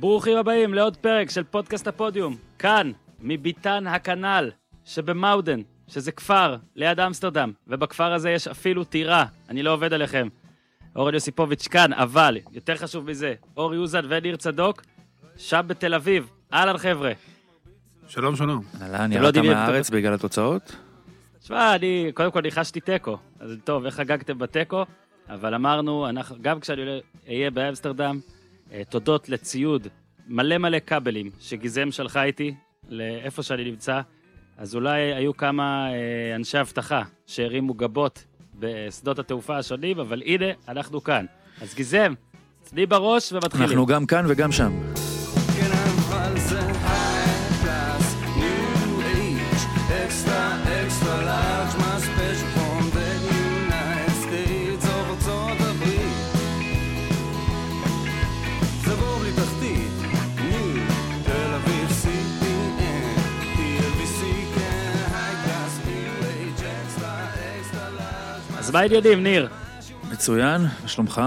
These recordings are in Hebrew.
ברוכים הבאים לעוד פרק של פודקאסט הפודיום. כאן, מביתן הכנ"ל, שבמאודן, שזה כפר ליד אמסטרדם, ובכפר הזה יש אפילו טירה, אני לא עובד עליכם. אורן יוסיפוביץ' כאן, אבל, יותר חשוב מזה, אור יוזן וניר צדוק, שם בתל אביב. אהלן חבר'ה. שלום, שלום. אהלן, לא ירדת יודעים- מהארץ בגלל התוצאות? תשמע, אני, קודם כל ניחשתי תיקו, אז טוב, איך חגגתם בתיקו? אבל אמרנו, אנחנו, גם כשאני אהיה באמסטרדם, תודות לציוד מלא מלא כבלים שגיזם שלחה איתי לאיפה שאני נמצא, אז אולי היו כמה אה, אנשי אבטחה שהרימו גבות בשדות התעופה השונים, אבל הנה, אנחנו כאן. אז גיזם, צדי בראש ומתחילים. אנחנו גם כאן וגם שם. אז מה העניינים, ניר? מצוין, מה שלומך?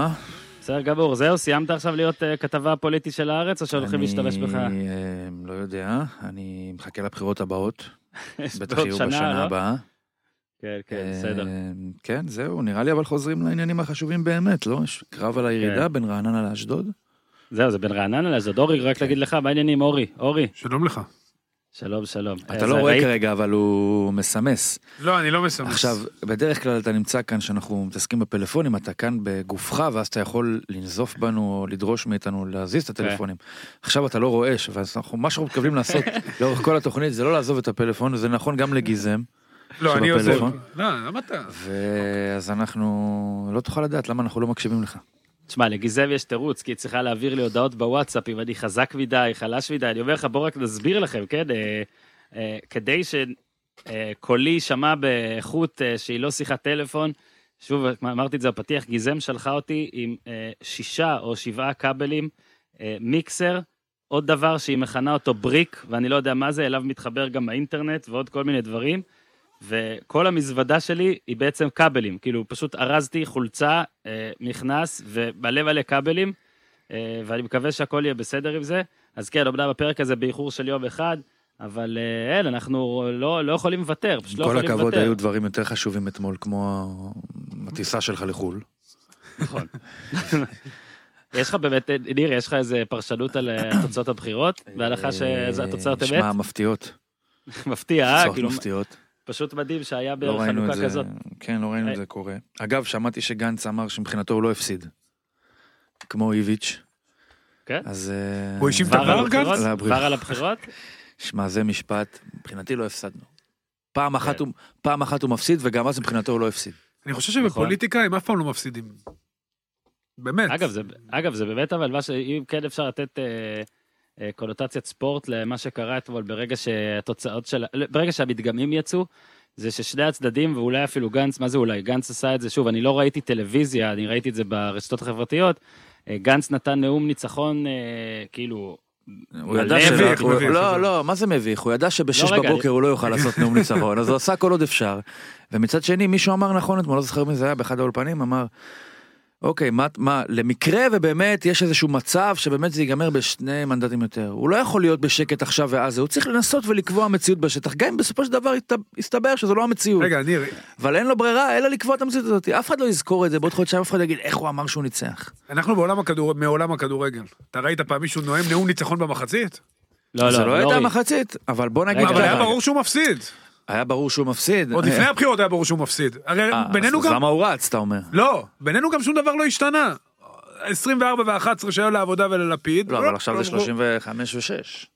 בסדר גמור, זהו, סיימת עכשיו להיות אה, כתבה פוליטי של הארץ, או שהולכים להשתמש בך? אני אה, לא יודע, אני מחכה לבחירות הבאות. בטח יהיו שנה, בשנה לא? הבאה. כן, כן, בסדר. אה, כן, זהו, נראה לי אבל חוזרים לעניינים החשובים באמת, לא? יש קרב על הירידה כן. בין רעננה לאשדוד. זהו, זה בין רעננה לאשדוד. אורי, רק להגיד לך, מה העניינים, אורי? אורי, שלום לך. שלום, שלום. אתה לא רואה ראית- כרגע, אבל הוא מסמס. לא, אני לא מסמס. עכשיו, בדרך כלל אתה נמצא כאן שאנחנו מתעסקים בפלאפונים, אתה כאן בגופך, ואז אתה יכול לנזוף בנו או לדרוש מאיתנו להזיז את הטלפונים. עכשיו אתה לא רועש, ואז אנחנו, מה שאנחנו מתכוונים לעשות לאורך כל התוכנית זה לא לעזוב את הפלאפון, וזה נכון גם לגיזם, לא, אני עוזר. שבפלאפון? לא, למה אתה? ואז אנחנו, לא תוכל לדעת למה אנחנו לא מקשיבים לך. תשמע, לגיזם יש תירוץ, כי היא צריכה להעביר לי הודעות בוואטסאפ אם אני חזק מדי, חלש מדי. אני אומר לך, בואו רק נסביר לכם, כן? אה, אה, כדי שקולי יישמע באיכות אה, שהיא לא שיחת טלפון, שוב, אמרתי את זה בפתיח, גיזם שלחה אותי עם אה, שישה או שבעה כבלים, אה, מיקסר, עוד דבר שהיא מכנה אותו בריק, ואני לא יודע מה זה, אליו מתחבר גם האינטרנט ועוד כל מיני דברים. וכל המזוודה שלי היא בעצם כבלים, כאילו פשוט ארזתי חולצה, אה, מכנס ומלא מלא כבלים, אה, ואני מקווה שהכל יהיה בסדר עם זה. אז כן, אמנם הפרק הזה באיחור של יום אחד, אבל אה, אין, אנחנו לא, לא יכולים לוותר, פשוט לא כל יכולים הכבוד, לוותר. היו דברים יותר חשובים אתמול, כמו הטיסה שלך לחו"ל. נכון. יש לך באמת, ניר, יש לך איזה פרשנות על תוצאות הבחירות? בהנחה שזה התוצאות אמת? שמע, מפתיעות. מפתיע, אה? תוצאות כאילו, מפתיעות. פשוט מדהים שהיה לא בערך את חנוכה זה, כזאת. כן, לא ראינו אה. את זה קורה. אגב, שמעתי שגנץ אמר שמבחינתו הוא לא הפסיד. כמו איביץ'. כן? אז... אה, הוא האשים את הבחירות? גנץ? כבר על הבחירות? שמע, זה משפט, מבחינתי לא הפסדנו. פעם אחת כן. הוא- פעם אחת הוא מפסיד, וגם אז מבחינתו הוא לא הפסיד. אני חושב שבפוליטיקה הם אף פעם לא מפסידים. באמת. אגב, זה, אגב, זה באמת אבל מה ש... אם כן אפשר לתת אה, אה, קונוטציית ספורט למה שקרה אתמול ברגע שהתוצאות של... ברגע שהמדגמים יצאו, זה ששני הצדדים, ואולי אפילו גנץ, מה זה אולי? גנץ עשה את זה, שוב, אני לא ראיתי טלוויזיה, אני ראיתי את זה ברשתות החברתיות. אה, גנץ נתן נאום ניצחון, אה, כאילו... הוא ידע מביך. לא, לא, מה זה מביך? הוא ידע שבשש לא, בבוקר הוא לא יוכל לעשות נאום ניצחון, אז הוא עשה כל עוד אפשר. ומצד שני, מישהו אמר נכון אתמול, לא זוכר מי זה היה, באחד האולפנים, אמר, אוקיי, מה, מה, למקרה ובאמת יש איזשהו מצב שבאמת זה ייגמר בשני מנדטים יותר. הוא לא יכול להיות בשקט עכשיו ואז, הוא צריך לנסות ולקבוע מציאות בשטח, גם אם בסופו של דבר יסת- יסתבר שזו לא המציאות. רגע, ניר, אבל אין לו ברירה אלא לקבוע את המציאות הזאת. אף אחד לא יזכור את זה בעוד חודשיים, אף אחד לא יגיד איך הוא אמר שהוא ניצח. אנחנו בעולם הכדור... מעולם הכדורגל. אתה ראית פעם מישהו נואם נאום ניצחון במחצית? לא, זה לא, לא הייתה. מחצית, אבל בוא נגיד רגע, אבל היה ברור שהוא מפסיד. היה ברור שהוא מפסיד. עוד לפני הבחירות היה ברור שהוא מפסיד. הרי אה, בינינו אז גם... למה הוא רץ, אתה אומר? לא, בינינו גם שום דבר לא השתנה. 24 ו-11 שהיו לעבודה וללפיד. לא, אבל עכשיו זה 35 ו-6.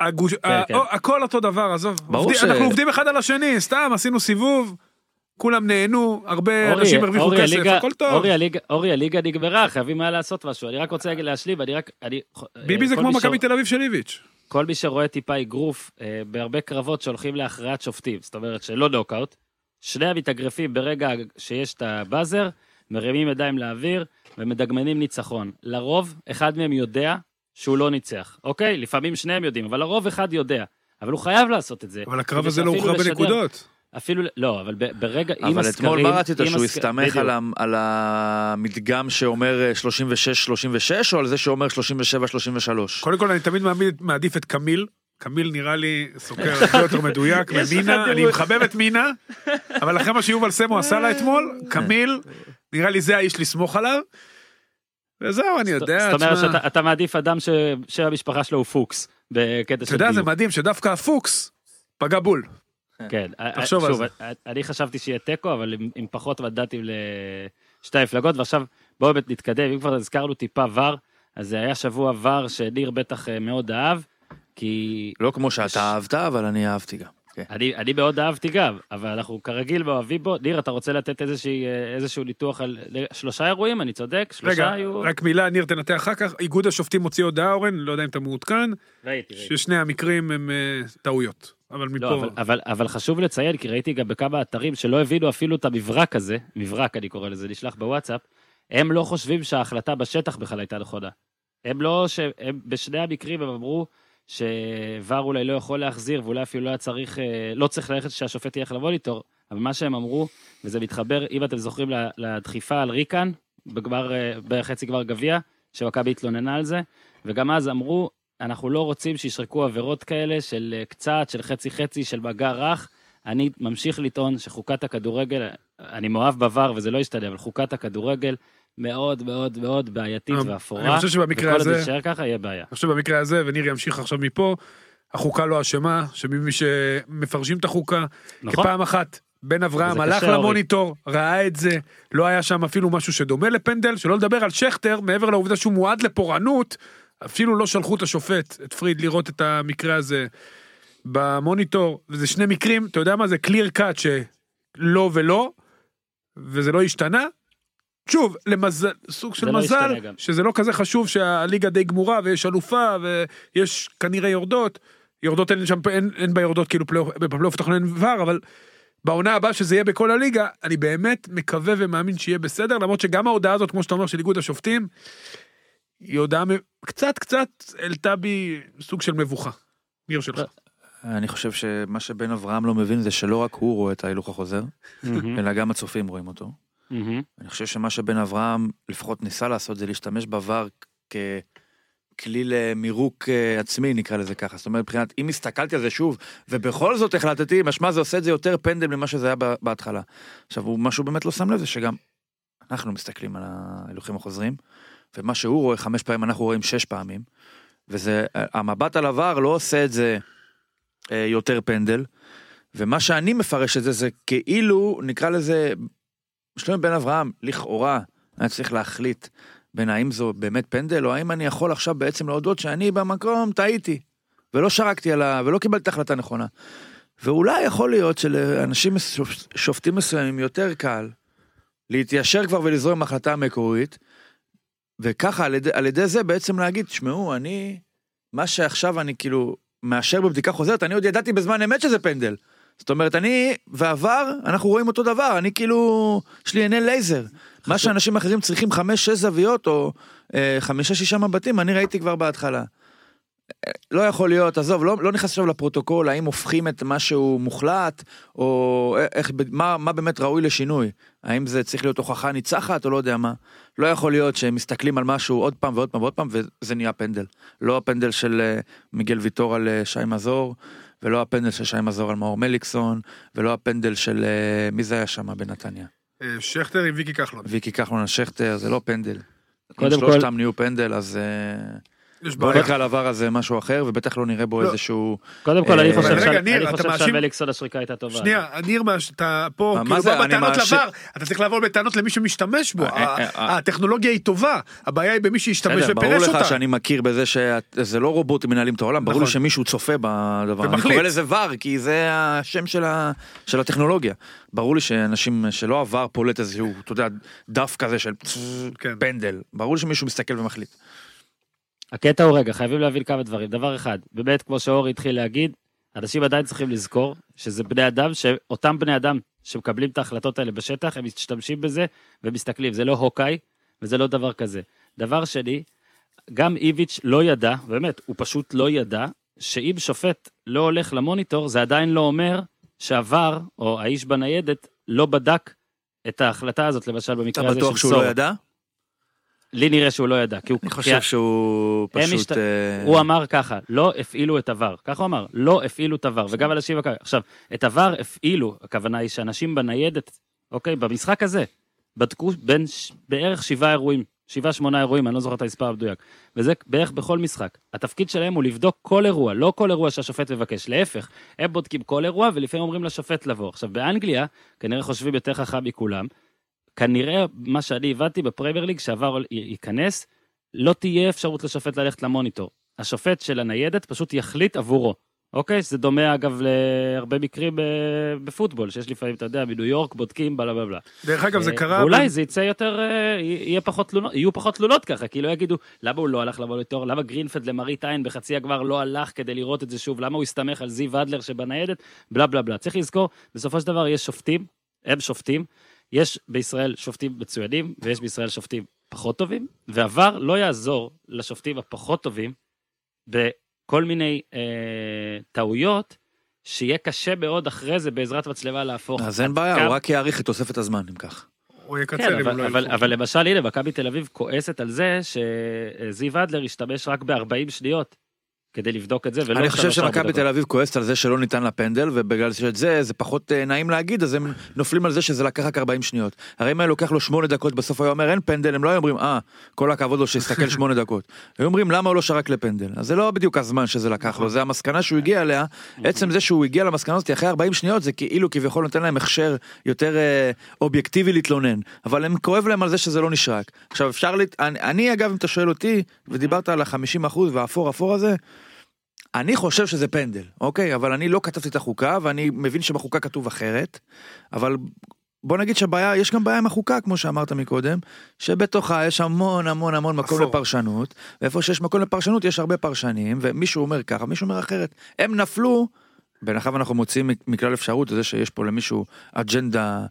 הגוש... כן, ה- כן. או- הכל אותו דבר, עזוב. ברור ש- אנחנו עובדים אחד על השני, סתם עשינו סיבוב, כולם נהנו, הרבה אורי, אנשים הרוויחו כסף, הליגה- הכל טוב. אורי, הליגה- אורי, הליגה נגמרה, חייבים היה לעשות משהו. אני רק רוצה להגיד- להשלים, אני רק... אני- ביבי זה כל כמו מכבי ש- תל אביב של איביץ'. כל מי שרואה טיפה אגרוף אה, בהרבה קרבות שהולכים להכרעת שופטים, זאת אומרת שלא נוקאוט, שני המתאגרפים ברגע שיש את הבאזר, מרימים ידיים לאוויר ומדגמנים ניצחון. לרוב, אחד מהם יודע שהוא לא ניצח, אוקיי? לפעמים שניהם יודעים, אבל לרוב אחד יודע. אבל הוא חייב לעשות את זה. אבל הקרב הזה לא הוכרע בנקודות. אפילו, לא, אבל ברגע, עם אבל הסקרים... אתמול מה רצית, עם שהוא בדיוק. על על המדגם שאומר 36-36, או על זה שאומר 37-33? קודם כל אני תמיד מעמיד- מעדיף את קמיל. קמיל נראה לי סוקר הרבה יותר מדויק ממינה, אני. מחבב את מינה, אבל אחרי מה שיובל סמו עשה לה אתמול, קמיל, נראה לי זה האיש לסמוך עליו. וזהו, אני יודע, זאת אומרת שאתה אתה מעדיף אדם שהמשפחה שלו הוא פוקס, בקטע אתה של יודע, זה דיוק. מדהים שדווקא הפוקס פגע בול. כן, תחשוב על שוב, אני חשבתי שיהיה תיקו, אבל עם, עם פחות מנדטים לשתי המפלגות, ועכשיו בואו באמת נתקדם, אם כבר הזכרנו טיפה ור, אז זה היה שבוע ור שניר בטח אה, מאוד אהב, כי לא כמו שאתה אהבת, אבל אני אהבתי גם. כן. אני, אני מאוד אהבתי גם, אבל אנחנו כרגיל אוהבים בו. ניר, אתה רוצה לתת איזושהי, אה, איזשהו ניתוח על שלושה אירועים, אני צודק? שלושה רגע, היו... רק מילה, ניר תנתח אחר כך, איגוד השופטים הוציא הודעה, אורן, לא יודע אם אתה מעודכן, ראיתי, ראיתי. ששני המקרים הם אה, טעויות. אבל מפה... לא, אבל, אבל, אבל חשוב לציין, כי ראיתי גם בכמה אתרים שלא הבינו אפילו את המברק הזה, מברק אני קורא לזה, נשלח בוואטסאפ, הם לא חושבים שההחלטה בשטח בכלל הייתה נכונה. הם לא, ש... הם בשני המקרים הם אמרו שוואר אולי לא יכול להחזיר, ואולי אפילו לא היה צריך, אה, לא צריך ללכת שהשופט ילך למוניטור, אבל מה שהם אמרו, וזה מתחבר, אם אתם זוכרים, לדחיפה על ריקן, בגמר, אה, בחצי גמר גביע, שמכבי התלוננה על זה, וגם אז אמרו, אנחנו לא רוצים שישרקו עבירות כאלה של אה, קצת, של חצי חצי, של מגע רך. אני ממשיך לטעון שחוקת הכדורגל, אני מאוהב בVAR וזה לא ישתנה, אבל חוקת הכדורגל מאוד מאוד מאוד בעייתית אני ואפורה. חושב שבמקרה וכל עוד הזה- יישאר ככה, יהיה בעיה. אני חושב במקרה הזה, וניר ימשיך עכשיו מפה, החוקה לא אשמה, שממי שמפרשים את החוקה, נכון? כפעם אחת בן אברהם הלך קשה, אורי. למוניטור, ראה את זה, לא היה שם אפילו משהו שדומה לפנדל, שלא לדבר על שכטר, מעבר לעובדה שהוא מועד לפורענות, אפילו לא שלחו את השופט, את פריד, לראות את המקרה הזה במוניטור, וזה שני מקרים, אתה יודע מה זה clear cut שלא ולא, וזה לא השתנה. שוב, למזל, סוג של לא מזל, גם. שזה לא כזה חשוב שהליגה די גמורה ויש אלופה ויש כנראה יורדות, יורדות אין שם, אין, אין ביורדות כאילו פלייאוף, בפלייאוף התחתון אין VAR, אבל בעונה הבאה שזה יהיה בכל הליגה, אני באמת מקווה ומאמין שיהיה בסדר, למרות שגם ההודעה הזאת, כמו שאתה אומר, של איגוד השופטים, היא הודעה קצת קצת העלתה בי סוג של מבוכה. ניר שלך. אני חושב שמה שבן אברהם לא מבין זה שלא רק הוא רואה את ההילוך החוזר, אלא גם הצופים רואים אותו. אני חושב שמה שבן אברהם לפחות ניסה לעשות זה להשתמש בעבר ככלי למירוק אה, עצמי נקרא לזה ככה זאת אומרת מבחינת אם הסתכלתי על זה שוב ובכל זאת החלטתי משמע זה עושה את זה יותר פנדל ממה שזה היה בהתחלה. עכשיו הוא משהו באמת לא שם לב זה שגם אנחנו מסתכלים על ההילוכים החוזרים ומה שהוא רואה חמש פעמים אנחנו רואים שש פעמים וזה המבט על עבר לא עושה את זה אה, יותר פנדל. ומה שאני מפרש את זה זה כאילו נקרא לזה שלומי בן אברהם לכאורה היה צריך להחליט בין האם זו באמת פנדל או האם אני יכול עכשיו בעצם להודות שאני במקום טעיתי ולא שרקתי עליו ולא קיבלתי החלטה נכונה. ואולי יכול להיות שלאנשים שופטים מסוימים יותר קל להתיישר כבר ולזרום עם ההחלטה המקורית וככה על ידי, על ידי זה בעצם להגיד תשמעו אני מה שעכשיו אני כאילו מאשר בבדיקה חוזרת אני עוד ידעתי בזמן אמת שזה פנדל. זאת אומרת אני ועבר אנחנו רואים אותו דבר אני כאילו יש לי עיני לייזר מה שאנשים אחרים צריכים חמש שש זוויות או אה, חמישה שישה מבטים אני ראיתי כבר בהתחלה. לא יכול להיות עזוב לא, לא נכנס עכשיו לפרוטוקול האם הופכים את משהו מוחלט או איך מה, מה באמת ראוי לשינוי האם זה צריך להיות הוכחה ניצחת או לא יודע מה לא יכול להיות שהם מסתכלים על משהו עוד פעם ועוד פעם ועוד פעם וזה נהיה פנדל לא הפנדל של אה, מיגל ויטור על אה, שי מזור ולא הפנדל של שי מזור על מאור מליקסון ולא הפנדל של אה, מי זה היה שם בנתניה שכטר עם ויקי כחלון. ויקי כחלון על שכטר זה לא פנדל. קודם אם כל- שלושתם נהיו פנדל אז בדרך כלל עבר הזה משהו אחר ובטח לא נראה בו לא. איזשהו קודם כל, אני אה, חושב אני אתה חושב שהמליקסון השריקה הייתה טובה. שנייה, ניר, מה שאתה פה, כאילו? בא בטענות לבר, אתה צריך לבוא בטענות למי שמשתמש בו, אה, אה. הטכנולוגיה היא טובה, הבעיה היא במי שהשתמש בסדר, ברור ופירש לך אותה. שאני מכיר בזה שזה לא רובוטים מנהלים את העולם, ברור לי נכון. שמישהו צופה בדבר, אני. קורא לזה ור כי זה השם של הטכנולוגיה. ברור לי שאנשים שלא עבר פולט איזשהו, אתה יודע, דף כזה של כן. פנדל, ברור לי שמישהו מסתכל ומחליט. הקטע הוא רגע, חייבים להבין כמה דברים. דבר אחד, באמת, כמו שאורי התחיל להגיד, אנשים עדיין צריכים לזכור שזה בני אדם, שאותם בני אדם שמקבלים את ההחלטות האלה בשטח, הם משתמשים בזה ומסתכלים. זה לא הוקאי וזה לא דבר כזה. דבר שני, גם איביץ' לא ידע, באמת, הוא פשוט לא ידע, שאם שופט לא הולך למוניטור, זה עדיין לא אומר שעבר, או האיש בניידת, לא בדק את ההחלטה הזאת, למשל אתה במקרה הזה של בטוח שהוא סור. לא ידע? לי נראה שהוא לא ידע, כי הוא... אני חושב שהוא פשוט... אה, הוא אמר ככה, לא הפעילו את עבר, ככה הוא אמר, לא הפעילו את עבר, וגם אנשים, עכשיו, את עבר הפעילו, הכוונה היא שאנשים בניידת, אוקיי, במשחק הזה, בדקו בין בערך שבעה אירועים, שבעה שמונה אירועים, אני לא זוכר את המספר המדויק, וזה בערך בכל משחק. התפקיד שלהם הוא לבדוק כל אירוע, לא כל אירוע שהשופט מבקש, להפך, הם בודקים כל אירוע ולפעמים אומרים לשופט לבוא. עכשיו, באנגליה, כנראה חושבים יותר חכם מכולם, כנראה, מה שאני הבנתי בפרמייר ליג, שעבר ייכנס, לא תהיה אפשרות לשופט ללכת למוניטור. השופט של הניידת פשוט יחליט עבורו. אוקיי? זה דומה אגב להרבה מקרים אה, בפוטבול, שיש לפעמים, אתה יודע, בניו יורק בודקים בלה בלה בלה. דרך אגב, זה אה, קרה... ואולי ב- זה יצא יותר, אה, יהיה פחות תלונות, יהיו פחות תלונות ככה, כי לא יגידו, למה הוא לא הלך למוניטור, למה גרינפלד למראית עין בחצי הגמר לא הלך כדי לראות את זה שוב, למה הוא הסתמך על זיו אדלר שבניידת, בלה בלה בלה. צריך לזכור, בסופו של דבר יש שופטים, הם שופטים, יש בישראל שופטים מצוינים, ויש בישראל שופטים פחות טובים, ועבר לא יעזור לשופטים הפחות טובים בכל מיני אה, טעויות, שיהיה קשה מאוד אחרי זה בעזרת מצלמה להפוך. אז אין בעיה, כמה- הוא רק יאריך את תוספת הזמן, אם כך. הוא יקצר כן, אם אבל, הוא לא אבל. אבל למשל, הנה, מכבי תל אביב כועסת על זה שזיו אדלר השתמש רק ב-40 שניות כדי לבדוק את זה, ולא אני חושב שמכבי. תל אביב כועסת על זה שלא ניתן לה פנדל, ובגלל שאת זה, זה פחות אה, נעים להגיד, אז הם נופלים על זה שזה לקח רק 40 שניות. הרי אם היה לוקח לו 8 דקות, בסוף היה אומר אין פנדל, הם לא היו אומרים, אה, כל הכבוד לו שיסתכל 8 דקות. היו אומרים, למה הוא לא שרק לפנדל? אז זה לא בדיוק הזמן שזה לקח לו, זה המסקנה שהוא הגיע אליה. עצם זה שהוא הגיע למסקנה הזאת אחרי 40 שניות, זה כאילו כביכול נותן להם הכשר יותר אה, אובייקטיבי להתלונן. אבל הם כואב להם על זה שזה לא נשרק. עכשיו אפשר, לת... אני, אני אגב, אם אתה שואל אותי, ודיברת על ה-50% והאפור אפור הזה, אני חושב שזה פנדל, אוקיי? אבל אני לא כתבתי את החוקה, ואני מבין שבחוקה כתוב אחרת, אבל בוא נגיד שהבעיה, יש גם בעיה עם החוקה, כמו שאמרת מקודם, שבתוכה יש המון המון המון מקום אפור. לפרשנות, ואיפה שיש מקום לפרשנות יש הרבה פרשנים, ומישהו אומר ככה, מישהו אומר אחרת. הם נפלו, בהנחה ואנחנו מוצאים מכלל אפשרות, זה שיש פה למישהו אג'נדה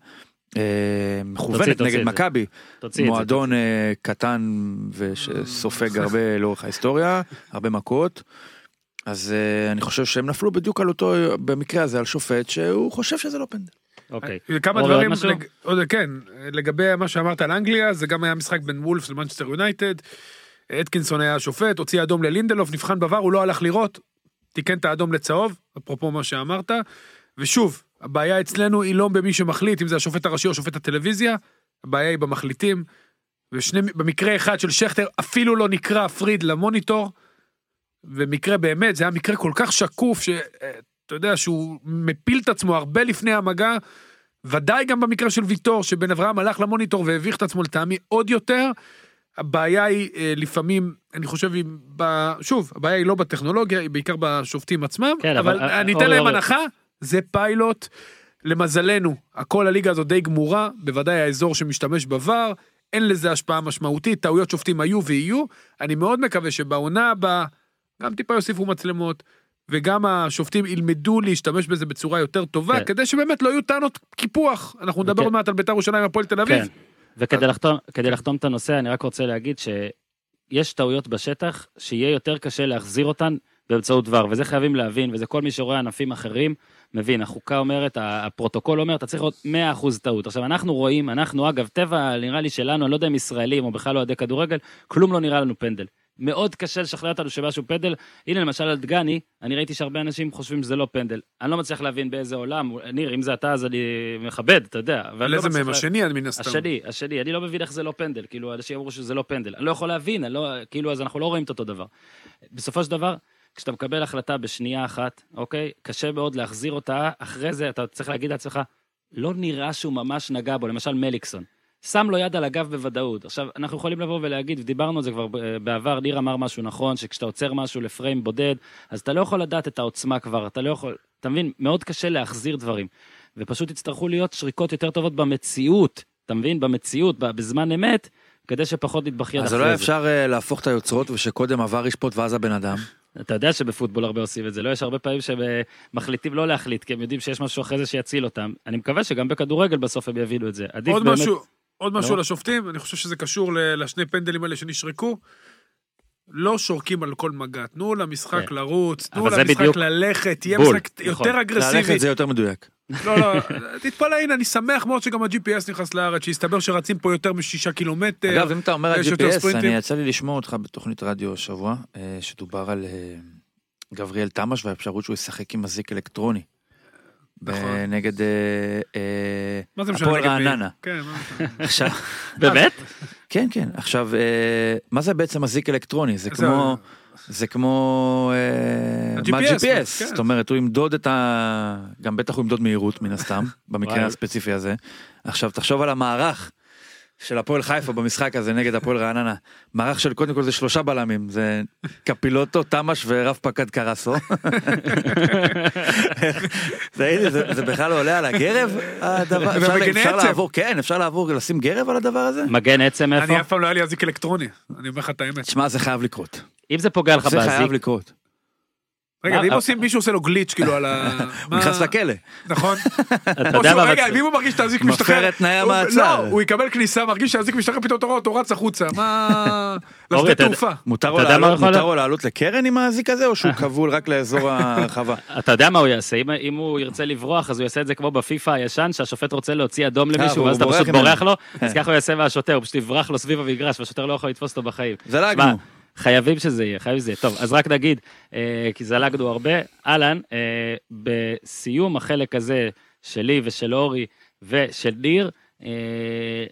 אה, מכוונת נגד. מכבי. מועדון אה, קטן ושסופג הרבה לאורך ההיסטוריה, הרבה מכות. אז אה, אני חושב שהם נפלו בדיוק על אותו, במקרה הזה, על שופט שהוא חושב שזה לא פנדל. אוקיי. כמה אורי, עוד דברים? לג... עוד, כן, לגבי מה שאמרת על אנגליה, זה גם היה משחק בין וולפס למנצ'סטר יונייטד. אתקינסון היה שופט, הוציא אדום ללינדלוף, נבחן בעבר, הוא לא הלך לראות, תיקן את האדום לצהוב, אפרופו מה שאמרת. ושוב, הבעיה אצלנו היא לא במי שמחליט, אם זה השופט הראשי או שופט הטלוויזיה, הבעיה היא במחליטים. ושני, במקרה אחד של שכטר אפילו לא נקרא פריד למוניטור, ומקרה באמת, זה היה מקרה כל כך שקוף, שאתה יודע שהוא מפיל את עצמו הרבה לפני המגע, ודאי גם במקרה של ויטור, שבן אברהם הלך למוניטור והביך את עצמו לטעמי עוד יותר. הבעיה היא אה, לפעמים, אני חושב, היא ב... שוב, הבעיה היא לא בטכנולוגיה, היא בעיקר בשופטים עצמם, כן, אבל, אבל, אני אורי, אתן להם. הנחה, זה פיילוט. למזלנו, הכל הליגה הזו די גמורה, בוודאי האזור שמשתמש בVAR, אין לזה השפעה משמעותית, טעויות שופטים היו ויהיו. אני מאוד מקווה שבעונה הבאה, גם טיפה יוסיפו מצלמות, וגם השופטים ילמדו להשתמש בזה בצורה יותר טובה, כן. כדי שבאמת לא יהיו טענות קיפוח. אנחנו נדבר. עוד מעט על בית"ר ירושלים והפועל תל אביב. כן. וכדי לחתום, כדי לחתום את הנושא, אני רק רוצה להגיד שיש טעויות בשטח, שיהיה יותר קשה להחזיר אותן באמצעות דבר, וזה חייבים להבין, וזה כל מי שרואה ענפים אחרים, מבין, החוקה אומרת, הפרוטוקול אומר, אתה צריך לראות 100% טעות. עכשיו, אנחנו רואים, אנחנו, אגב, טבע, נראה לי שלנו, אני לא יודע אם ישראלים או בכלל אוהדי כדורגל, כלום לא נראה לנו פנדל. מאוד קשה לשכנע אותנו שמשהו פנדל. הנה, למשל על דגני, אני ראיתי שהרבה אנשים חושבים שזה לא פנדל. אני לא מצליח להבין באיזה עולם, ניר, אם זה אתה, אז אני מכבד, אתה יודע. על לא איזה מצליח מהם? לה- השני, מן הסתם. השני, השני, אני לא מבין איך זה לא פנדל, כאילו, אנשים אמרו שזה לא פנדל. אני לא יכול להבין, לא, כאילו, אז אנחנו לא רואים את אותו דבר. בסופו של דבר, כשאתה מקבל החלטה בשנייה אחת, אוקיי? קשה מאוד להחזיר אותה, אחרי זה אתה צריך להגיד לעצמך, לא נראה שהוא ממש נגע בו, למשל מליקסון. שם לו יד על הגב בוודאות. עכשיו, אנחנו יכולים לבוא ולהגיד, ודיברנו על זה כבר ב- בעבר, ניר אמר משהו נכון, שכשאתה עוצר משהו לפריים בודד, אז אתה לא יכול לדעת את העוצמה כבר, אתה לא יכול, אתה מבין? מאוד קשה להחזיר דברים. ופשוט יצטרכו להיות שריקות יותר טובות במציאות, אתה מבין? במציאות, בזמן אמת, כדי שפחות נתבכיין אז אחרי אולי זה. אפשר אה, להפוך את היוצרות ושקודם עבר ישפוט ואז הבן אדם. אתה יודע שבפוטבול הרבה עושים את זה, לא? יש הרבה פעמים שהם אה, מחליטים לא להחליט, כי הם יודעים שיש משהו אחרי זה שיציל אותם. אני מקווה שגם בכדורגל בסוף הם יבינו את זה. עדיף עוד באמת... משהו, עוד משהו לא? לשופטים, אני חושב שזה קשור לשני פנדלים האלה שנשרקו. לא שורקים על כל מגע, תנו למשחק כן. לרוץ, תנו למשחק בדיוק ללכת, תהיה בול, משחק נכון. יותר אגרסיבי. ללכת זה יותר מדויק. לא, לא, תתפלא, הנה, אני שמח מאוד שגם ה-GPS נכנס לארץ, שהסתבר שרצים פה יותר משישה קילומטר. אגב, אם אתה אומר על יש יותר GPS, ספרינטים. אני יצא לי לשמוע אותך בתוכנית רדיו השבוע, אה, שדובר על אה, גבריאל תמש והאפשרות שהוא ישחק עם אזיק אלקטרוני. נכון. ב- נגד אה, אה? הפועל? רעננה. כן? עכשיו, באמת? כן, כן, עכשיו, אה, מה זה בעצם אזיק אלקטרוני? זה כמו... זה כמו... אה, מה כן. GPS, זאת אומרת הוא ימדוד את ה... גם בטח הוא ימדוד מהירות מן הסתם, במקרה. הספציפי הזה. עכשיו תחשוב על המערך של הפועל חיפה במשחק הזה נגד הפועל רעננה. מערך של קודם כל זה שלושה בלמים, זה קפילוטו, תמש ורב פקד קרסו. זה זה בכלל לא עולה על הגרב? הדבר- אפשר-. לעבור, כן, אפשר לעבור, לשים גרב על הדבר הזה? מגן עצם איפה? אני אף פעם לא היה לי אזיק אלקטרוני, אני אומר לך את האמת. תשמע, זה חייב לקרות. אם זה פוגע לך זה באזיק, חייב לקרות. רגע, ואם עושים, מישהו עושה לו גליץ' כאילו על ה... הוא נכנס לכלא. נכון. רגע, ואם הוא מרגיש שהאזיק מפר משתחרר... את תנאי הוא- המעצר. לא, הוא יקבל כניסה, מרגיש שהאזיק משתחרר, פתאום אתה רואה אותו רץ החוצה, מה... לשדה תעופה. מותר לו לעלות- לקרן עם האזיק הזה או שהוא כבול רק לאזור הרחבה? אתה יודע מה הוא יעשה, אם, אם הוא ירצה לברוח אז הוא יעשה את זה כמו בפיפא הישן שהשופט רוצה להוציא אדום למישהו והוא ואז אתה בורח פשוט. בורח לו, אז ככה הוא יעשה מהשוטר, הוא פשוט יברח לו סביב המגרש והשוטר לא יכול לתפוס אותו בחיים. זלגנו. חייבים שזה יהיה, חייבים שזה יהיה. טוב, אז רק נגיד, אה, כי זלגנו הרבה, אהלן, אה, בסיום החלק הזה שלי ושל אורי ושל ניר, אה,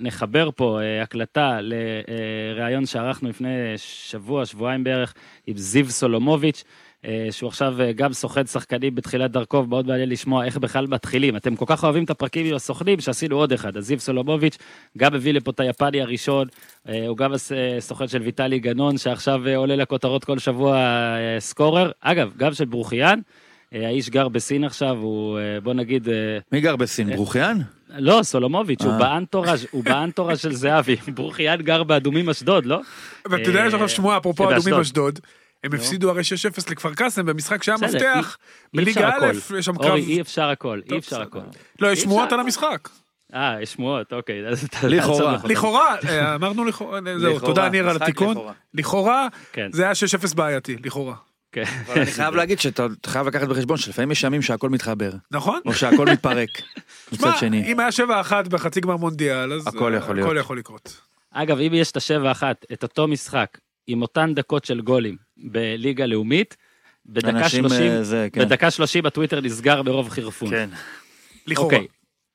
נחבר פה אה, הקלטה לראיון שערכנו לפני שבוע, שבועיים בערך, עם זיו סולומוביץ', אה, שהוא עכשיו אה, גם סוכן שחקנים בתחילת דרכו, ומאוד מעניין לשמוע איך בכלל מתחילים. אתם כל כך אוהבים את הפרקים עם הסוכנים, שעשינו עוד אחד. אז זיו סולומוביץ' גם הביא לפה את היפני הראשון, אה, הוא גם הס- אה, סוכן של ויטלי גנון, שעכשיו אה, עולה לכותרות כל שבוע אה, סקורר. אגב, גם של ברוחיאן. אה, האיש גר בסין עכשיו, הוא, אה, בוא נגיד, אה, מי גר בסין? ברוחיאן? לא, סולומוביץ', הוא אה. באנטוראז', הוא באנטוראז' של זהבי. ברוחיאן גר באדומים אשדוד, לא? ואתה יודע, יש אה, עכשיו שמועה, אפרופו. אדומים אשדוד, הם הפסידו הרי 6-0 לכפר קאסם במשחק שהיה מפתח, בליגה א'. יש שם אורי, קרב, אי אפשר הכל, אי אפשר. הכל. לא, יש שמועות. על המשחק. אה, יש שמועות, אוקיי. לכאורה. לכאורה, אה, אמרנו לכאורה, זהו, תודה ניר על התיקון. לכאורה. כן, זה היה 6-0 בעייתי, לכאורה. כן. אבל אני חייב להגיד שאתה אתה חייב לקחת בחשבון שלפעמים יש ימים שהכל מתחבר, נכון? או שהכל מתפרק. מצד שני. אם היה 7-1 בחצי גמר מונדיאל, אז הכל אה, יכול. הכל יכול לקרות. אגב, אם יש את השבע אחת, את אותו משחק, עם אותן דקות של גולים בליגה לאומית, בדקה אנשים, 30, אה, זה, כן. בדקה 30 הטוויטר נסגר ברוב חירפון. כן. לכאורה. אוקיי.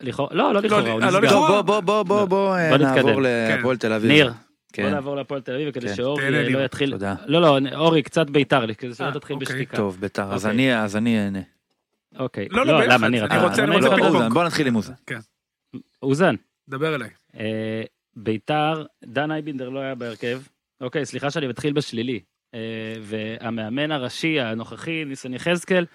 לכאורה, לא, לא לכאורה, הוא אה, לא נסגר. לכאורה? טוב, בוא, בוא, בוא, בוא, אה, בוא נתקדם. נעבור להפועל תל אביב. ניר, בוא כן. נעבור להפועל תל אביב, כדי כן. שאורי אה. לא יתחיל... תודה. לא, לא, אורי, קצת ביתר לי, כדי שלא אה, תתחיל אוקיי. בשתיקה. טוב, ביתר, אז אוקיי. אני, אז אני אענה. אוקיי. לא, לא, ביחד. למה, ניר, אני אתה... רוצה- פינג, בוא נתחיל עם אוזן. אוזן. דבר אליי. אה, ביתר, דן איינבינדר לא היה בהרכב. אוקיי, סליחה שאני מתחיל בשלילי. אה, והמאמן הראשי הנוכחי, ניסן יחזקאל,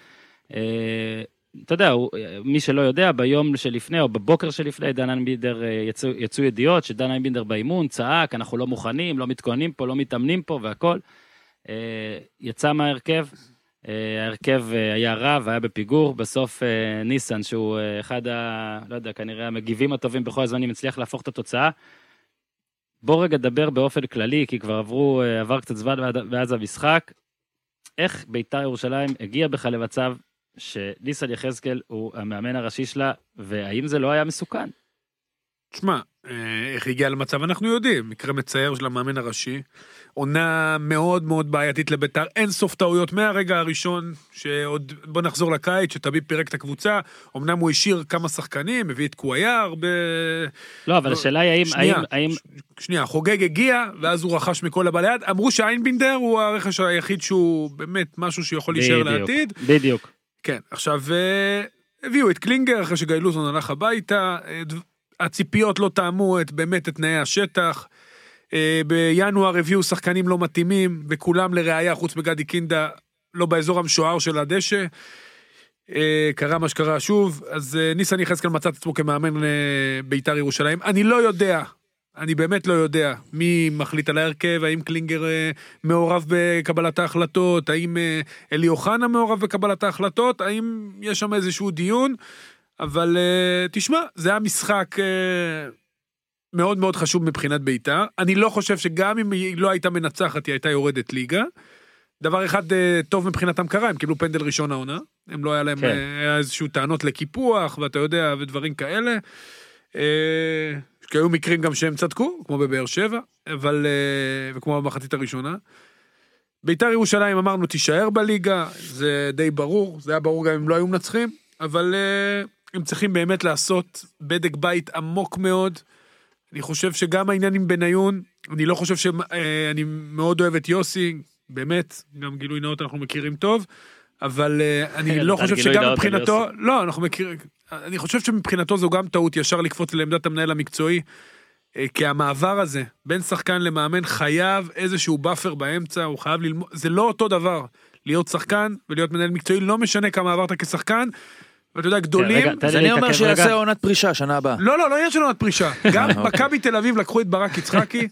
אה, אתה יודע, הוא, מי שלא יודע, ביום שלפני או בבוקר שלפני, דן איינבינדר אה, יצאו, יצאו ידיעות שדן איינבינדר באימון, צעק, אנחנו לא מוכנים, לא מתכוננים פה, לא מתאמנים פה והכל. אה, יצא מההרכב, אה, ההרכב אה, היה רע והיה בפיגור, בסוף אה, ניסן, שהוא אה, אחד ה... לא יודע, כנראה המגיבים הטובים בכל הזמנים, הצליח להפוך את התוצאה. בוא רגע נדבר באופן כללי, כי כבר עברו, אה, עבר קצת זמן ואז המשחק. איך ביתר ירושלים הגיע בכלל למצב שניסן יחזקאל הוא המאמן הראשי שלה, והאם זה לא היה מסוכן? תשמע, אה, איך הגיע למצב אנחנו יודעים, מקרה מצער של המאמן הראשי, עונה מאוד מאוד בעייתית לביתר, אין סוף טעויות מהרגע הראשון, שעוד, בוא נחזור לקיץ, שטביב פירק את הקבוצה, אמנם הוא השאיר כמה שחקנים, הביא את קוויאר, ב... לא, אבל לא, השאלה היא האם, שנייה, האם, ש- שנייה, חוגג הגיע, ואז הוא רכש מכל הבא ליד, אמרו שאיינבינדר הוא הרכש היחיד שהוא באמת משהו שיכול להישאר לעתיד, בדיוק. כן, עכשיו, אה, הביאו את קלינגר אחרי שגיא לוזון הלך הביתה, אה, הציפיות לא תאמו את, באמת את תנאי השטח. אה, בינואר הביאו שחקנים לא מתאימים, וכולם לראייה, חוץ מגדי קינדה, לא באזור המשוער של הדשא. אה, קרה מה שקרה שוב, אז אה, ניסן יחזקאל מצא את עצמו כמאמן לביתר ירושלים. אני לא יודע, אני באמת לא יודע מי מחליט על ההרכב, האם קלינגר מעורב בקבלת ההחלטות, האם אלי אוחנה מעורב בקבלת ההחלטות, האם יש שם איזשהו דיון, אבל תשמע, זה היה משחק מאוד מאוד חשוב מבחינת ביתר. אני לא חושב שגם אם היא לא הייתה מנצחת, היא הייתה יורדת ליגה. דבר אחד אה, טוב מבחינתם קרה, הם קיבלו פנדל ראשון העונה, הם לא היה להם, כן. אה, איזשהו טענות לקיפוח, ואתה יודע, ודברים כאלה. אה, כי היו מקרים גם שהם צדקו, כמו בבאר שבע, אבל, וכמו במחצית הראשונה. ביתר ירושלים אמרנו תישאר בליגה, זה די ברור, זה היה ברור גם אם לא היו מנצחים, אבל הם צריכים באמת לעשות בדק בית עמוק מאוד. אני חושב שגם העניין עם בניון, אני לא חושב ש... אה, אני מאוד אוהב את יוסי, באמת, גם גילוי נאות אנחנו מכירים טוב, אבל אה, אני כן, לא חושב שגם מבחינתו, לא, אנחנו מכירים, אני חושב שמבחינתו זו גם טעות ישר לקפוץ לעמדת המנהל המקצועי, אה, כי המעבר הזה בין שחקן למאמן חייב איזשהו buffer באמצע, הוא חייב ללמוד, זה לא אותו דבר. להיות שחקן ולהיות מנהל מקצועי, לא משנה כמה עברת כשחקן, ואתה יודע, גדולים, רגע, תן אז אני אומר שיעשה. עונת פרישה שנה הבאה. לא, לא, לא עניין של עונת פרישה. גם אוקיי. מכבי תל אביב לקחו את ברק יצחקי,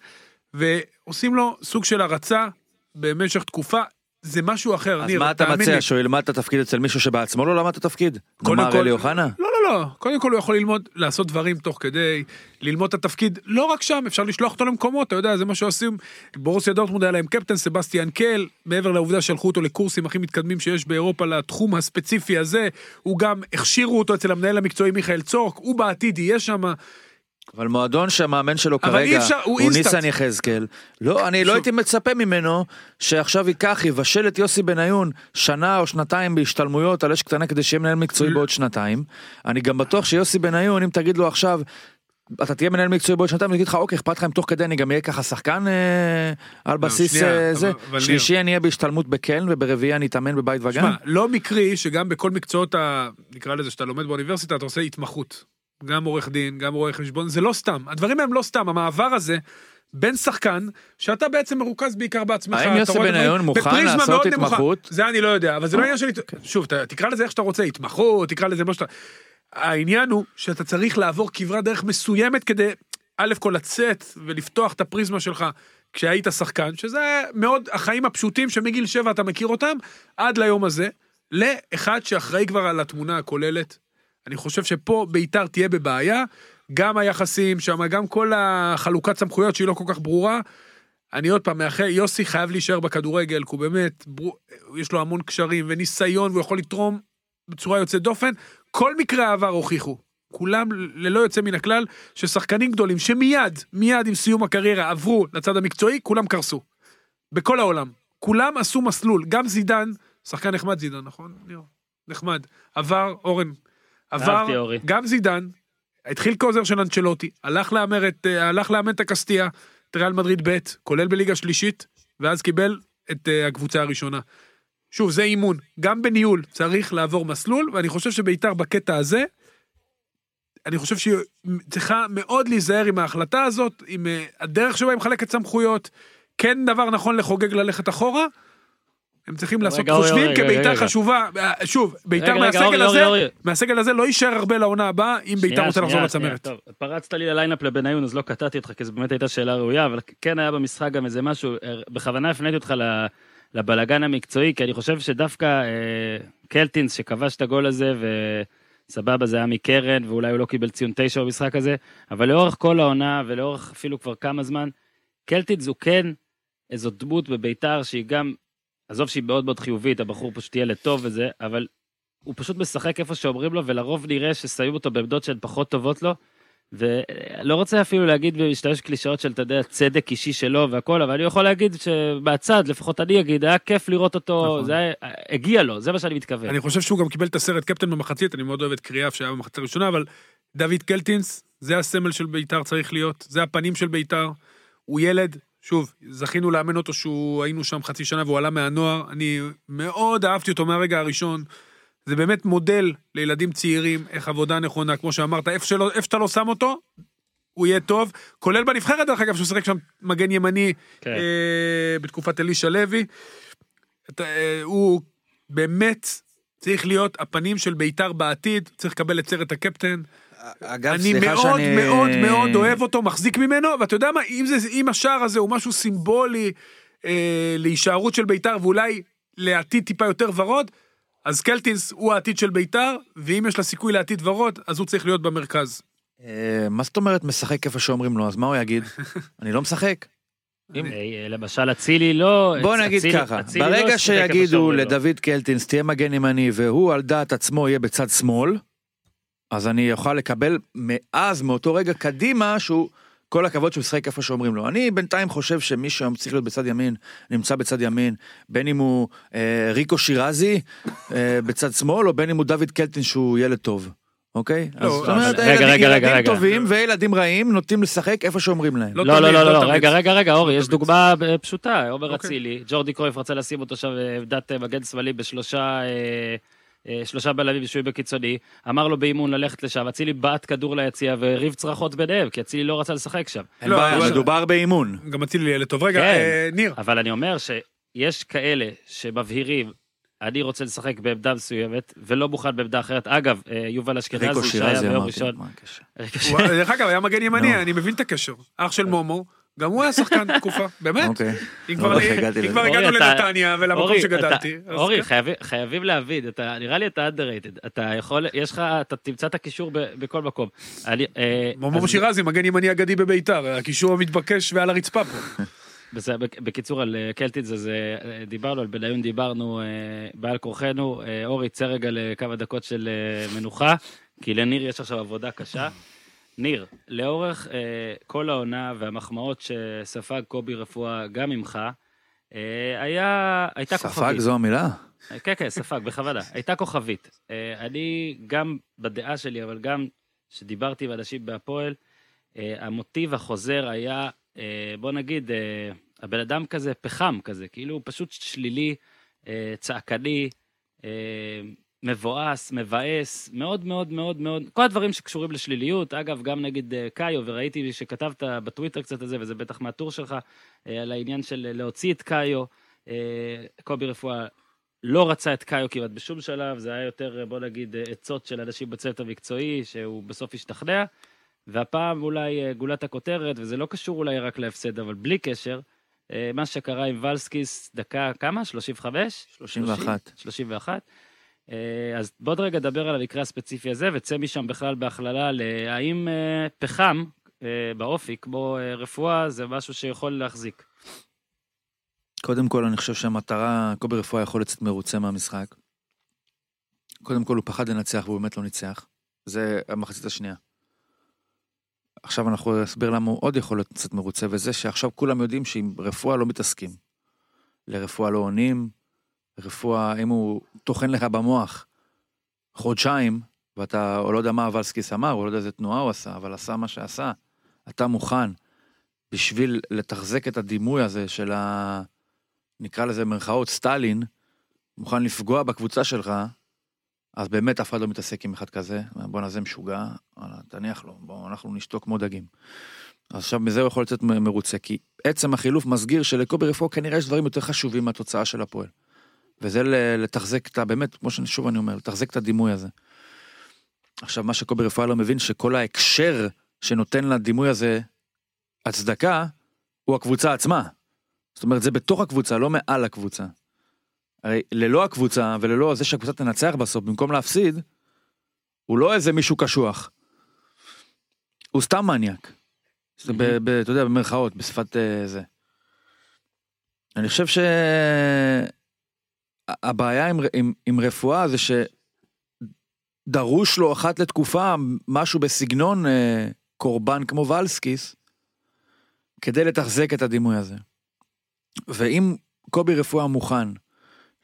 ועושים לו סוג של הרצה במשך תקופה, זה משהו אחר. אז ניר, מה אתה מציע, לי. שהוא ילמד את התפקיד אצל מישהו שבעצמו לא למד את התפקיד? נאמר כל- אלי אוחנה? לא, לא, לא. קודם כל הוא יכול ללמוד, לעשות דברים תוך כדי, ללמוד את התפקיד, לא רק שם, אפשר לשלוח אותו למקומות, אתה יודע, זה מה שעושים. בורוסיה דורטמונד היה להם קפטן סבסטיאן קל, מעבר לעובדה שלחו אותו לקורסים הכי מתקדמים שיש באירופה לתחום הספציפי הזה, הוא גם הכשירו אותו אצל המנהל המקצועי מיכאל צורק, הוא בעתיד יהיה שם. אבל מועדון שהמאמן שלו כרגע אפשר, הוא הוא. ניסן יחזקאל. לא, אני לא שוב. הייתי מצפה ממנו שעכשיו ייקח, יבשל את יוסי בניון שנה או שנתיים בהשתלמויות על אש קטנה כדי שיהיה מנהל מקצועי בעוד שנתיים. אני גם בטוח שיוסי בניון, אם תגיד לו עכשיו, אתה תהיה מנהל מקצועי בעוד שנתיים, אני אגיד לך, אוקיי, אכפת לך אם תוך כדי אני גם אהיה ככה שחקן אה, על בסיס לא, שנייה, אה, זה. אבל. שלישי אני אהיה בהשתלמות בקלן וברביעי אני אתאמן בבית וגן. שמע, לא מקרי שגם בכל מקצועות, ה... נקרא לזה שאתה לומד באוניברסיטה, אתה עושה התמחות. גם עורך דין, גם רואה חשבון, זה לא סתם. הדברים הם לא סתם, המעבר הזה בין שחקן, שאתה בעצם מרוכז בעיקר בעצמך. האם יוסי בניון מוכן לעשות. התמחות? זה אני לא יודע, אבל זה לא עניין של... שוב, תקרא לזה איך שאתה רוצה, התמחות, תקרא לזה מה שאתה... העניין הוא שאתה צריך לעבור כברת דרך מסוימת כדי, א' כל לצאת ולפתוח את הפריזמה שלך כשהיית שחקן, שזה מאוד החיים הפשוטים שמגיל שבע אתה מכיר אותם, עד ליום הזה, לאחד שאחראי כבר על התמונה הכוללת. אני חושב שפה ביתר תהיה בבעיה, גם היחסים שם, גם כל החלוקת סמכויות שהיא לא כל כך ברורה. אני עוד פעם מאחל, יוסי חייב להישאר בכדורגל, כי הוא באמת, בר... יש לו המון קשרים וניסיון, והוא יכול לתרום בצורה יוצאת דופן. כל מקרי העבר הוכיחו, כולם ללא יוצא מן הכלל, ששחקנים גדולים שמיד, מיד עם סיום הקריירה עברו לצד המקצועי, כולם קרסו. בכל העולם. כולם עשו מסלול, גם זידן, שחקן נחמד זידן, נכון? נחמד. עבר, אורן, עבר. גם זידן, התחיל כעוזר של אנצ'לוטי, הלך לאמן את, אה, הלך לאמן את הקסטיה, את ריאל מדריד ב', כולל בליגה שלישית, ואז קיבל את אה, הקבוצה הראשונה. שוב, זה אימון. גם בניהול צריך לעבור מסלול, ואני חושב שביתר בקטע הזה, אני חושב שהיא צריכה מאוד להיזהר עם ההחלטה הזאת, עם אה, הדרך שבה היא מחלקת סמכויות. כן דבר נכון לחוגג ללכת אחורה. הם צריכים לעשות, חושבים רגע, כי ביתר רגע. חשובה, אה, שוב, ביתר מהסגל הזה. מהסגל הזה לא יישאר הרבה לעונה הבאה, אם ביתר רוצה לחזור לצמרת. פרצת לי ל lineup לבניון, אז לא קטעתי אותך, כי זו באמת הייתה שאלה ראויה, אבל כן היה במשחק גם איזה משהו, אה, בכוונה הפניתי אותך לבלגן המקצועי, כי אני חושב שדווקא אה, קלטינס שכבש את הגול הזה, וסבבה, זה היה מקרן, ואולי הוא לא קיבל ציון תשע במשחק הזה, אבל לאורך כל העונה, ולאורך אפילו כבר כמה זמן, קלטינס הוא כן איזו דמות בביתר שהיא גם, עזוב שהיא מאוד מאוד חיובית, הבחור פשוט ילד טוב וזה, אבל הוא פשוט משחק איפה שאומרים לו, ולרוב נראה ששמים אותו בעמדות שהן פחות טובות לו. ולא רוצה אפילו להגיד ולהשתמש קלישאות של, אתה יודע, צדק אישי שלו והכל, אבל אני יכול להגיד שבצד, לפחות אני אגיד, היה כיף לראות אותו, נכון. זה היה, הגיע לו, זה מה שאני מתכוון. אני חושב שהוא גם קיבל את הסרט קפטן במחצית, אני מאוד אוהב את קריאף שהיה במחצית הראשונה, אבל דוד קלטינס, זה הסמל של ביתר צריך להיות, זה הפנים של ביתר. הוא ילד, שוב, זכינו לאמן אותו שהוא, היינו שם חצי שנה והוא עלה מהנוער, אני מאוד אהבתי אותו מהרגע הראשון. זה באמת מודל לילדים צעירים, איך עבודה נכונה, כמו שאמרת, איפה, שלא, איפה שאתה לא שם אותו, הוא יהיה טוב, כולל בנבחרת דרך אגב, שהוא שיחק שם מגן ימני כן. אה, בתקופת אלישע לוי. אתה, אה, הוא באמת צריך להיות הפנים של בית"ר בעתיד, צריך לקבל את סרט הקפטן. אגב, אני סליחה מאוד שאני... מאוד מאוד אוהב אותו, מחזיק ממנו, ואתה יודע מה, אם, זה, אם השער הזה הוא משהו סימבולי אה, להישארות של בית"ר ואולי לעתיד טיפה יותר ורוד, אז קלטינס הוא העתיד של בית"ר, ואם יש לה סיכוי לעתיד ורוד, אז הוא צריך להיות במרכז. אה, מה זאת אומרת משחק איפה שאומרים לו, אז מה הוא יגיד? אני לא משחק. אם- אה, למשל אצילי לא... בוא נגיד אצילי- ככה, לא ברגע שיגידו. לדוד קלטינס תהיה מגן ימני והוא על דעת עצמו יהיה בצד שמאל, אז אני אוכל לקבל מאז מאותו רגע קדימה שהוא כל הכבוד שהוא משחק איפה שאומרים לו. אני בינתיים חושב שמי שהיום צריך להיות בצד ימין נמצא בצד ימין בין אם הוא אה, ריקו שירזי אה, בצד שמאל או בין אם הוא דוד קלטינס שהוא ילד טוב. אוקיי? לא, אז זאת אבל- אומרת, רגע, ילדים- רגע, רגע, ילדים רגע. טובים וילדים רעים נוטים לשחק איפה שאומרים להם. לא לא, לא, לא, לא לא. רגע, רגע, רגע, אורי, יש תמיד. דוגמה אה, פשוטה, עומר אוקיי. אצילי, ג'ורדי קרויף רצה לשים אותו שם בעמדת אה, מגן שמאלי בשלושה... אה, אה, שלושה בלמים ושועי בקיצוני, אמר לו באימון ללכת לשם, אצילי בעט כדור ליציע והריב צרחות ביניהם, כי אצילי לא רצה לשחק שם. אין לא, בעיה, מדובר באימון. גם אצילי ילד טוב. רגע, כן. אה, ניר, אבל אני אומר שיש כאלה שמבהירים, אני רוצה לשחק בעמדה מסוימת, ולא מוכן בעמדה אחרת. אגב, אה, יובל אשכנזי, שהיה ביום. ראשון... דרך אגב, היה מגן ימני. אני מבין את הקשר. אח של מומו, גם הוא היה שחקן תקופה, באמת. אוקיי. אם לא כבר אורי, הגענו לנתניה ולמקום שגדלתי. אורי, כן. חייבים- להבין, אתה- נראה לי אתה underrated. אתה יכול, יש לך, אתה תמצא את הקישור בכל מקום. אה, מומו שירזי, מגן ימני אגדי בביתר, הקישור המתבקש ועל הרצפה פה. בקיצור, על אה, קלטיץ, אז אה, דיברנו, על בניון דיברנו אה, בעל כורחנו. אורי, צא רגע לכמה דקות של מנוחה, כי לניר יש עכשיו עבודה קשה. ניר, לאורך אה, כל העונה והמחמאות שספג קובי רפואה גם ממך, אה, היה, הייתה ספג כוכבית. זו המילה? כן, כן, ספג, בכוונה. הייתה כוכבית. אה, אני, גם בדעה שלי, אבל גם שדיברתי עם אנשים בהפועל, אה, המוטיב החוזר היה, אה, בוא נגיד, אה, הבן אדם כזה פחם כזה, כאילו הוא פשוט שלילי, אה, צעקני, אה, מבואס, מבאס, מאוד מאוד מאוד מאוד, כל הדברים שקשורים לשליליות. אגב, גם נגיד אה, קאיו, וראיתי שכתבת בטוויטר קצת על זה, וזה בטח מהטור שלך, אה, על העניין של להוציא את קאיו. אה, קובי רפואה לא רצה את קאיו כמעט בשום שלב, זה היה יותר, בוא נגיד, עצות של אנשים בצוות המקצועי, שהוא בסוף השתכנע. והפעם אולי אה, גולת הכותרת, וזה לא קשור אולי רק להפסד, אבל בלי קשר, אה, מה שקרה עם ולסקיס, דקה כמה? 35? 31. 31. אה, אז בוא רגע נדבר על המקרה הספציפי הזה, וצא משם בכלל בהכללה להאם אה, פחם אה, באופי, כמו אה, רפואה, זה משהו שיכול להחזיק. קודם כל, אני חושב שהמטרה, קובי רפואה יכול לצאת מרוצה מהמשחק. קודם כל, הוא פחד לנצח והוא באמת לא ניצח. זה המחצית השנייה. עכשיו אנחנו נסביר למה הוא עוד יכול לצאת מרוצה, וזה שעכשיו כולם יודעים שעם רפואה לא מתעסקים. לרפואה לא עונים, רפואה, אם הוא טוחן לך במוח חודשיים, ואתה או לא יודע מה ולסקיס אמר, או לא יודע איזה תנועה הוא עשה, אבל עשה מה שעשה, אתה מוכן בשביל לתחזק את הדימוי הזה של ה... נקרא לזה במרכאות סטלין, מוכן לפגוע בקבוצה שלך, אז באמת אף אחד לא מתעסק עם אחד כזה, בואנה זה משוגע, תניח לו, בואו אנחנו נשתוק כמו דגים. אז עכשיו מזה הוא יכול לצאת מרוצה, כי עצם החילוף מסגיר שלקובי רפואה כנראה יש דברים יותר חשובים מהתוצאה של הפועל. וזה לתחזק את ה... באמת, כמו שאני שוב אני אומר, לתחזק את הדימוי הזה. עכשיו, מה שקובי רפואה לא מבין, שכל ההקשר שנותן לדימוי הזה הצדקה, הוא הקבוצה עצמה. זאת אומרת, זה בתוך הקבוצה, לא מעל הקבוצה. הרי ללא הקבוצה וללא זה שהקבוצה תנצח בסוף במקום להפסיד, הוא לא איזה מישהו קשוח. הוא סתם מניאק. זה ב, ב, אתה יודע, במרכאות, בשפת אה, זה. אני חושב שהבעיה עם, עם, עם רפואה זה שדרוש לו אחת לתקופה משהו בסגנון אה, קורבן כמו ולסקיס, כדי לתחזק את הדימוי הזה. ואם קובי רפואה מוכן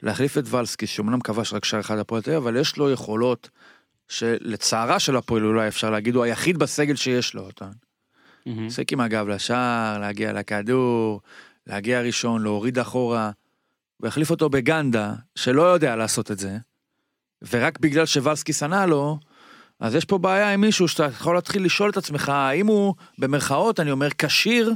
להחליף את ולסקיס, שאומנם כבש רק שער אחד הפועל תל אביב, אבל יש לו יכולות שלצערה של הפועל אולי אפשר להגיד, הוא היחיד בסגל שיש לו אותן. לשחק עם הגב לשער, להגיע לכדור, להגיע ראשון, להוריד אחורה, והחליף אותו בגנדה, שלא יודע לעשות את זה, ורק בגלל שוולסקי שנא לו, אז יש פה בעיה עם מישהו שאתה יכול להתחיל לשאול את עצמך, האם הוא, במרכאות, אני אומר, כשיר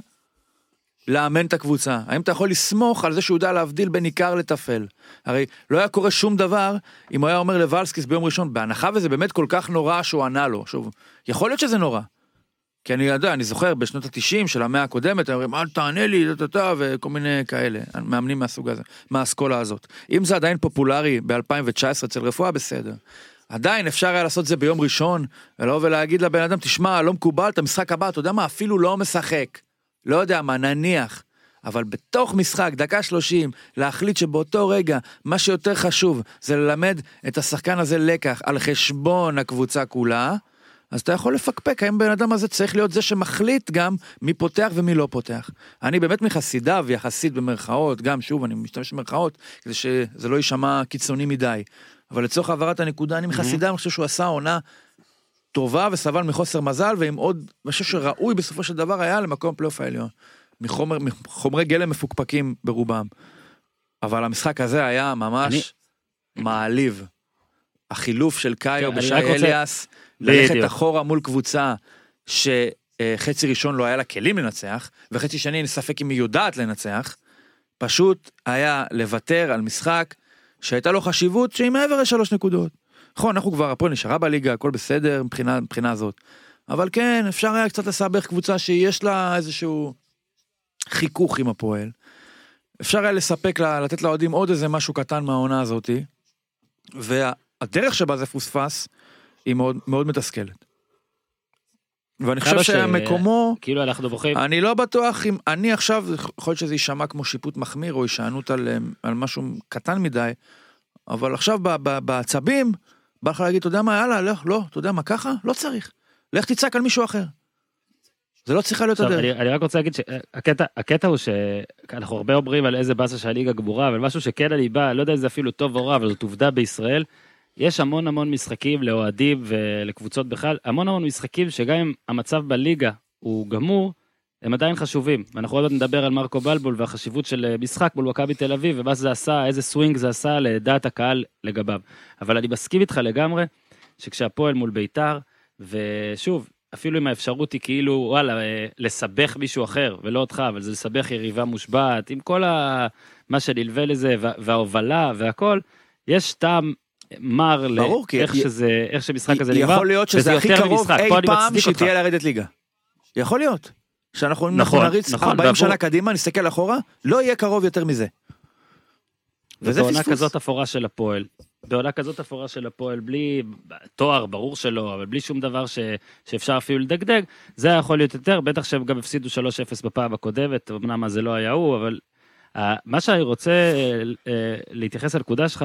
לאמן את הקבוצה? האם אתה יכול לסמוך על זה שהוא יודע להבדיל בין עיקר לטפל? הרי לא היה קורה שום דבר אם הוא היה אומר לוולסקיס ביום ראשון, בהנחה וזה באמת כל כך נורא שהוא ענה לו. שוב, יכול להיות שזה נורא. כי אני יודע, אני זוכר בשנות התשעים של המאה הקודמת, הם אומרים, אל תענה לי, טה-טה, וכל מיני כאלה, מאמנים מהסוג הזה, מהאסכולה הזאת. אם זה עדיין פופולרי ב-2019 אצל רפואה, בסדר. עדיין אפשר היה לעשות את זה ביום ראשון, ולבוא ולהגיד לבן אדם, תשמע, לא מקובל, את המשחק הבא, אתה יודע מה, אפילו לא משחק. לא יודע מה, נניח. אבל בתוך משחק, דקה 30, להחליט שבאותו רגע, מה שיותר חשוב זה ללמד את השחקן הזה לקח על חשבון הקבוצה כולה, אז אתה יכול לפקפק האם בן אדם הזה צריך להיות זה שמחליט גם מי פותח ומי לא פותח. אני באמת מחסידיו יחסית במרכאות, גם שוב אני משתמש במרכאות, כדי שזה לא יישמע קיצוני מדי. אבל לצורך העברת הנקודה אני מחסידיו, אני חושב שהוא עשה עונה טובה וסבל מחוסר מזל ועם עוד, אני חושב שראוי בסופו של דבר היה למקום פלייאוף העליון. מחומר, מחומרי גלם מפוקפקים ברובם. אבל המשחק הזה היה ממש מעליב. החילוף של קאיו כן, אני בשי אליאס, ללכת בדיוק. אחורה מול קבוצה שחצי ראשון לא היה לה כלים לנצח, וחצי שני אין ספק אם היא יודעת לנצח, פשוט היה לוותר על משחק שהייתה לו חשיבות שהיא מעבר לשלוש נקודות. נכון, אנחנו כבר, הפועל נשארה בליגה, הכל בסדר מבחינה, מבחינה זאת. אבל כן, אפשר היה קצת לסבך קבוצה שיש לה איזשהו חיכוך עם הפועל. אפשר היה לספק לה, לתת לאוהדים עוד איזה משהו קטן מהעונה הזאתי. והדרך שבה זה פוספס, היא מאוד, מאוד מתסכלת. ואני חושב כמה ש- שמקומו, כאילו אנחנו בוכים, אני לא בטוח אם אני עכשיו, יכול להיות שזה יישמע כמו שיפוט מחמיר או הישענות על, אה, על משהו קטן מדי, אבל עכשיו ב- ב- בעצבים, בא לך להגיד, אתה יודע מה, יאללה, לא, לא, אתה יודע מה, ככה? לא צריך. לך תצעק על מישהו אחר. זה לא צריכה להיות הדרך. אני, אני רק רוצה להגיד שהקטע הקטע הוא שאנחנו הרבה אומרים על איזה באסה שהליגה גמורה אבל משהו שכן אני בא לא יודע אם זה אפילו טוב או רע אבל זאת עובדה בישראל. יש המון המון משחקים לאוהדים ולקבוצות בכלל המון המון משחקים שגם אם המצב בליגה הוא גמור הם עדיין חשובים. ואנחנו עוד מעט נדבר על מרקו בלבול והחשיבות של אה, משחק מול מכבי תל אביב ומה זה עשה איזה סווינג זה עשה לדעת הקהל לגביו. אבל אני מסכים איתך לגמרי שכשהפועל מול ביתר ושוב אפילו אם האפשרות היא כאילו וואלה אה, לסבך מישהו אחר ולא אותך אבל זה לסבך יריבה מושבעת עם כל ה... מה שנלווה לזה וה- וההובלה והכל יש טעם מר ברור, כי לאיך י- שזה איך שמשחק הזה נגמר. יכול להיות שזה הכי קרוב. אי פעם מצדיק שהיא אותך. תהיה לרדת ליגה. יכול להיות. שאנחנו נכון, נריץ נכון, 40 ועבור- שנה קדימה, נסתכל אחורה, לא יהיה קרוב יותר מזה. וזה פספוס. כזאת אפורה של הפועל, בעונה כזאת אפורה של הפועל, בלי תואר, ברור שלא, אבל בלי שום דבר ש, שאפשר אפילו לדגדג, זה היה יכול להיות יותר, בטח שהם גם הפסידו 3-0 בפעם הקודמת, אמנם זה לא היה הוא, אבל uh, מה שאני רוצה uh, להתייחס לנקודה שלך,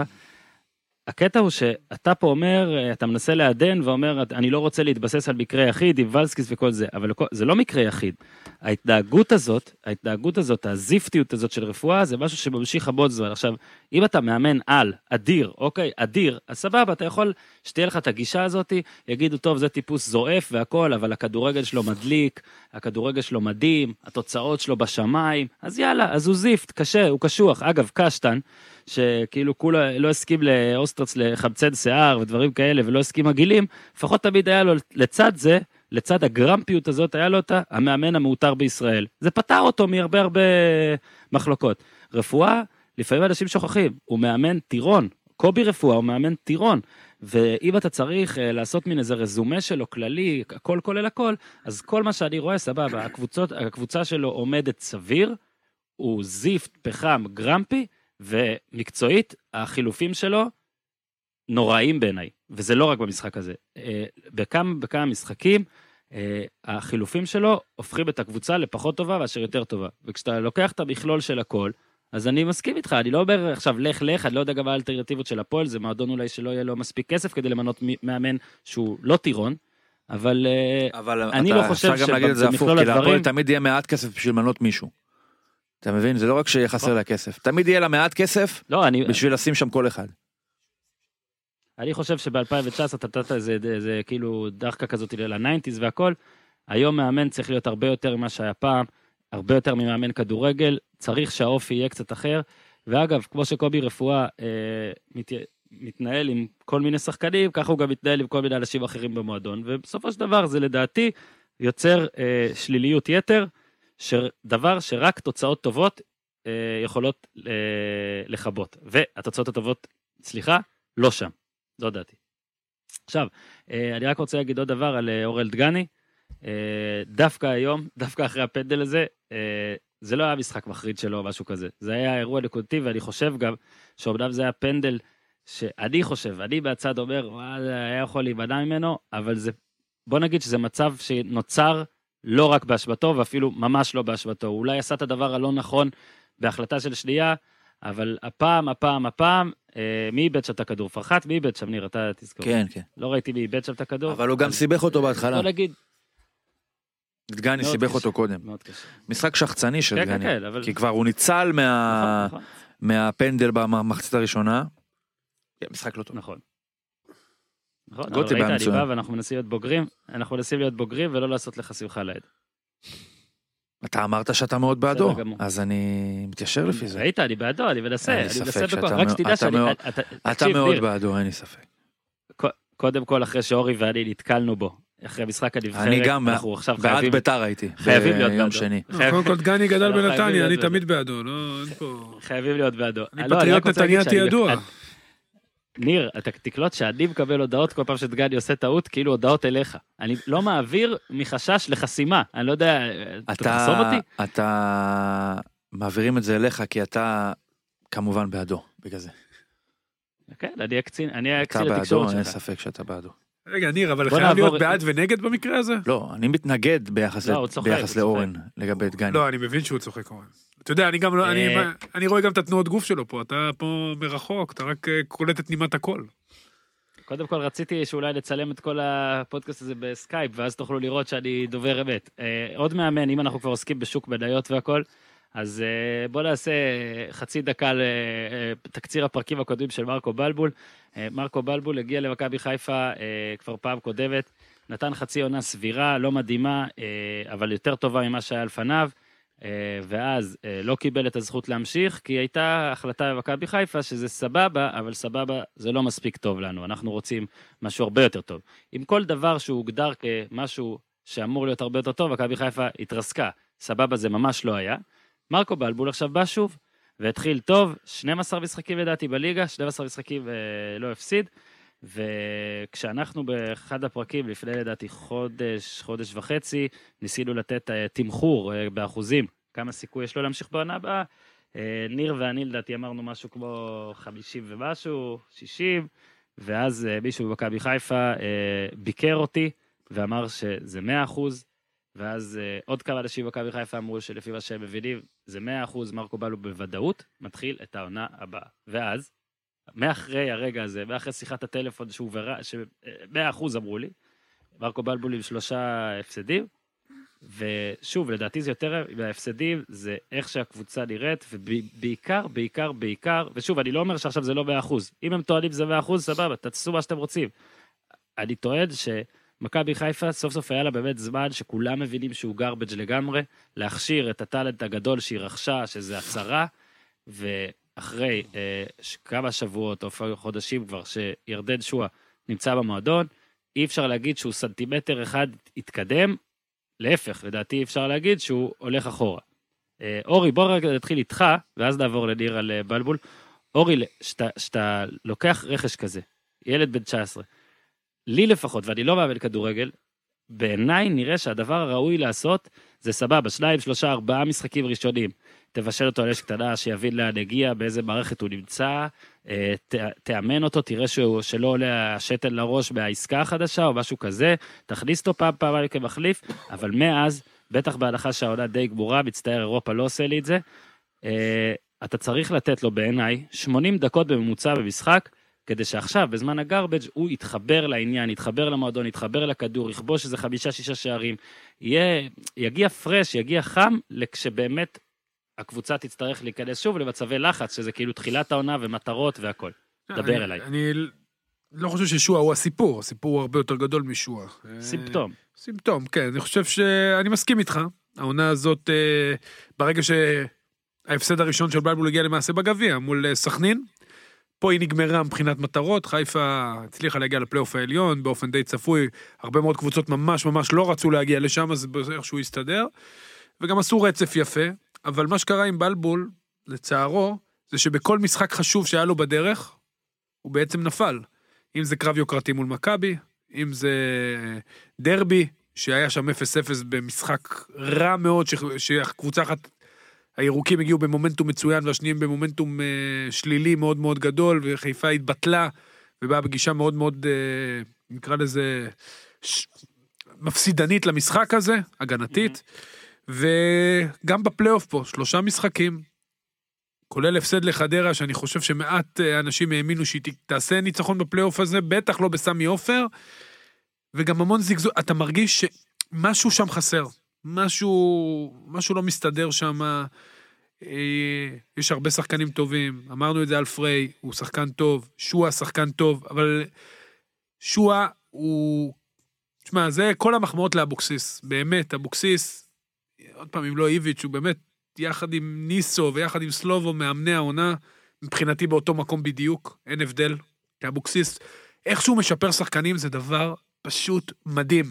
הקטע הוא שאתה פה אומר, אה, אתה מנסה לעדן ואומר, אני לא רוצה להתבסס על מקרה יחיד עם ולסקיס וכל זה, אבל זה לא מקרה יחיד. ההתנהגות הזאת, ההתנהגות הזאת, הזיפטיות הזאת של רפואה, זה משהו שממשיך המון זמן. עכשיו, אם אתה מאמן על, אדיר, אוקיי, אדיר, אז סבבה, אתה יכול שתהיה לך את הגישה הזאת, יגידו, טוב, זה טיפוס זועף והכל, אבל הכדורגל שלו מדליק, הכדורגל שלו מדהים, התוצאות שלו בשמיים, אז יאללה, אז הוא זיפט, קשה, הוא קשוח. אגב, קשטן, שכאילו כולה לא הסכים לאוסטרץ לחמצן שיער ודברים כאלה, ולא הסכים מגעילים, לפחות תמיד היה לו לצד זה, לצד הגרמפיות הזאת, היה לו את המאמן המעוטר בישראל. זה פטר אותו מהרבה הרבה מחלוקות. רפואה, לפעמים אנשים שוכחים, הוא מאמן טירון. קובי רפואה הוא מאמן טירון. ואם אתה צריך uh, לעשות מין איזה רזומה שלו כללי, הכל כולל הכל, אז כל מה שאני רואה, סבבה, הקבוצות, הקבוצה שלו עומדת סביר, הוא זיפט, פחם, גרמפי, ומקצועית, החילופים שלו נוראים בעיניי, וזה לא רק במשחק הזה. אה, בכמה, בכמה משחקים, אה, החילופים שלו הופכים את הקבוצה לפחות טובה מאשר יותר טובה. וכשאתה לוקח את המכלול של הכל, אז אני מסכים איתך, אני לא אומר עכשיו לך לך, אני לא יודע גם מה האלטרנטיבות של הפועל, זה מועדון אולי שלא יהיה לו מספיק כסף כדי למנות מאמן שהוא לא טירון, אבל אה, אבל אני לא חושב אפשר גם להגיד את זה הפוך, שבמכלול כי להפועל הדברים- תמיד יהיה מעט כסף בשביל למנות מישהו. אתה מבין? זה לא רק שיהיה חסר לה כסף, תמיד יהיה לה מעט כסף לא, אני, בשביל לשים שם כל אחד. אני חושב שב-2019 אתה נתת איזה, איזה כאילו דחקה כזאת לניינטיז והכל. היום מאמן צריך להיות הרבה יותר ממה שהיה פעם, הרבה יותר ממאמן כדורגל, צריך שהאופי יהיה קצת אחר. ואגב, כמו שקובי רפואה אה, מת, מתנהל עם כל מיני שחקנים, ככה הוא גם מתנהל עם כל מיני אנשים אחרים במועדון, ובסופו של דבר זה לדעתי יוצר אה, שליליות יתר, דבר שרק תוצאות טובות אה, יכולות אה, לכבות. והתוצאות הטובות, סליחה, לא שם. זו דעתי. עכשיו, אה, אני רק רוצה להגיד עוד דבר על אה, אורל דגני. אה, דווקא היום, דווקא אחרי הפנדל הזה, אה, זה לא היה משחק מחריד שלו או משהו כזה. זה היה אירוע נקודתי, ואני חושב גם שאומנם זה היה פנדל שאני חושב, אני מהצד אומר, וואלה, היה יכול להימנע ממנו, אבל זה, בוא נגיד שזה מצב שנוצר לא רק באשמתו, ואפילו ממש לא באשמתו. הוא אולי עשה את הדבר הלא נכון בהחלטה של שנייה, אבל הפעם, הפעם, הפעם, אה, מי איבד שם את הכדור? פרחת? מי איבד שם, ניר? אתה תזכור. כן, כן. לא ראיתי מי איבד שם את הכדור. אבל הוא גם סיבך אותו בהתחלה. בוא נגיד, דגני סיבך. אותו קודם. מאוד קשה. משחק שחצני של כן, כן, דגני. כן, אבל... כי כבר הוא ניצל מה- נכון, נכון, מהפנדל במחצית הראשונה. כן, משחק לא טוב. נכון. נכון, אבל גוטליב ראית, היה אני מצוין. בא ואנחנו מנסים להיות בוגרים, אנחנו מנסים להיות בוגרים ולא לעשות לך שמחה לאיד. אתה אמרת שאתה מאוד בעדו. אז אני מתיישר לפי זה. ראית, אני בעדו, אני מנסה, אני ספק מנסה בכוח, רק שתדע אתה שאני... מאוד- אתה- מאוד בעדו, אין לי ספק. קודם כל אחרי שאורי ואני נתקלנו בו, אחרי משחק הנבחרת, אני גם אנחנו עכשיו בעד חייבים... ביתר הייתי. חייבים להיות ביום בעדו. שני. חייב- קודם כל דגני גדל חייבים בנתניה, אני. תמיד בעדו, לא, אין פה... חייבים להיות בעדו. אני לא, פטריוט נתניאתי שאני- ידוע. ניר, אתה תקלוט שאני מקבל הודעות כל פעם שדגני עושה טעות, כאילו הודעות אליך. אני לא מעביר מחשש לחסימה, אני לא יודע, אתה תחסום אתה, אותי? אתה, מעבירים את זה אליך כי אתה כמובן בעדו, בגלל זה. כן, אני אהיה קצין, אני אהיה אתה קצין בעדו, התקשורת אין שלך. ספק שאתה בעדו. רגע, ניר, אבל חייב להיות בעד ונגד במקרה הזה? לא, אני מתנגד ביחס, לא, ל- הוא צוחק, ביחס הוא לאורן, לגבי דגני. לא, אני מבין שהוא צוחק אורן. אתה יודע, אני גם לא, אני- אה. אני רואה גם את התנועות גוף שלו פה, אתה פה מרחוק, אתה רק אה, קולט את נימת הקול. קודם כל רציתי שאולי נצלם את כל הפודקאסט הזה בסקייפ, ואז תוכלו לראות שאני דובר אמת. אה, עוד מאמן, אם אנחנו כבר עוסקים בשוק מניות והכל, אז אה, בוא נעשה חצי דקה לתקציר הפרקים הקודמים של מרקו בלבול. מרקו בלבול הגיע למכבי חיפה כבר פעם קודמת, נתן חצי עונה סבירה, לא מדהימה, אבל יותר טובה ממה שהיה לפניו. אה, ואז אה, לא קיבל את הזכות להמשיך, כי הייתה החלטה במכבי חיפה שזה סבבה, אבל סבבה זה לא מספיק טוב לנו, אנחנו רוצים משהו הרבה יותר טוב. עם כל דבר שהוגדר כמשהו שאמור להיות הרבה יותר טוב, מכבי חיפה התרסקה. סבבה זה ממש לא היה. מרקו בלבול עכשיו בא שוב, והתחיל טוב, 12 משחקים לדעתי בליגה, 12 משחקים ולא הפסיד. וכשאנחנו באחד הפרקים לפני לדעתי חודש, חודש וחצי, ניסינו לתת אה, תמחור אה, באחוזים, כמה סיכוי יש לו להמשיך בעונה הבאה. אה, ניר ואני לדעתי אמרנו משהו כמו 50 ומשהו, 60, ואז מישהו במכבי חיפה ביקר אותי ואמר שזה 100 אחוז, ואז עוד כמה אנשים במכבי חיפה אמרו שלפי מה שהם מבינים, זה 100 אחוז, מרקו בלו בוודאות מתחיל את העונה הבאה. ואז, מאחרי הרגע הזה, מאחרי שיחת הטלפון שהוא ורע, ש-100 אחוז אמרו לי, מרקו בלבול עם שלושה הפסדים, ושוב, לדעתי זה יותר מההפסדים, זה איך שהקבוצה נראית, ובעיקר, בעיקר, בעיקר, ושוב, אני לא אומר שעכשיו זה לא 100%. אם הם טוענים שזה 100%, סבבה, תעשו מה שאתם רוצים. אני טוען שמכבי חיפה, סוף סוף היה לה באמת זמן שכולם מבינים שהוא garbage לגמרי, להכשיר את הטאלנט הגדול שהיא רכשה, שזה הצהרה, ואחרי אה, כמה שבועות או חודשים כבר, שירדן שואה נמצא במועדון, אי אפשר להגיד שהוא סנטימטר אחד התקדם, להפך, לדעתי אפשר להגיד שהוא הולך אחורה. אה, אורי, בוא רגע נתחיל איתך, ואז נעבור לניר על אה, בלבול. אורי, שאתה- שאתה לוקח רכש כזה, ילד בן 19, לי לפחות, ואני לא מאמן כדורגל, בעיניי נראה שהדבר הראוי לעשות זה סבבה, שניים, שלושה, ארבעה משחקים ראשונים. תבשל אותו על אש קטנה, שיבין לאן הגיע, באיזה מערכת הוא נמצא, אה, ת, תאמן אותו, תראה שהוא, שלא עולה השתן לראש מהעסקה החדשה או משהו כזה, תכניס אותו פעם, פעמיים כמחליף, אבל מאז, בטח בהנחה שהעונה די גמורה, מצטער, אירופה לא עושה לי את זה, אה, אתה צריך לתת לו בעיניי 80 דקות בממוצע במשחק, כדי שעכשיו, בזמן הגרבג', הוא יתחבר לעניין, יתחבר למועדון, יתחבר לכדור, יכבוש איזה חמישה-שישה שערים, יהיה, יגיע פרש, יגיע חם, כשבאמת הקבוצה תצטרך להיכנס שוב למצבי לחץ, שזה כאילו תחילת העונה ומטרות והכל. דבר אני- אליי. אני לא חושב ששועה הוא הסיפור, הסיפור הוא הרבה יותר גדול משועה. אה, סימפטום. סימפטום, כן, אני חושב שאני מסכים איתך. העונה הזאת, אה, ברגע שההפסד הראשון של בלבול הגיע למעשה בגביע מול אה, סכנין, פה היא נגמרה מבחינת מטרות, חיפה הצליחה להגיע לפלייאוף העליון באופן די צפוי, הרבה מאוד קבוצות ממש ממש לא רצו להגיע לשם, אז איכשהו הסתדר, וגם עשו רצף יפה, אבל מה שקרה עם בלבול, לצערו, זה שבכל משחק חשוב שהיה לו בדרך, הוא בעצם נפל. אם זה קרב יוקרתי מול מכבי, אם זה דרבי, שהיה שם 0-0 במשחק רע מאוד, ש- שהקבוצה אחת, הירוקים הגיעו במומנטום מצוין והשניים במומנטום אה, שלילי מאוד מאוד גדול, וחיפה התבטלה, ובאה בגישה מאוד מאוד, אה, נקרא לזה, ש... מפסידנית למשחק הזה, הגנתית, וגם בפלייאוף פה, שלושה משחקים, כולל הפסד לחדרה, שאני חושב שמעט אה, אנשים האמינו שהיא תעשה ניצחון בפלייאוף הזה, בטח לא בסמי עופר, וגם המון זיגזוג, אתה מרגיש שמשהו שם חסר, משהו, משהו לא מסתדר שם. אה, יש הרבה שחקנים טובים, אמרנו את זה על פריי, הוא שחקן טוב, שועה שחקן טוב, אבל שועה הוא... תשמע, זה כל המחמאות לאבוקסיס, באמת, אבוקסיס, עוד פעם, אם לא איביץ', הוא באמת, יחד עם ניסו ויחד עם סלובו, מאמני העונה, מבחינתי באותו מקום בדיוק, אין הבדל. כי אבוקסיס, איך שהוא משפר שחקנים זה דבר פשוט מדהים.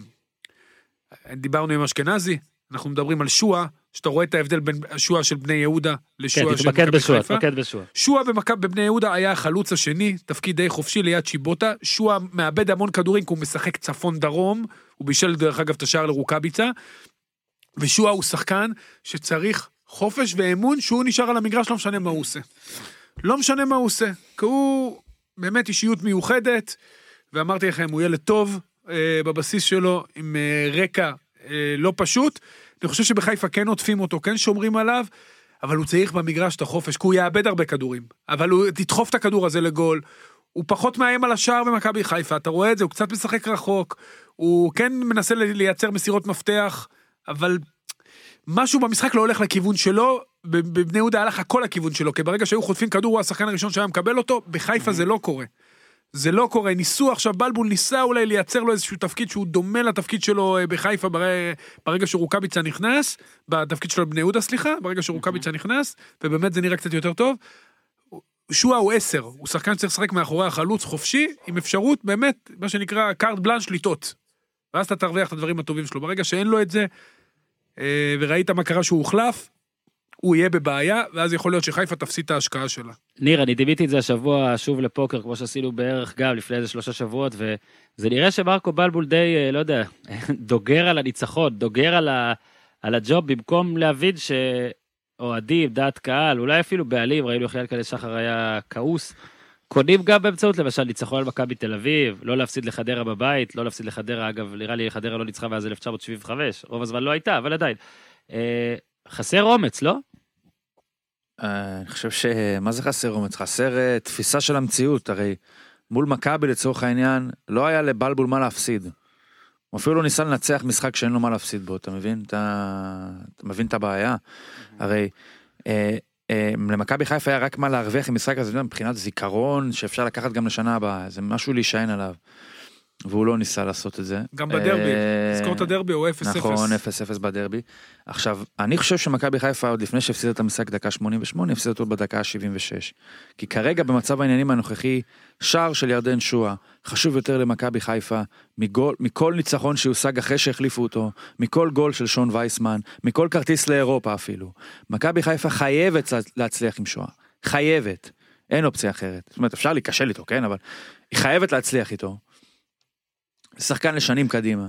דיברנו עם אשכנזי, אנחנו מדברים על שואה, שאתה רואה את ההבדל בין שואה של בני יהודה כן, לשואה של תתמקד מכבי חיפה. תתמקד בשועה. שועה במכבי בבני יהודה היה החלוץ השני, תפקיד די חופשי ליד שיבוטה. שועה מאבד המון כדורים כי הוא משחק צפון דרום, הוא בישל דרך אגב את השער לרוקאביצה. ושועה הוא שחקן שצריך חופש ואמון שהוא נשאר על המגרש, לא משנה מה הוא עושה. לא משנה מה הוא עושה, כי הוא באמת אישיות מיוחדת, ואמרתי לכם, הוא ילד טוב אה, בבסיס שלו, עם אה, רקע אה, לא פשוט. אני חושב שבחיפה כן עוטפים אותו, כן שומרים עליו, אבל הוא צריך במגרש את החופש, כי הוא יאבד הרבה כדורים. אבל הוא תדחוף את הכדור הזה לגול. הוא פחות מאיים על השער במכבי חיפה, אתה רואה את זה, הוא קצת משחק רחוק, הוא כן מנסה לייצר מסירות מפתח, אבל משהו במשחק לא הולך לכיוון שלו, בבני יהודה הלך הכל לכיוון שלו, כי ברגע שהיו חוטפים כדור הוא השחקן הראשון שהיה מקבל אותו, בחיפה זה לא קורה. זה לא קורה, ניסו עכשיו, בלבול ניסה אולי לייצר לו איזשהו תפקיד שהוא דומה לתפקיד שלו אה, בחיפה בר... ברגע שרוקאביצה נכנס, בתפקיד שלו בבני יהודה סליחה, ברגע שרוקאביצה נכנס, ובאמת זה נראה קצת יותר טוב. שועה הוא עשר, הוא שחקן שצריך לשחק מאחורי החלוץ חופשי, עם אפשרות באמת, מה שנקרא קארט בלאנש לטעות. ואז אתה תרוויח את הדברים הטובים שלו. ברגע שאין לו את זה, אה, וראית מה קרה שהוא הוחלף, הוא יהיה בבעיה, ואז יכול להיות שחיפה תפסיד את ההשקעה שלה. ניר, אני דיוויתי את זה השבוע שוב לפוקר, כמו שעשינו בערך גם לפני איזה שלושה שבועות, וזה נראה שמרקו בלבול די, אה, לא יודע, דוגר על הניצחון, דוגר על, ה, על הג'וב, במקום להבין שאוהדים, דעת קהל, אולי אפילו בעלים, ראינו איך ינקלה שחר היה כעוס, קונים גם באמצעות למשל ניצחון על מכבי תל אביב, לא להפסיד לחדרה בבית, לא להפסיד לחדרה, אגב, נראה לי חדרה לא ניצחה מאז 1975, רוב הזמן לא הייתה, אבל עדיין. אה, חסר אומץ, לא? אה, אני חושב ש... מה זה חסר אומץ? חסר אה, תפיסה של המציאות, הרי מול מכבי לצורך העניין, לא היה לבלבול מה להפסיד. הוא אפילו לא ניסה לנצח משחק שאין לו מה להפסיד בו, אתה מבין? אתה, אתה מבין את הבעיה? הרי אה, למכבי חיפה היה רק מה להרוויח עם משחק הזה, מבחינת זיכרון שאפשר לקחת גם לשנה הבאה, זה משהו להישען עליו. והוא לא ניסה לעשות את זה. גם בדרבי, אה, תזכור את הדרבי, הוא 0-0. נכון, 0-0 בדרבי. עכשיו, אני חושב שמכבי חיפה עוד לפני שהפסידה את המשחק דקה 88, הפסידה אותו בדקה ה-76. כי כרגע במצב העניינים הנוכחי, שער של ירדן שואה חשוב יותר למכבי חיפה מגול, מכל ניצחון שהושג אחרי שהחליפו אותו, מכל גול של שון וייסמן, מכל כרטיס לאירופה אפילו. מכבי חיפה חייבת לה- להצליח עם שואה. חייבת. אין אופציה אחרת. זאת אומרת, אפשר להיכשל איתו, כן? אבל היא חייבת להצליח איתו. שחקן לשנים קדימה.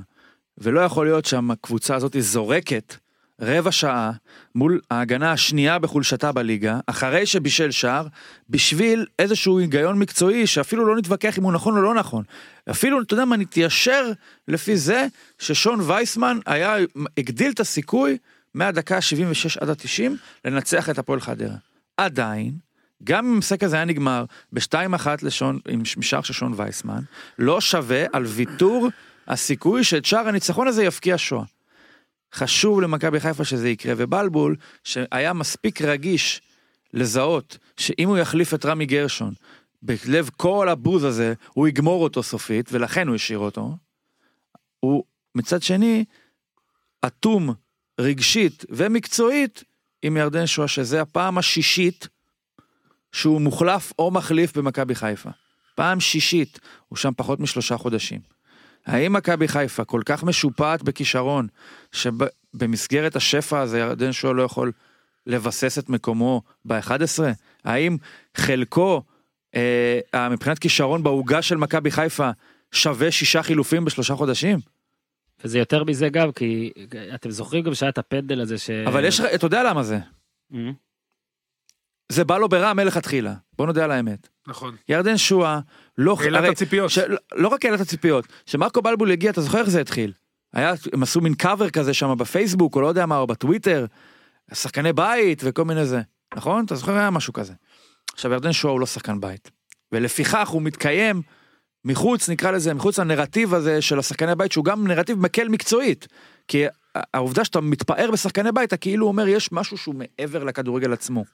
ולא יכול להיות שהקבוצה הזאת זורקת רבע שעה מול ההגנה השנייה בחולשתה בליגה, אחרי שבישל שער, בשביל איזשהו היגיון מקצועי שאפילו לא נתווכח אם הוא נכון או לא נכון. אפילו, אתה יודע מה, נתיישר לפי זה ששון וייסמן היה, הגדיל את הסיכוי מהדקה ה-76 עד ה-90 לנצח את הפועל חדרה. עדיין, גם אם המשחק הזה היה נגמר ב-2-1 לשון, עם שער של שון וייסמן, לא שווה על ויתור הסיכוי שאת שער הניצחון הזה יפקיע שואה. חשוב למכבי חיפה שזה יקרה, ובלבול, שהיה מספיק רגיש לזהות שאם הוא יחליף את רמי גרשון, בלב כל הבוז הזה, הוא יגמור אותו סופית, ולכן הוא השאיר אותו, הוא מצד שני, אטום רגשית ומקצועית עם ירדן שואה, שזה הפעם השישית שהוא מוחלף או מחליף במכבי חיפה. פעם שישית, הוא שם פחות משלושה חודשים. האם מכבי חיפה כל כך משופעת בכישרון, שבמסגרת השפע הזה ירדן שועה לא יכול לבסס את מקומו ב-11? האם חלקו, אה, מבחינת כישרון בעוגה של מכבי חיפה, שווה שישה חילופים בשלושה חודשים? וזה יותר מזה גם, כי אתם זוכרים גם שהיה את הפנדל הזה ש... אבל יש, אתה יודע למה זה? אה, זה בא לו ברע מלכתחילה, בוא נודה על האמת. נכון. ירדן שואה לא... העלה את הציפיות. ש... לא רק העלה את הציפיות, שמרקו בלבול הגיע, אתה זוכר איך זה התחיל? היה, הם עשו מין קאבר כזה שם בפייסבוק, או לא יודע מה, או בטוויטר, שחקני בית וכל מיני זה, נכון? אתה זוכר היה משהו כזה. עכשיו ירדן שואה הוא לא שחקן בית, ולפיכך הוא מתקיים מחוץ, נקרא לזה, מחוץ לנרטיב הזה של השחקני בית, שהוא גם נרטיב מקל מקצועית. כי העובדה שאתה מתפאר בשחקני בית, אתה כאילו אומר יש משהו שהוא מעבר לכדורגל עצמו.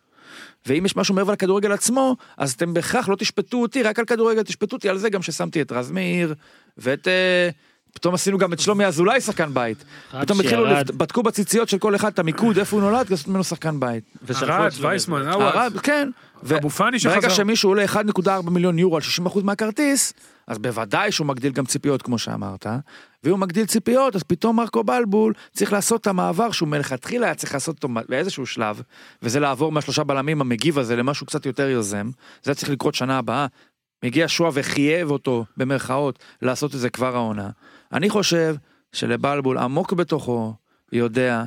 ואם יש משהו מעבר לכדורגל עצמו, אז אתם בהכרח לא תשפטו אותי רק על כדורגל, תשפטו אותי על זה גם ששמתי את רז מאיר, ואת... אה, פתאום עשינו גם את שלומי אזולאי שחקן בית. פתאום התחילו, בדקו בציציות של כל אחד את המיקוד, איפה הוא נולד, לעשות ממנו שחקן בית. שלומי וייסמן, אזולאי. עווד. כן. אבו פאני ברגע שחזר. שמישהו עולה 1.4 מיליון יורו על 60% מהכרטיס, אז בוודאי שהוא מגדיל גם ציפיות כמו שאמרת, ואם הוא מגדיל ציפיות אז פתאום מרקו בלבול צריך לעשות את המעבר שהוא מלכתחילה היה צריך לעשות אותו באיזשהו שלב, וזה לעבור מהשלושה בלמים המגיב הזה למשהו קצת יותר יוזם, זה צריך לקרות שנה הבאה. מגיע שועה וחייב אותו במרכאות לעשות את זה כבר העונה. אני חושב שלבלבול עמוק בתוכו יודע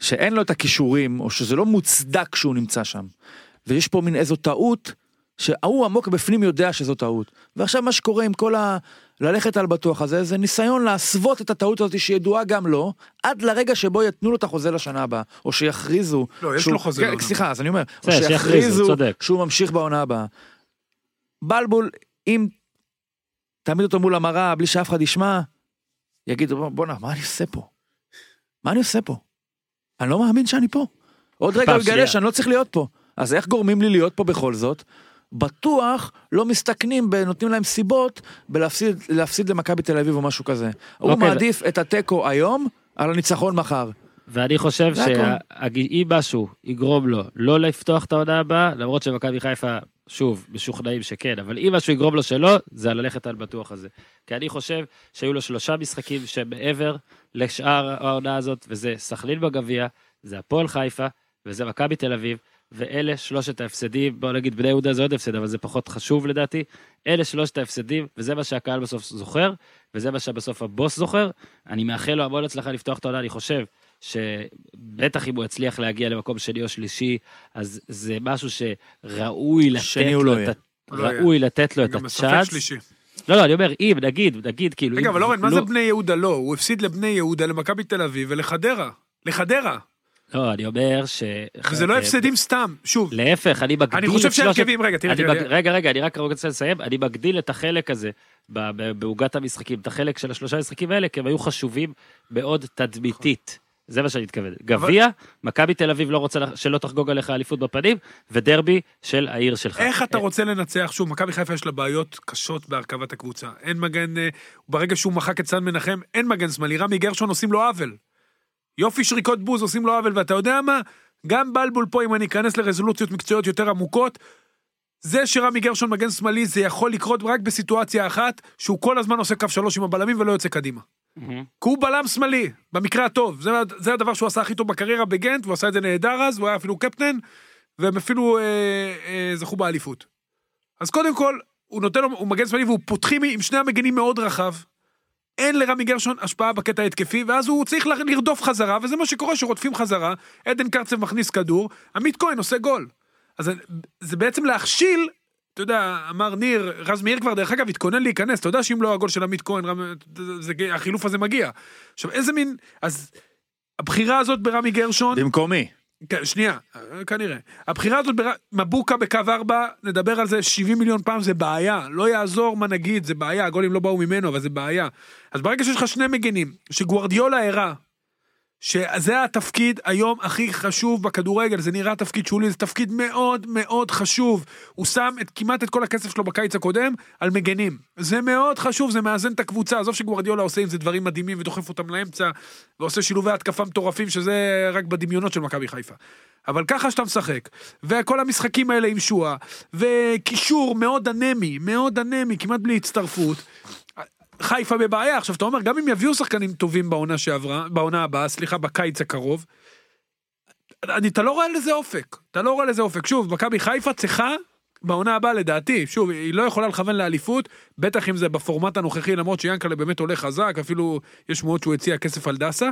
שאין לו את הכישורים, או שזה לא מוצדק שהוא נמצא שם. ויש פה מין איזו טעות, שההוא עמוק בפנים יודע שזו טעות. ועכשיו מה שקורה עם כל ה... ללכת על בטוח הזה, זה ניסיון להסוות את הטעות הזאת שידועה גם לו, עד לרגע שבו יתנו לו את החוזה לשנה הבאה, או שיכריזו... לא, יש לו חוזה כן, לעונה סליחה, אז אני אומר, או שיכריזו. שהוא ממשיך בעונה הבאה. בלבול, אם תעמיד אותו מול המראה בלי שאף אחד ישמע, יגיד, "בוא- בואנה, מה אני עושה פה? מה אני עושה פה? אני לא מאמין שאני פה. עוד רגע הוא יגלה. שאני לא צריך להיות פה. אז איך גורמים לי להיות פה בכל זאת? בטוח לא מסתכנים בנותנים להם סיבות בלהפסיד להפסיד למכבי תל אביב או משהו כזה. הוא אוקיי, מעדיף את התיקו היום על הניצחון מחר. ואני חושב. שאם משהו יגרום לו לא לפתוח את העונה הבאה, למרות שמכבי חיפה, שוב, משוכנעים שכן, אבל אם משהו יגרום לו שלא, זה הללכת על בטוח הזה. כי אני חושב שהיו לו שלושה משחקים שמעבר לשאר העונה הזאת, וזה סכנין בגביע, זה הפועל חיפה, וזה מכבי תל אביב, ואלה שלושת ההפסדים, בוא נגיד בני יהודה זה עוד הפסד, אבל זה פחות חשוב לדעתי. אלה שלושת ההפסדים, וזה מה שהקהל בסוף זוכר, וזה מה שבסוף הבוס זוכר. אני מאחל לו המון הצלחה לפתוח את העונה, אני חושב שבטח אם הוא יצליח להגיע למקום שני או שלישי, אז זה משהו שראוי לתת לו לא את לא. ראוי לתת לו את הצ'אנס. לא, לא, אני אומר, אם, נגיד, נגיד, כאילו... רגע, אבל אורן, מה לא- זה בני יהודה לא? הוא הפסיד לבני יהודה, למכבי תל אביב ולחדרה. לחדרה. לא, אני אומר ש... וזה לא אה, הפסדים סתם. שוב, להפך, אני מגדיל אני חושב שהרכבים, רגע, תראה, תראה. רגע, רגע, אני רק רוצה לסיים, אני מגדיל את החלק הזה בעוגת המשחקים, את החלק של השלושה משחקים האלה, כי הם היו חשובים מאוד תדמיתית. זה מה שאני מתכוון. גביע, מכבי תל אביב לא רוצה שלא תחגוג עליך אליפות בפנים, ודרבי של העיר שלך. איך אתה אה, רוצה לנצח? שוב, מכבי חיפה יש לה בעיות קשות בהרכבת הקבוצה. אין מגן, אה, ברגע שהוא מחק את סן מנחם, אין מגן שמאלי. רמי גרשון עושים לו עוול. יופי שריקות בוז עושים לו עוול, ואתה יודע מה? גם בלבול פה, אם אני אכנס לרזולוציות מקצועיות יותר עמוקות, זה שרמי גרשון מגן שמאלי, זה יכול לקרות רק בסיטואציה אחת, שהוא כל הזמן עושה קו שלוש עם הבלמים ולא יוצא קדימה. מהמם. כי הוא בלם שמאלי, במקרה הטוב. זה, זה הדבר שהוא עשה הכי טוב בקריירה בגנט, והוא עשה את זה נהדר אז, והוא היה אפילו קפטן, והם אפילו אה, אה, זכו באליפות. אז קודם כל, הוא נותן לו, הוא מגן שמאלי והוא פותחים עם שני המגנים מאוד רחב. אין לרמי גרשון השפעה בקטע ההתקפי, ואז הוא צריך לרדוף חזרה, וזה מה שקורה, שרודפים חזרה, עדן קרצב מכניס כדור, עמית כהן עושה גול. אז זה בעצם להכשיל, אתה יודע, אמר ניר, רז מאיר כבר, דרך אגב, התכונן להיכנס, אתה יודע שאם לא הגול של עמית כהן, רמ, זה, החילוף הזה מגיע. עכשיו, איזה מין, אז הבחירה הזאת ברמי גרשון, במקומי. כן, שנייה, כנראה. הבחירה הזאת, בר... מבוקה בקו 4, נדבר על זה 70 מיליון פעם, זה בעיה. לא יעזור מה נגיד, זה בעיה, הגולים לא באו ממנו, אבל זה בעיה. אז ברגע שיש לך שני מגנים, שגוורדיולה הראה, שזה התפקיד היום הכי חשוב בכדורגל, זה נראה תפקיד שולי, זה תפקיד מאוד מאוד חשוב. הוא שם את, כמעט את כל הכסף שלו בקיץ הקודם על מגנים. זה מאוד חשוב, זה מאזן את הקבוצה. עזוב שגוורדיולה עושה עם זה דברים מדהימים ודוחף אותם לאמצע, ועושה שילובי התקפה מטורפים, שזה רק בדמיונות של מכבי חיפה. אבל ככה שאתה משחק, וכל המשחקים האלה עם שועה, וקישור מאוד אנמי, מאוד אנמי, כמעט בלי הצטרפות. חיפה בבעיה, עכשיו אתה אומר, גם אם יביאו שחקנים טובים בעונה שעברה, בעונה הבאה, סליחה, בקיץ הקרוב, אני, אתה לא רואה לזה אופק, אתה לא רואה לזה אופק. שוב, מכבי חיפה צריכה, בעונה הבאה לדעתי, שוב, היא לא יכולה לכוון לאליפות, בטח אם זה בפורמט הנוכחי, למרות שיאנקלה באמת עולה חזק, אפילו יש שמועות שהוא הציע כסף על דסה.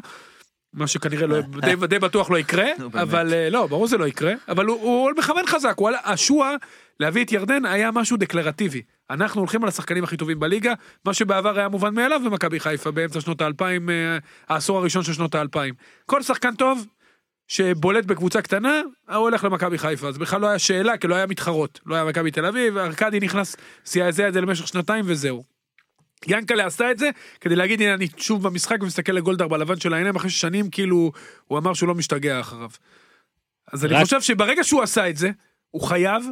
מה שכנראה לא, די, די בטוח לא יקרה. אבל אה, לא, ברור זה לא יקרה, אבל הוא, הוא מכוון חזק, הוא עלה, השועה להביא את ירדן היה משהו דקלרטיבי. אנחנו הולכים על השחקנים הכי טובים בליגה, מה שבעבר היה מובן מאליו במכבי חיפה באמצע שנות האלפיים, אה, העשור הראשון של שנות האלפיים. כל שחקן טוב שבולט בקבוצה קטנה, הוא הולך למכבי חיפה, אז בכלל לא היה שאלה, כי לא היה מתחרות. לא היה מכבי תל אביב, ארכדי נכנס, זעזע את זה למשך שנתיים וזהו. ינקלה עשה את זה כדי להגיד הנה אני שוב במשחק ומסתכל לגולדהר בלבן של העיניים אחרי ששנים כאילו הוא אמר שהוא לא משתגע אחריו. אז אני רק- חושב שברגע שהוא עשה את זה הוא חייב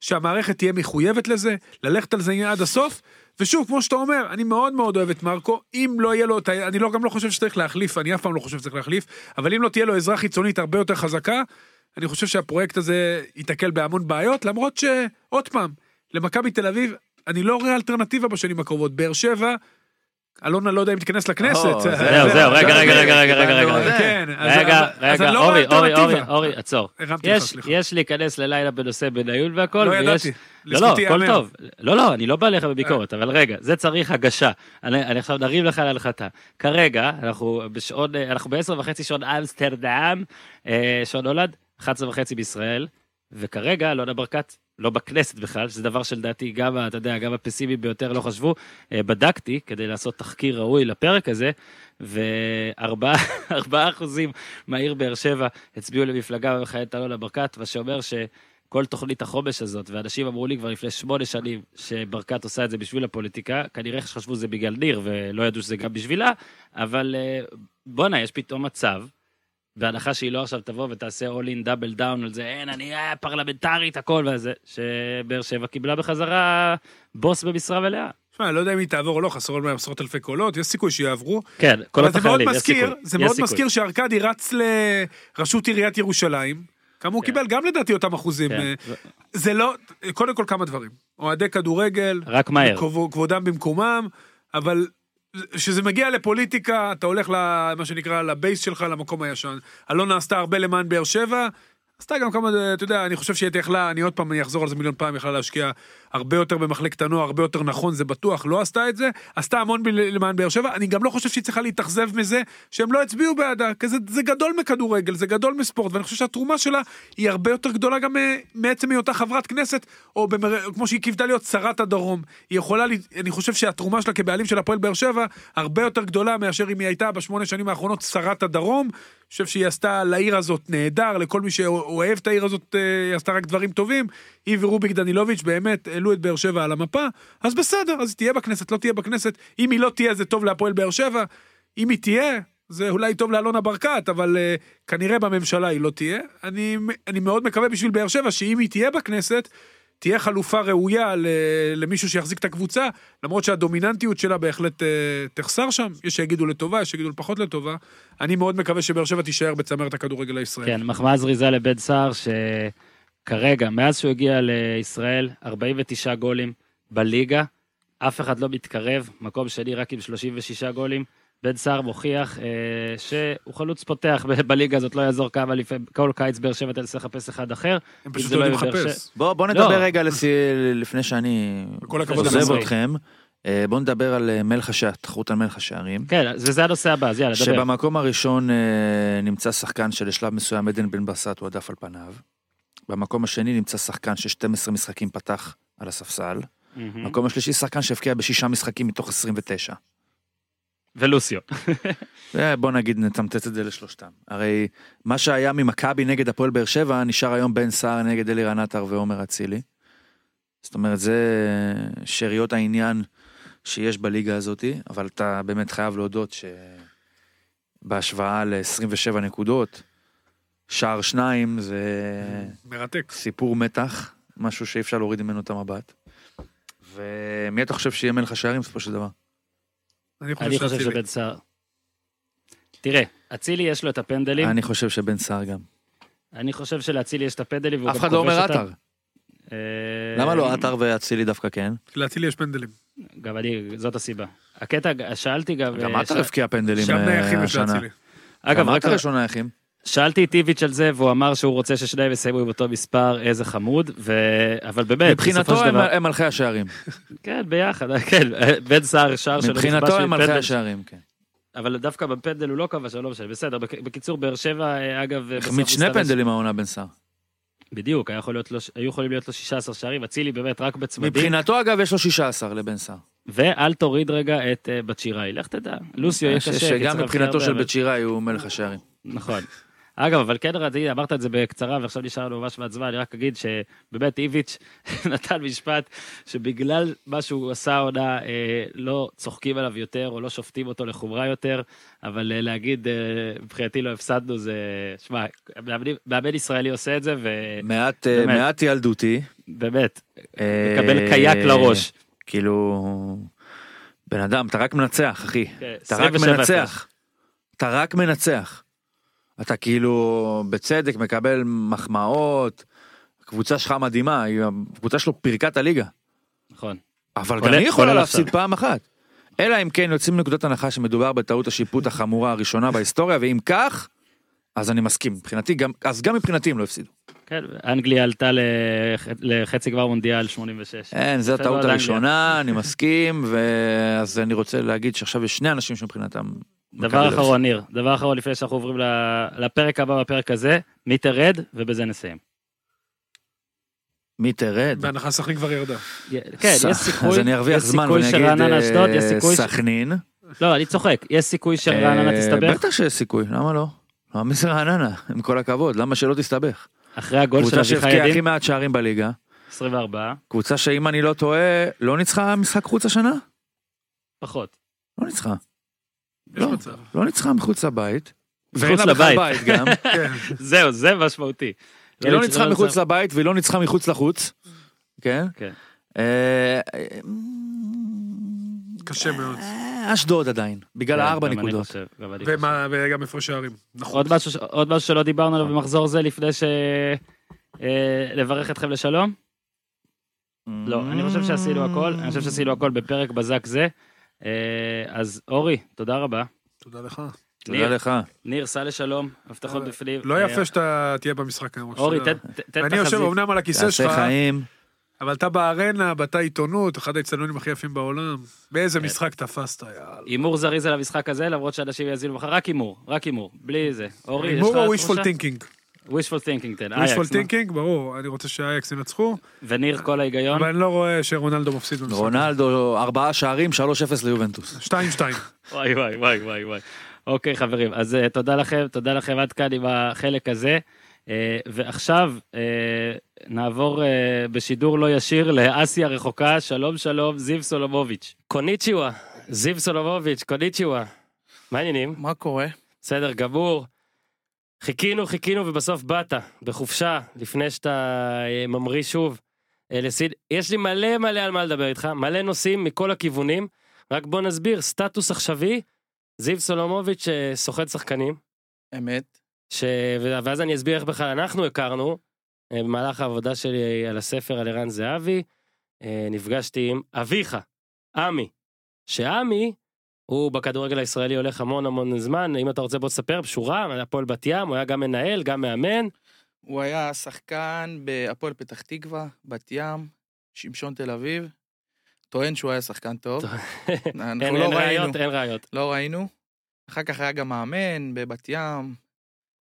שהמערכת תהיה מחויבת לזה ללכת על זה עד הסוף ושוב כמו שאתה אומר אני מאוד מאוד אוהב את מרקו אם לא יהיה לו. אני לא גם לא חושב שצריך להחליף אני אף פעם לא חושב שצריך להחליף אבל אם לא תהיה לו עזרה חיצונית הרבה יותר חזקה אני חושב שהפרויקט הזה ייתקל בהמון בעיות למרות שעוד פעם למכבי תל אביב אני לא רואה אלטרנטיבה בשנים הקרובות באר שבע. אלונה לא יודע אם תיכנס לכנסת. זהו, זהו, רגע, רגע, רגע, רגע, רגע, רגע. כן, רגע, רגע, לא אורי, אורי, אורי. אורי, עצור. יש, להיכנס ללילה בנושא בניון והכל, לא. ידעתי, לא, לא, הכל. טוב. לא, לא, אני לא בא אליך בביקורת, אבל רגע, זה צריך הגשה. אני, עכשיו נרים לך להנחתה. כרגע, אנחנו בשעון, אנחנו בעשר וחצי שעון אמסטרדם, אה, שעון הולד, 11 וחצי בישראל, וכרגע אלונה ברקת לא בכנסת בכלל, שזה דבר שלדעתי גם, אתה יודע, גם הפסימיים ביותר לא חשבו. אה, בדקתי כדי לעשות תחקיר ראוי לפרק הזה, וארבעה ארבעה אחוזים מהעיר באר שבע הצביעו למפלגה במכהנת אלונה ברקת, מה שאומר שכל תוכנית החומש הזאת, ואנשים אמרו לי כבר לפני שמונה שנים שברקת עושה את זה בשביל הפוליטיקה, כנראה שחשבו זה בגלל ניר ולא ידעו שזה גם בשבילה, אבל אה, בואנה, יש פתאום מצב. בהנחה שהיא לא עכשיו תבוא ותעשה all in double down על זה, אין, אני אה, פרלמנטרית, הכל וזה, שבאר שבע קיבלה בחזרה בוס במשרה מלאה. תשמע, אני לא יודע אם היא תעבור או לא, חסרות להם עשרות אלפי קולות, יש סיכוי שיעברו. כן, מאוד החיילים, יש סיכוי. זה מאוד. מזכיר שארכדי רץ לראשות עיריית ירושלים. כמה הוא כן. קיבל גם לדעתי אותם אחוזים. כן. אה, זה לא, קודם כל כמה דברים. אוהדי כדורגל, רק מהר. כבוד- כבודם במקומם, אבל כשזה מגיע לפוליטיקה, אתה הולך למה שנקרא לבייס שלך, למקום הישן. אלונה עשתה הרבה למען באר שבע, עשתה גם כמה, אתה יודע, אני חושב שהיא יכלה, אני עוד פעם, אני אחזור על זה מיליון פעם, יכלה להשקיע הרבה יותר במחלקת הנוער, הרבה יותר נכון, זה בטוח, לא עשתה את זה, עשתה המון למען באר שבע, אני גם לא חושב שהיא צריכה להתאכזב מזה שהם לא הצביעו בעדה, כי זה, זה גדול מכדורגל, זה גדול מספורט, ואני חושב שהתרומה שלה היא הרבה יותר גדולה גם אה, מעצם היותה חברת כנסת, או במר... כמו שהיא קיוותה להיות שרת הדרום. היא יכולה, ל... אני חושב שהתרומה שלה כבעלים של הפועל באר שבע, הרבה יותר גדולה מאשר אם היא הייתה בשמונה שנים האחרונות שרת הדרום. חושב שהיא עשתה לעיר הזאת נהדר, לכל מי שאוהב את העיר הזאת, אה, היא עשתה רק דברים טובים. היא ורוביק דנילוביץ' באמת העלו את באר שבע על המפה, אז בסדר, אז היא תהיה בכנסת, לא תהיה בכנסת. אם היא לא תהיה, זה טוב להפועל באר שבע. אם היא תהיה, זה אולי טוב לאלונה ברקת, אבל uh, כנראה בממשלה היא לא תהיה. אני, אני מאוד מקווה בשביל באר שבע שאם היא תהיה בכנסת, תהיה חלופה ראויה למישהו שיחזיק את הקבוצה, למרות שהדומיננטיות שלה בהחלט uh, תחסר שם, יש שיגידו לטובה, יש שיגידו פחות לטובה. אני מאוד מקווה שבאר שבע תישאר בצמרת הכדורגל הישראלי. כן, מחמאה זריזה לבן סער, שכרגע, מאז שהוא הגיע לישראל, 49 גולים בליגה, אף אחד לא מתקרב, מקום שני רק עם 36 גולים. בן סער מוכיח אה, שהוא חלוץ פותח ב- בליגה הזאת, לא יעזור כמה לפעמים, כל קיץ באר שבע תנסה לחפש אחד אחר. הם פשוט לא יודעים יהיה באר לחפש. בוא, בוא לא. נדבר רגע לסי... לפני שאני עוזב. אתכם. אה, בוא נדבר על אה, מלך השער, תחרות על מלך השערים. כן, וזה הנושא הבא, אז יאללה, דבר. שבמקום הראשון אה, נמצא שחקן שלשלב מסוים עדן בן בסט הועדף על פניו. במקום השני נמצא שחקן ש-12 משחקים פתח על הספסל. במקום השלישי שחקן שהבקיע בשישה משחקים מתוך 29. ולוסיו. אה, בוא נגיד נתמצת את זה לשלושתם. הרי מה שהיה ממכבי נגד הפועל באר שבע נשאר היום בן סער נגד אלירן עטר ועומר אצילי. זאת אומרת זה שאריות העניין שיש בליגה הזאתי, אבל אתה באמת חייב להודות שבהשוואה ל-27 נקודות, שער שניים זה מרתק. סיפור מתח, משהו שאי אפשר להוריד ממנו את המבט. ומי אתה חושב שיהיה מלך השערים בסופו של דבר? אני אני חושב. שבן סער... תראה, אצילי יש לו את הפנדלים, אני חושב שבן סער גם. אני חושב שלאצילי יש את הפנדלים, אף גם אחד לא אומר. עטר. אה, למה לא עטר ואצילי דווקא כן? לאצילי יש פנדלים. גם אני, זאת הסיבה. הקטע, שאלתי גם... גם אה, עטר ש- הבקיע פנדלים שם אה, נייחים יש השנה. לאצילי. אגב, גם רק עטר יש לו נייחים. שאלתי את איביץ' על זה, והוא אמר שהוא רוצה ששניהם יסיימו עם אותו מספר, איזה חמוד, ו... אבל באמת, בסופו מבחינתו של הם דבר... הם מלכי השערים. כן, ביחד, כן, בן סער שער שלו מבחינתו הם מלכי השערים, כן. אבל דווקא בפנדל הוא לא כבש, אבל לא משנה, בסדר. בק- בקיצור, באר שבע, אה, אגב, החמיץ שני פנדלים העונה בן סער. בדיוק, לו, היו יכולים להיות לו 16 שערים, אצילי באמת רק בצמדים. מבחינתו אגב יש לו 16 לבן סער. ואל תוריד רגע את אה, בת שיראי, לך תדע. לוסיו יהיה קשה. שגם מבחינתו של בית שיראי הוא מלך השערים. נכון. אגב, אבל כן רציתי, אמרת את זה בקצרה ועכשיו נשאר לנו ממש מעצבן, אני רק אגיד שבאמת איביץ' נתן משפט שבגלל מה שהוא עשה העונה אה, לא צוחקים עליו יותר או לא שופטים אותו לחומרה יותר, אבל אה, להגיד אה, מבחינתי לא הפסדנו זה, שמע, מאמן ישראלי עושה את זה מעט אה, באמת. מעט ילדותי. ובאמת, אה, מקבל קייק לראש. כאילו, בן אדם, אתה רק מנצח, אחי. כן, אתה רק 27 מנצח. אתה רק מנצח. אתה כאילו, בצדק, מקבל מחמאות. הקבוצה שלך מדהימה, הקבוצה שלו פירקה את הליגה. נכון. אבל גם היא יכולה להפסיד. פעם אחת. אלא אם כן יוצאים מנקודת הנחה שמדובר בטעות השיפוט החמורה הראשונה בהיסטוריה, ואם כך, אז אני מסכים. מבחינתי, גם, אז גם מבחינתי הם לא הפסידו. כן, אנגליה עלתה לח- לחצי גמר מונדיאל 86. אין, זו מאוד, הטעות. הראשונה, אני מסכים, ואז אני רוצה להגיד שעכשיו יש שני אנשים שמבחינתם... דבר לא אחרון, ניר, דבר אחרון לפני שאנחנו עוברים לפרק הבא בפרק הזה, מי תרד, ובזה נסיים. מי תרד? בהנחה סכנין כבר ירדה. כן, יש סיכוי, אז אני ארוויח יש זמן ואני אגיד אה, סכנין. לא, אני צוחק, יש סיכוי שרעננה אה, תסתבך, בטח שיש סיכוי, למה לא? למה מי זה רעננה? עם כל הכבוד, למה שלא תסתבך? אחרי הגול של קבוצה אביחי שהבקיעה הכי ידין, מעט שערים בליגה. 24, קבוצה שאם אני לא טועה, לא ניצחה משחק חוץ השנה? פחות. לא ניצחה. יש לא. מצב. לא ניצחה מחוץ לבית. מחוץ לבית. גם. כן. זהו, זה משמעותי. היא לא ניצחה מחוץ לבית והיא לא ניצחה מחוץ לחוץ. כן? כן. אה, קשה מאוד. אה, אשדוד עדיין, בגלל הארבע נקודות. וגם הפרש שערים. נכון. עוד משהו, שלא דיברנו עליו במחזור זה לפני ש... אה, לברך אתכם לשלום? לא, אני חושב שעשינו הכל, אני חושב שעשינו הכל בפרק בזק זה. אה, אז אורי, תודה רבה. תודה לך. תודה ניר, לך. ניר, סע לשלום, הבטחות בפנים. לא אה, יפה שאתה תהיה במשחק היום. אורי. תן- תן ואני יושב תחזית. אמנם על הכיסא תעשה שלך, חיים. אבל אתה בארנה, בתא עיתונות, אחד האצטדיונים הכי יפים בעולם. באיזה. משחק תפסת, יאללה. הימור זריז על המשחק הזה, למרות שאנשים יאזינו לך, רק הימור, רק הימור, בלי זה. אורי, יש לך הימור או wishful thinking? Wishful thinking, תן. wishful אייקס, thinking, ברור, אני רוצה שהאייקס ינצחו, וניר, כל ההיגיון. אבל אני לא רואה שרונלדו מפסיד במשחק. רונלדו, ארבעה שערים, 3-0 ליובנטוס. 2-2. וואי וואי וואי וואי וואי. אוקיי חברים, אז uh, תודה לכם, תודה לכם עד כאן עם החלק הזה. Uh, ועכשיו uh, נעבור בשידור לא ישיר לאסיה רחוקה, שלום שלום, זיו סולומוביץ'. קוניצ'יווה, זיו סולומוביץ', קוניצ'יווה. מה העניינים? מה קורה? בסדר גמור. חיכינו, חיכינו ובסוף באת, בחופשה, לפני שאתה אה, ממריא שוב אה, לסין. יש לי מלא מלא על מה לדבר איתך, מלא נושאים מכל הכיוונים. רק בוא נסביר, סטטוס עכשווי, זיו סולומוביץ' אה, סוחט שחקנים, אמת. ש... ואז אני אסביר איך בכלל אנחנו הכרנו, במהלך העבודה שלי על הספר על ערן זהבי, נפגשתי עם אביך, עמי, שעמי, הוא בכדורגל הישראלי הולך המון המון זמן, אם אתה רוצה בוא תספר, בשורה, הפועל בת ים, הוא היה גם מנהל, גם מאמן, הוא היה שחקן בהפועל פתח תקווה, בת ים, שמשון תל אביב. טוען שהוא היה שחקן טוב. אין, אנחנו אין לא ראינו. ראיות, אין ראיות. לא ראינו. אחר כך היה גם מאמן בבת ים,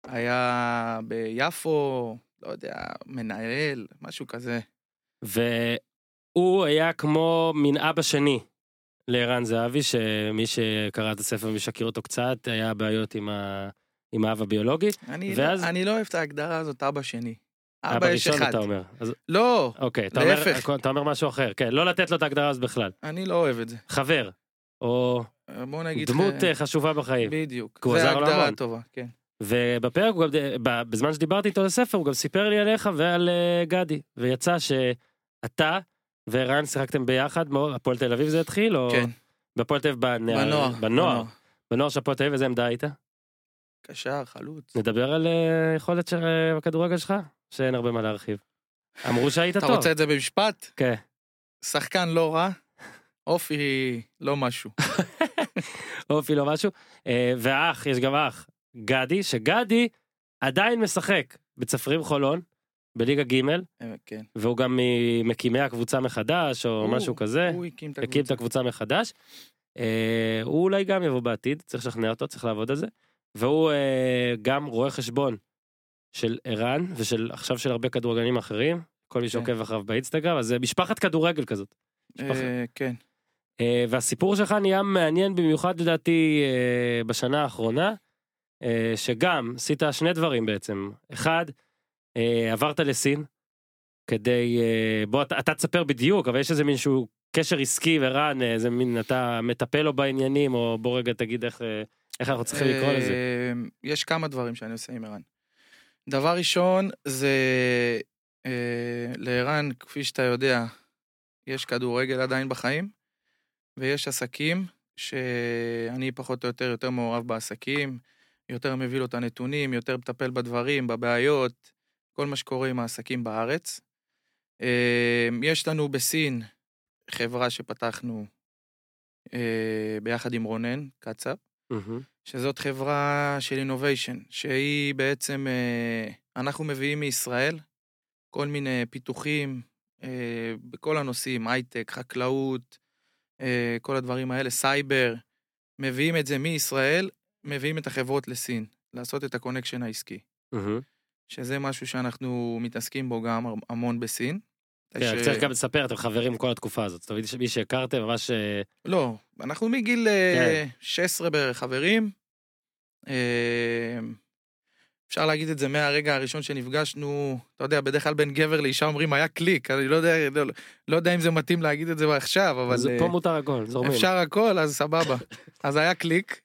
היה ביפו, לא יודע, מנהל, משהו כזה. והוא היה כמו מין אבא שני לערן זהבי, שמי שקרא את הספר ומי שהכיר אותו קצת, היה בעיות עם, ה... עם האב הביולוגי. אני, ואז- לא, אני לא אוהב את ההגדרה הזאת, אבא שני. אבא אבא יש ראשון אחד. אתה אומר. אז, לא, אוקיי, אתה אומר, להפך. אתה אומר משהו אחר, כן, לא לתת לו את ההגדרה הזאת בכלל. אני לא אוהב את זה. חבר, או בוא נגיד... דמות אה, אה, חשובה בחיים. בדיוק. כי הוא זה עזר לו ההגדרה המון. הטובה, כן. ובפרק, הוא גם, ב- בזמן שדיברתי איתו על הספר, הוא גם סיפר לי עליך ועל אה, גדי. ויצא שאתה וערן שיחקתם ביחד, הפועל תל אביב זה התחיל, או... כן. בהפועל תל אביב בנער- בנוער. בנוער. בנוער של הפועל תל אביב, איזה עמדה היית? קשר, חלוץ. נדבר על אה, יכולת של אה, הכדורגל שלך? שאין הרבה מה להרחיב. אמרו שהיית אתה טוב. רוצה את זה במשפט? כן. שחקן לא רע, אופי לא משהו. אופי לא משהו. אה, והאח, יש גם אח, גדי, שגדי עדיין משחק בצפרים חולון, בליגה ג', אה, כן. והוא גם ממקימי הקבוצה מחדש, או הוא- משהו כזה. הוא הקים את הקים את הקבוצה. הקבוצה מחדש. אה, הוא אולי גם יבוא בעתיד, צריך לשכנע אותו, צריך לעבוד על זה. והוא אה, גם רואה חשבון של ערן ושל עכשיו של הרבה כדורגלנים אחרים, כל מי שעוקב אחריו באינסטגרם, אז זה משפחת כדורגל כזאת. משפחת. אה, כן. אה, והסיפור שלך נהיה מעניין במיוחד לדעתי אה, בשנה האחרונה, אה, שגם עשית שני דברים בעצם. אחד, עברת לסין, כדי, אה, בוא אתה, אתה תספר בדיוק, אבל יש איזה מין שהוא קשר עסקי ורן, אה, איזה מין, אתה מטפל לו בעניינים, או בוא רגע תגיד איך, אה, איך אנחנו צריכים לקרוא לזה. אה, יש כמה דברים שאני עושה עם ערן. דבר ראשון זה אה, לערן, כפי שאתה יודע, יש כדורגל עדיין בחיים, ויש עסקים שאני פחות או יותר יותר מעורב בעסקים, יותר מביא לו את הנתונים, יותר מטפל בדברים, בבעיות, כל מה שקורה עם העסקים בארץ. אה, יש לנו בסין חברה שפתחנו אה, ביחד עם רונן קצב. שזאת חברה של אינוביישן, שהיא בעצם, אה, אנחנו מביאים מישראל כל מיני פיתוחים בכל הנושאים, הייטק, חקלאות, כל הדברים האלה, סייבר, מביאים את זה מישראל, מביאים את החברות לסין, לעשות את ה connection העסקי, מהמם. שזה משהו שאנחנו מתעסקים בו גם המון בסין. כן, ש- צריך גם לספר, אתם חברים כל התקופה הזאת, זאת אומרת, מי שהכרתם ממש... אה, לא, אנחנו מגיל אה, כן. 16 בערך חברים. אה, אפשר להגיד את זה מהרגע הראשון שנפגשנו, אתה יודע, בדרך כלל בין גבר לאישה אומרים היה קליק, אני לא יודע, לא, לא יודע אם זה מתאים להגיד את זה עכשיו, אבל אז אה, פה מותר הכל, זורמים. אפשר הכל, אז סבבה. אז היה קליק,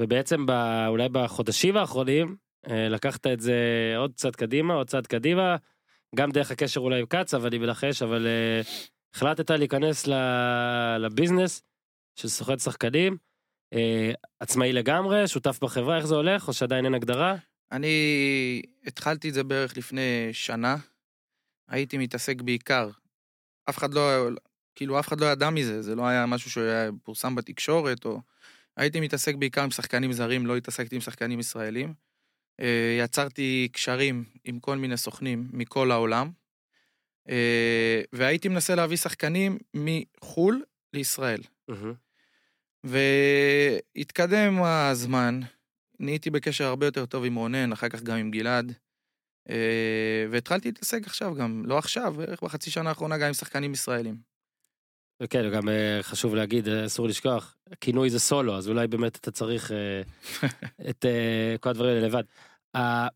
ובעצם ב, אולי בחודשים האחרונים אה, לקחת את זה עוד קצת קדימה עוד צעד קדימה. גם דרך הקשר אולי עם קצב אני מנחש אבל אה, החלטת להיכנס ל business של סוכן שחקנים. אה, עצמאי לגמרי שותף בחברה איך זה הולך או שעדיין אין הגדרה? אני התחלתי את זה בערך לפני שנה, הייתי מתעסק בעיקר, אף אחד לא, כאילו אף אחד לא ידע מזה, זה לא היה משהו שהיה פורסם בתקשורת, או... הייתי מתעסק בעיקר עם שחקנים זרים, לא התעסקתי עם שחקנים ישראלים. אה, יצרתי קשרים עם כל מיני סוכנים מכל העולם, אה, והייתי מנסה להביא שחקנים מחו"ל לישראל. והתקדם הזמן, נהייתי בקשר הרבה יותר טוב עם רונן, אחר כך גם עם גלעד. אה, והתחלתי להתעסק עכשיו גם, לא עכשיו, בערך בחצי שנה האחרונה גם עם שחקנים ישראלים. וכן גם חשוב להגיד אסור לשכוח כינוי זה סולו אז אולי באמת אתה צריך את כל הדברים האלה לבד. אה,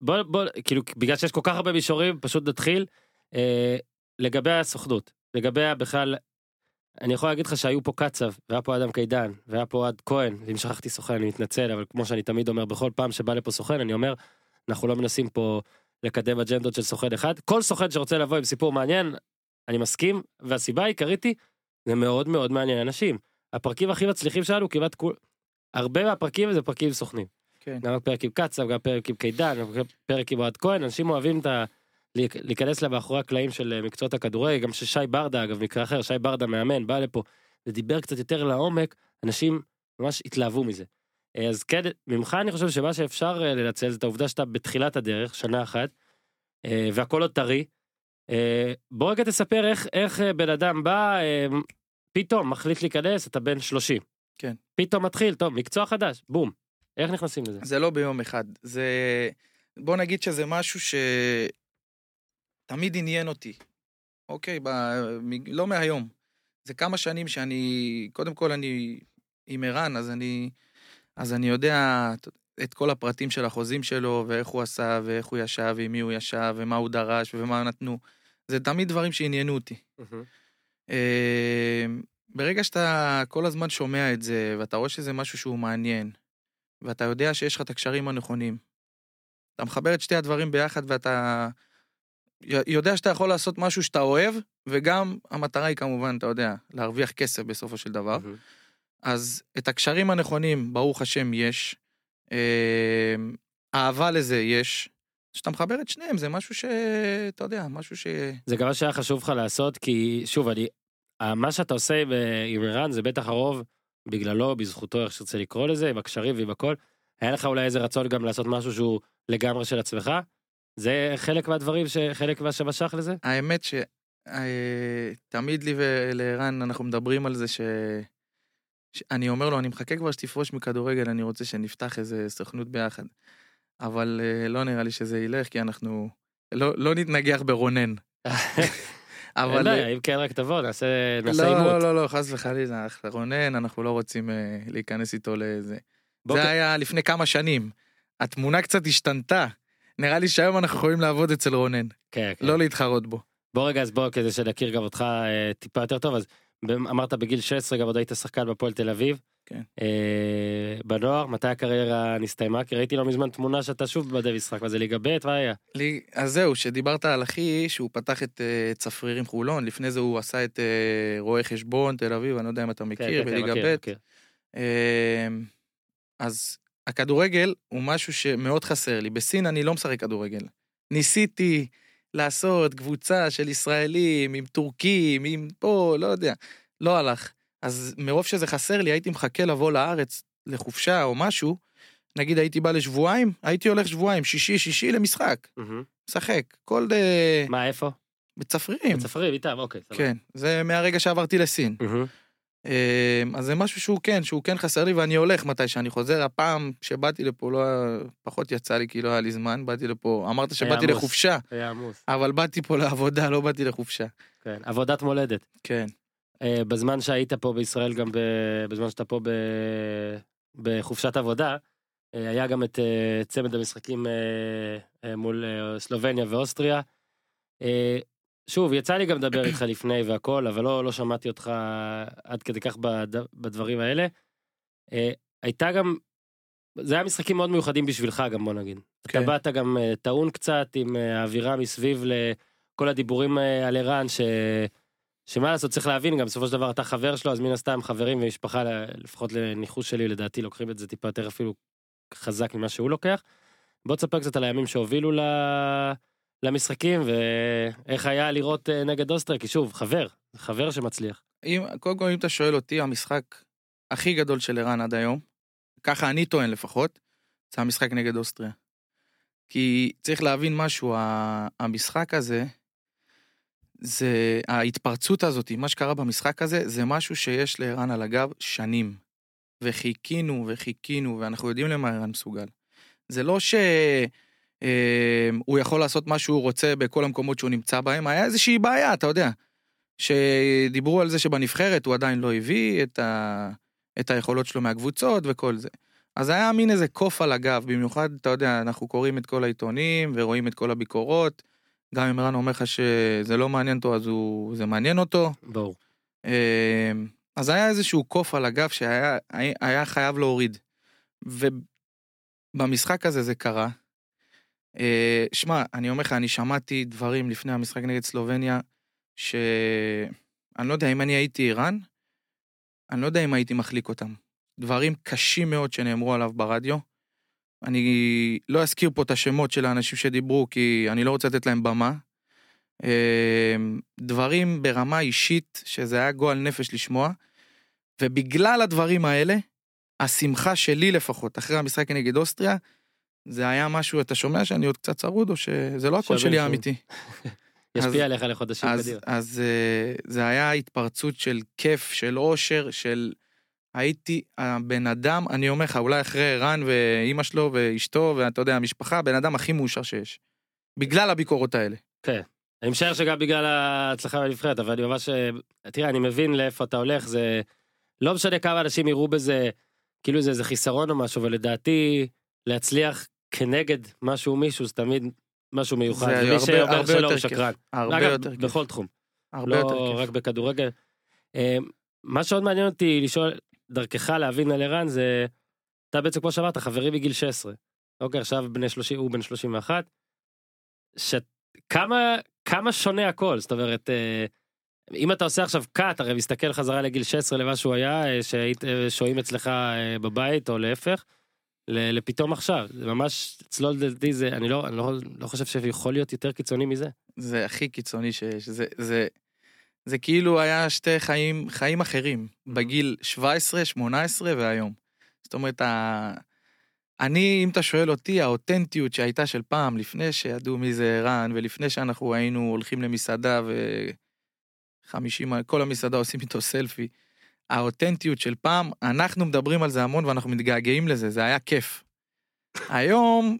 בוא בוא כאילו בגלל שיש כל כך הרבה מישורים פשוט נתחיל אה, לגבי הסוכנות לגבי בכלל. אני יכול להגיד לך שהיו פה קצב והיה פה אדם קידן והיה פה אוהד כהן אם שכחתי סוכן אני מתנצל אבל כמו שאני תמיד אומר בכל פעם שבא לפה סוכן אני אומר אנחנו לא מנסים פה לקדם אג'נדות של סוכן אחד כל סוכן שרוצה לבוא עם סיפור מעניין אני מסכים והסיבה העיקרית היא זה מאוד מאוד מעניין אנשים הפרקים הכי מצליחים שלנו כמעט כול הרבה מהפרקים זה פרקים סוכנים. כן. גם פרק עם קצב גם פרק עם קידן גם פרק עם אוהד כהן אנשים אוהבים את ה... להיכ- להיכנס למאחורי הקלעים של אה, מקצועות הכדורגל גם ששי ברדה אגב מקרה אחר שי ברדה מאמן בא לפה ודיבר קצת יותר לעומק אנשים ממש התלהבו מזה. אה, אז כן ממך אני חושב שמה שאפשר אה, לנצל זה את העובדה שאתה בתחילת הדרך שנה אחת והכל עוד טרי. בוא רגע תספר איך איך בן אדם בא פתאום מחליט להיכנס אתה בן 30. כן. פתאום מתחיל טוב מקצוע חדש בום. איך נכנסים לזה? זה לא ביום אחד, זה... בוא נגיד שזה משהו שתמיד עניין אותי, אוקיי? ב... מ- לא מהיום. זה כמה שנים שאני... קודם כל אני עם ערן, אז אני... אז אני יודע את כל הפרטים של החוזים שלו, ואיך הוא עשה, ואיך הוא ישב, ועם מי הוא ישב, ומה הוא דרש, ומה נתנו. זה תמיד דברים שעניינו אותי. אה, ברגע שאתה כל הזמן שומע את זה, ואתה רואה שזה משהו שהוא מעניין, ואתה יודע שיש לך את הקשרים הנכונים, אתה מחבר את שתי הדברים ביחד ואתה יודע שאתה יכול לעשות משהו שאתה אוהב, וגם המטרה היא כמובן, אתה יודע, להרוויח כסף בסופו של דבר. מהמם. אז את הקשרים הנכונים, ברוך השם, יש. אה, אהבה לזה יש. כשאתה מחבר את שניהם, זה משהו ש... אתה יודע, משהו ש... זה גם מה שהיה חשוב לך לעשות כי שוב אני מה שאתה עושה עם ערן זה בטח הרוב בגללו בזכותו איך שתרצה לקרוא לזה עם הקשרים ועם הכל. היה לך אולי איזה רצון גם לעשות משהו שהוא לגמרי של עצמך. זה חלק מהדברים שחלק מה שמשך לזה. האמת ש... אה, לי ולערן אנחנו מדברים על זה ש... שאני אומר לו, אני מחכה כבר שתפרוש מכדורגל, אני רוצה שנפתח איזה סוכנות ביחד. אבל אה, לא נראה לי שזה ילך, כי אנחנו לא לא נתנגח ברונן. אין אבל... בעיה, אם כן רק תבוא, נעשה לא, נעשה לא, עימות. לא, לא, חס וחלילה, רונן, אנחנו לא רוצים אה, להיכנס איתו לזה. זה היה לפני כמה שנים. התמונה קצת השתנתה. נראה לי שהיום אנחנו יכולים לעבוד אצל רונן, כן, כן. לא להתחרות בו. בוא רגע, אז בוא, כדי שנכיר גם אותך אה, טיפה יותר טוב, אז אמרת בגיל 16 גם עוד היית שחקן בפועל תל אביב. כן. אה, בנוער, מתי הקריירה נסתיימה? כי ראיתי לא מזמן תמונה שאתה שוב במדי משחק, מה זה ליגה ב'? מה היה? לי, אז זהו, שדיברת על אחי, שהוא פתח את אה, צפרירים חולון, לפני זה הוא עשה את אה, רואה חשבון תל אביב, אני לא יודע אם אתה מכיר, בליגה מכיר, ב'. מכיר. אה, אז הכדורגל הוא משהו שמאוד חסר לי. בסין אני לא משחק כדורגל. ניסיתי לעשות קבוצה של ישראלים עם טורקים, עם פה, לא יודע, לא הלך. אז מרוב שזה חסר לי, הייתי מחכה לבוא לארץ לחופשה או משהו. נגיד הייתי בא לשבועיים, הייתי הולך שבועיים, שישי, שישי למשחק. משחק. כל. מה, איפה? בצפרירים. צפרים, איתם, אוקיי. סבבה. כן, זה מהרגע שעברתי לסין. אמ, אז זה משהו שהוא כן, שהוא כן חסר לי ואני הולך מתי שאני חוזר. הפעם שבאתי לפה לא היה, פחות יצא לי כי לא היה לי זמן, באתי לפה, אמרת שבאתי עמוס. לחופשה, היה עמוס. אבל באתי פה לעבודה, לא באתי לחופשה. כן, עבודת מולדת. כן. אה, בזמן שהיית פה בישראל, גם ב- בזמן שאתה פה ב- בחופשת עבודה, אה, היה גם את אה, צמד המשחקים מול סלובניה ואוסטריה. שוב, יצא לי גם לדבר איתך לפני והכל, אבל לא, לא שמעתי אותך עד כדי כך בד- בדברים האלה. הייתה גם, זה היה משחקים מאוד מיוחדים בשבילך גם, בוא נגיד. כן. אתה באת גם טעון קצת עם האווירה מסביב לכל הדיבורים על ערן, ש... שמה לעשות צריך להבין גם בסופו של דבר אתה חבר שלו אז מן הסתם חברים ומשפחה לפחות לניחוש שלי לדעתי לוקחים את זה טיפה יותר אפילו חזק ממה שהוא לוקח. בוא תספר קצת על הימים שהובילו ל... למשחקים ואיך היה לראות אה, נגד אוסטריה כי שוב חבר חבר שמצליח. אם, קודם כל אם אתה שואל אותי, המשחק הכי גדול של ערן עד היום, ככה אני טוען לפחות, זה המשחק נגד אוסטריה. כי צריך להבין משהו, המשחק הזה, זה, ההתפרצות הזאת, מה שקרה במשחק הזה, זה משהו שיש לערן על הגב שנים. וחיכינו וחיכינו, ואנחנו יודעים למה ערן מסוגל. זה לא ש... אה, יכול לעשות מה שהוא רוצה בכל המקומות שהוא נמצא בהם, היה איזושהי בעיה, אתה יודע. שדיברו על זה שבנבחרת הוא עדיין לא הביא את, ה... את היכולות שלו מהקבוצות וכל זה. אז היה מין איזה קוף על הגב, במיוחד, אתה יודע, אנחנו קוראים את כל העיתונים ורואים את כל הביקורות. גם אם ערן אומר לך שזה לא מעניין אותו, אז הוא... זה מעניין אותו. ברור. אה, אז היה איזשהו קוף על הגב שהיה היה- היה חייב להוריד. ובמשחק הזה זה קרה. אה, שמע, אני אומר לך, אני שמעתי דברים לפני המשחק נגד סלובניה, שאני לא יודע אם אני הייתי איראן, אני לא יודע אם הייתי מחליק אותם. דברים קשים מאוד שנאמרו עליו ברדיו. אני לא אזכיר פה את השמות של האנשים שדיברו, כי אני לא רוצה לתת להם במה. אה, דברים ברמה אישית, שזה היה גועל נפש לשמוע, ובגלל הדברים האלה, השמחה שלי לפחות, אחרי המשחק נגד אוסטריה, זה היה משהו, אתה שומע שאני עוד קצת צרוד, או שזה לא הקול שווה, שלי. האמיתי? ישפיע עליך לחודשים אז, קדימה. אז אה, זה היה התפרצות של כיף, של אושר, של... הייתי הבן אדם, אני אומר לך, אולי אחרי ערן ואימא שלו ואשתו, ואתה יודע, המשפחה, הבן אדם הכי מאושר שיש. בגלל הביקורות האלה. אני משער שגם בגלל ההצלחה בנבחרת אבל אני ממש תראה אני מבין לאיפה אתה הולך זה לא משנה כמה אנשים יראו בזה כאילו זה איזה חיסרון או משהו אבל לדעתי להצליח כנגד משהו או מישהו זה תמיד משהו מיוחד זה הרבה- שאומר הרבה שלא יותר הוא כיף. שקרן הרבה אגב, יותר כיף. בכל תחום הרבה יותר לא כיף. רק בכדורגל. אה, מה שעוד מעניין אותי לשאול דרכך להבין על ערן זה אתה בעצם כמו שאמרת חברי מגיל 16 אוקיי עכשיו בני 30 הוא בן 31. ש... כמה כמה שונה הכל זאת אומרת אה, אם אתה עושה עכשיו קאט הרי מסתכל חזרה לגיל 16 למה שהוא היה אה, שהיית אה, שוהים אצלך בבית או להפך. לפתאום עכשיו זה ממש אצלו לדעתי זה אני לא אני לא, לא חושב שיכול להיות יותר קיצוני מזה. זה הכי קיצוני שיש. זה, זה, זה כאילו היה שתי חיים, חיים אחרים, בגיל 17, 18 והיום. זאת אומרת, ה... אני, אם אתה שואל אותי, האותנטיות שהייתה של פעם, לפני שידעו מי זה ערן, ולפני שאנחנו היינו הולכים למסעדה וחמישים, כל המסעדה עושים איתו סלפי, האותנטיות של פעם, אנחנו מדברים על זה המון ואנחנו מתגעגעים לזה, זה היה כיף. היום,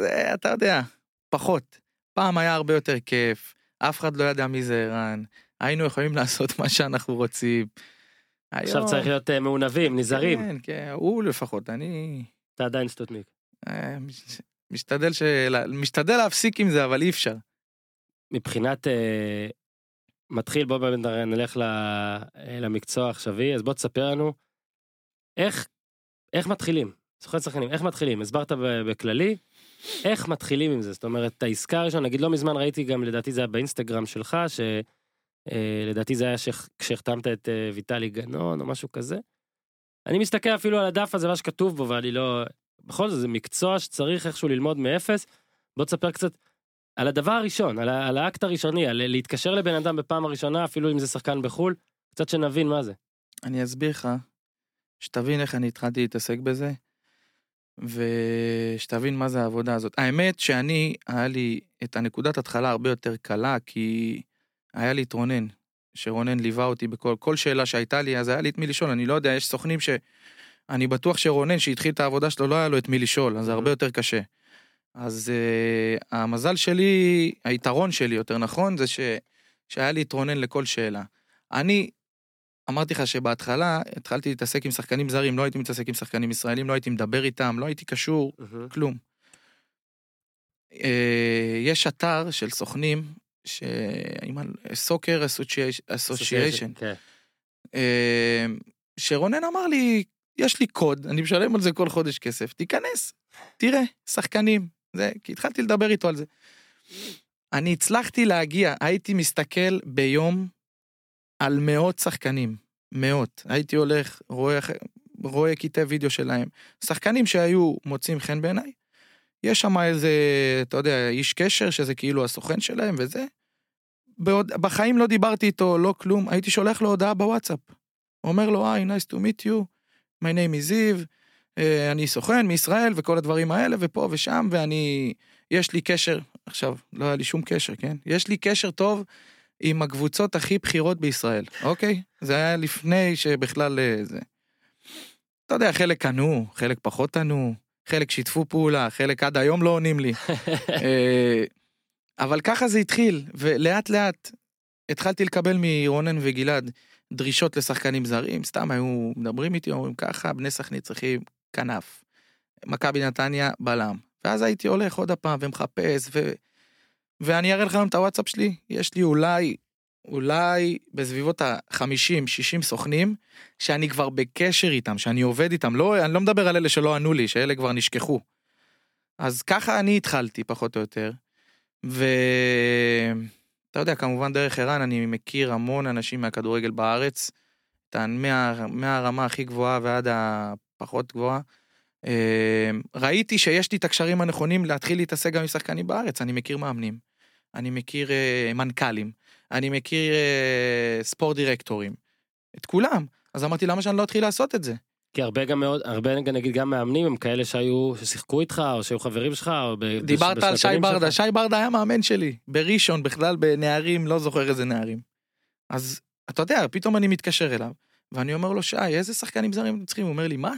זה, אתה יודע, פחות. פעם היה הרבה יותר כיף, אף אחד לא ידע מי זה ערן, היינו יכולים לעשות מה שאנחנו רוצים. עכשיו היום- צריך להיות אה, מעונבים, נזהרים. כן, כן, הוא לפחות, אני אתה עדיין סטוטניק. אה, מש- משתדל ש... משתדל להפסיק עם זה, אבל אי אפשר. מבחינת אה, מתחיל בוא באמת נלך ל- למקצוע העכשווי אז בוא תספר לנו איך איך מתחילים זוכר שחקנים איך מתחילים הסברת בכללי איך מתחילים עם זה זאת אומרת העסקה הראשונה נגיד לא מזמן ראיתי גם לדעתי זה היה באינסטגרם שלך שלדעתי זה היה שח- כשהחתמת את אה, ויטלי גנון או משהו כזה. אני מסתכל אפילו על הדף הזה מה שכתוב בו ואני לא בכל זאת זה מקצוע שצריך איכשהו ללמוד מאפס בוא תספר קצת על הדבר הראשון, על, על האקט הראשוני, על להתקשר לבן אדם בפעם הראשונה, אפילו אם זה שחקן בחו"ל, קצת שנבין מה זה. אני אסביר לך, שתבין איך אני התחלתי להתעסק בזה, ושתבין מה זה העבודה הזאת. האמת שאני, היה לי את הנקודת התחלה הרבה יותר קלה, כי היה לי את רונן, שרונן ליווה אותי בכל כל שאלה שהייתה לי, אז היה לי את מי לשאול, אני לא יודע, יש סוכנים ש... אני בטוח שרונן, שהתחיל את העבודה שלו, לא היה לו את מי לשאול, אז זה הרבה יותר קשה. אז uh, המזל שלי, היתרון שלי, יותר נכון, זה ש... שהיה לי את רונן לכל שאלה. אני אמרתי לך שבהתחלה התחלתי להתעסק עם שחקנים זרים, לא הייתי מתעסק עם שחקנים ישראלים, לא הייתי מדבר איתם, לא הייתי קשור, כלום. אה, יש אתר של סוכנים, סוקר כן. אה, שרונן אמר לי, יש לי קוד, אני משלם על זה כל חודש כסף, תיכנס, תראה, שחקנים, זה, כי התחלתי לדבר איתו על זה. אני הצלחתי להגיע, הייתי מסתכל ביום על מאות שחקנים, מאות. הייתי הולך, רואה, רואה קטעי וידאו שלהם. שחקנים שהיו מוצאים חן בעיניי. יש שם איזה, אתה יודע, איש קשר שזה כאילו הסוכן שלהם וזה. בעוד, בחיים לא דיברתי איתו, לא כלום, הייתי שולח לו הודעה בוואטסאפ. אומר לו, היי, nice to meet you, my name is זיו, אה, אני סוכן מישראל וכל הדברים האלה, ופה ושם, ואני, יש לי קשר, עכשיו, לא היה לי שום קשר, כן? יש לי קשר טוב עם הקבוצות הכי בכירות בישראל, אוקיי? זה היה לפני שבכלל אה, זה. אתה יודע, חלק ענו, חלק פחות ענו, חלק שיתפו פעולה, חלק עד היום לא עונים לי. אה, אבל ככה זה התחיל, ולאט לאט התחלתי לקבל מרונן וגלעד דרישות לשחקנים זרים, סתם היו מדברים איתי, אומרים ככה, בני סכנין צריכים כנף. מכבי נתניה, בלם. ואז הייתי הולך עוד הפעם ומחפש, ו... ואני אראה לך היום את הוואטסאפ שלי, יש לי אולי, אולי בסביבות ה-50-60 סוכנים, שאני כבר בקשר איתם, שאני עובד איתם, לא, אני לא מדבר על אלה שלא ענו לי, שאלה כבר נשכחו. אז ככה אני התחלתי, פחות או יותר. ואתה יודע, כמובן דרך ערן אני מכיר המון אנשים מהכדורגל בארץ, מה... מהרמה הכי גבוהה ועד הפחות גבוהה. אה, ראיתי שיש לי את הקשרים הנכונים להתחיל להתעסק גם עם שחקנים בארץ, אני מכיר מאמנים, אני מכיר אה, מנכ"לים, אני מכיר אה, ספורט דירקטורים, את כולם. אז אמרתי למה שאני לא אתחיל לעשות את זה? כי הרבה גם מאוד, הרבה נגיד גם מאמנים הם כאלה שהיו, ששיחקו איתך, או שהיו חברים שלך, או ב... דיברת על שי ברדה. שי ברדה היה מאמן שלי, בראשון בכלל בנערים, לא זוכר איזה נערים. אז אתה יודע, פתאום אני מתקשר אליו, ואני אומר לו, שי, איזה שחקנים זרים צריכים? הוא אומר לי, מה?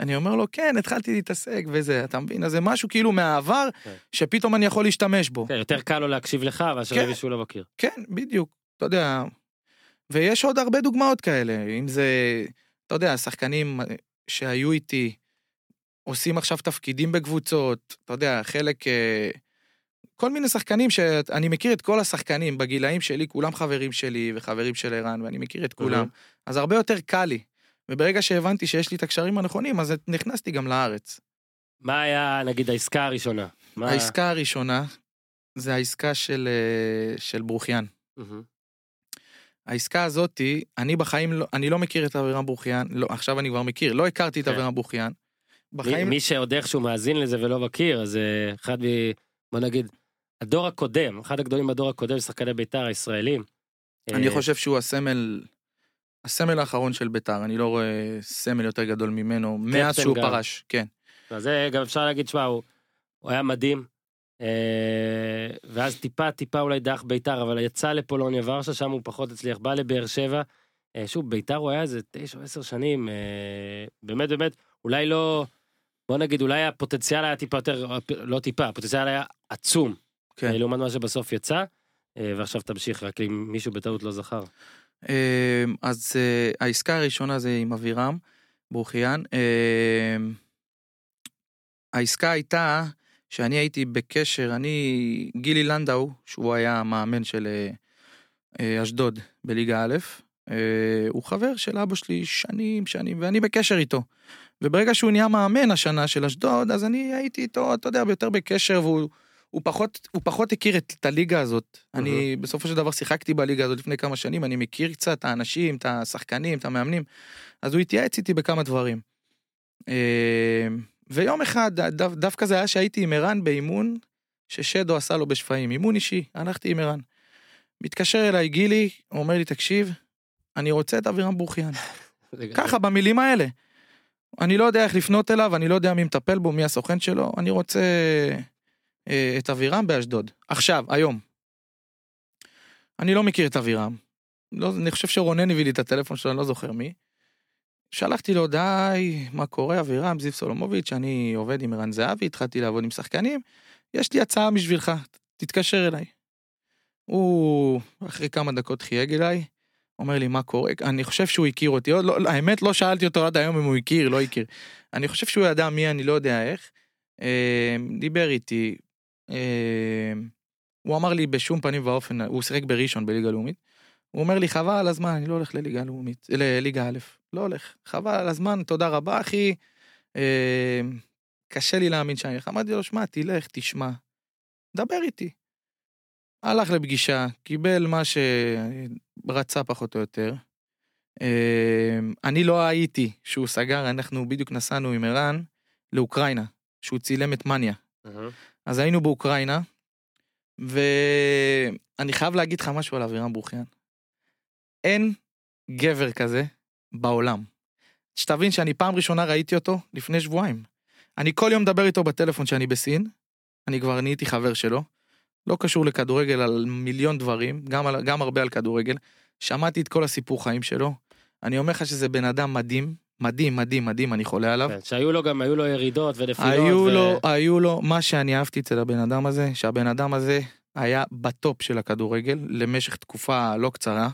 אני אומר לו, כן, התחלתי להתעסק וזה, אתה מבין? אז זה משהו כאילו מהעבר, כן. שפתאום אני יכול להשתמש בו. כן, יותר קל לו להקשיב לך, מאשר כן. למישהו לא מכיר. כן, בדיוק, אתה יודע. ויש עוד הרבה דוגמאות כאלה, אם זה, אתה יודע, שחקנים שהיו איתי, עושים עכשיו תפקידים בקבוצות, אתה יודע, חלק, אה, כל מיני שחקנים שאני מכיר את כל השחקנים בגילאים שלי, כולם חברים שלי וחברים של ערן, ואני מכיר את כולם. אז הרבה יותר קל לי. וברגע שהבנתי שיש לי את הקשרים הנכונים, אז נכנסתי גם לארץ. מה היה נגיד העסקה הראשונה? מה... העסקה הראשונה זה העסקה של, אה, של ברוכיאן. מהמם. העסקה הזאתי, אני בחיים לא, אני לא מכיר את אבירם ברוכיאן, לא, עכשיו אני כבר מכיר, לא הכרתי את כן. אבירם ברוכיאן. מי, בחיים, מי שעוד איכשהו מאזין לזה ולא מכיר, אז אה, אחד מ... בוא נגיד, הדור הקודם, אחד הגדולים בדור הקודם, שחקני בית"ר הישראלים. אני אה, חושב שהוא הסמל, הסמל האחרון של בית"ר, אני לא רואה סמל יותר גדול ממנו, מאז שהוא גם. פרש, כן. אז זה גם אפשר להגיד, שמע, הוא, הוא היה מדהים. אה, ואז טיפה טיפה אולי דרך בית"ר, אבל יצא לפולוניה ורשה, שם הוא פחות הצליח, בא לבאר שבע. אה, שוב, בית"ר הוא היה איזה תשע או עשר שנים, אה, באמת באמת, אולי לא, בוא נגיד אולי הפוטנציאל היה טיפה יותר, לא טיפה, הפוטנציאל היה עצום. כן. אה, לעומת מה שבסוף יצא, אה, ועכשיו תמשיך, רק אם מישהו בטעות לא זכר. אה, אז אה, העסקה הראשונה זה עם אבירם ברוכיאן. אה, העסקה הייתה שאני הייתי בקשר, אני, גילי לנדאו, שהוא היה המאמן של אה, אה, אשדוד בליגה א', הוא חבר של אבא שלי שנים שנים, ואני בקשר איתו. וברגע שהוא נהיה מאמן השנה של אשדוד, אז אני הייתי איתו, אתה יודע, יותר בקשר, והוא הוא פחות, הוא פחות הכיר את, את הליגה הזאת. אני בסופו של דבר שיחקתי בליגה הזאת לפני כמה שנים, אני מכיר קצת את האנשים, את השחקנים, את המאמנים, אז הוא התייעץ איתי בכמה דברים. אה, ויום אחד, דו, דווקא זה היה שהייתי עם ערן באימון ששדו עשה לו בשפיים, אימון אישי, הלכתי עם ערן. מתקשר אליי גילי, הוא אומר לי, תקשיב, אני רוצה את אבירם ברוכיאן. ככה, במילים האלה. אני לא יודע איך לפנות אליו, אני לא יודע מי מטפל בו, מי הסוכן שלו, אני רוצה את אבירם באשדוד. עכשיו, היום. אני לא מכיר את אבירם. לא, אני חושב שרונן הביא לי את הטלפון שלו, אני לא זוכר מי. שלחתי לו, די, מה קורה, אבירם, זיו סולומוביץ', אני עובד עם ערן זהבי, התחלתי לעבוד עם שחקנים, יש לי הצעה בשבילך, תתקשר אליי. הוא אחרי כמה דקות חייג אליי, אומר לי מה קורה, אני חושב שהוא הכיר אותי, עוד לא, לא, האמת לא שאלתי אותו עד היום אם הוא הכיר, לא הכיר. אני חושב שהוא ידע מי אני לא יודע איך. אה, דיבר איתי, אה, הוא אמר לי בשום פנים ואופן, הוא שיחק בראשון בליגה לאומית. הוא אומר לי חבל על הזמן, אני לא הולך לליגה לאומית, לליגה א', לא הולך, חבל על הזמן, תודה רבה אחי. אה, קשה לי להאמין שאני הולך. אמרתי לו, שמע, תלך, תשמע, דבר איתי. הלך לפגישה, קיבל מה שרצה פחות או יותר. אה, אני לא הייתי שהוא סגר, אנחנו בדיוק נסענו עם ערן לאוקראינה, שהוא צילם את מניה. אז היינו באוקראינה, ואני חייב להגיד לך משהו על אבירם ברוכיאן. אין גבר כזה בעולם. שתבין שאני פעם ראשונה ראיתי אותו לפני שבועיים. אני כל יום מדבר איתו בטלפון שאני בסין, אני כבר נהייתי חבר שלו. לא קשור לכדורגל על מיליון דברים, גם, על, גם הרבה על כדורגל. שמעתי את כל הסיפור חיים שלו. אני אומר לך שזה בן אדם מדהים, מדהים, מדהים, מדהים, אני חולה עליו. כן, שהיו לו גם, היו לו ירידות ונפילות. היו ו- לו, היו לו, מה שאני אהבתי אצל הבן אדם הזה, שהבן אדם הזה היה בטופ של הכדורגל למשך תקופה לא קצרה,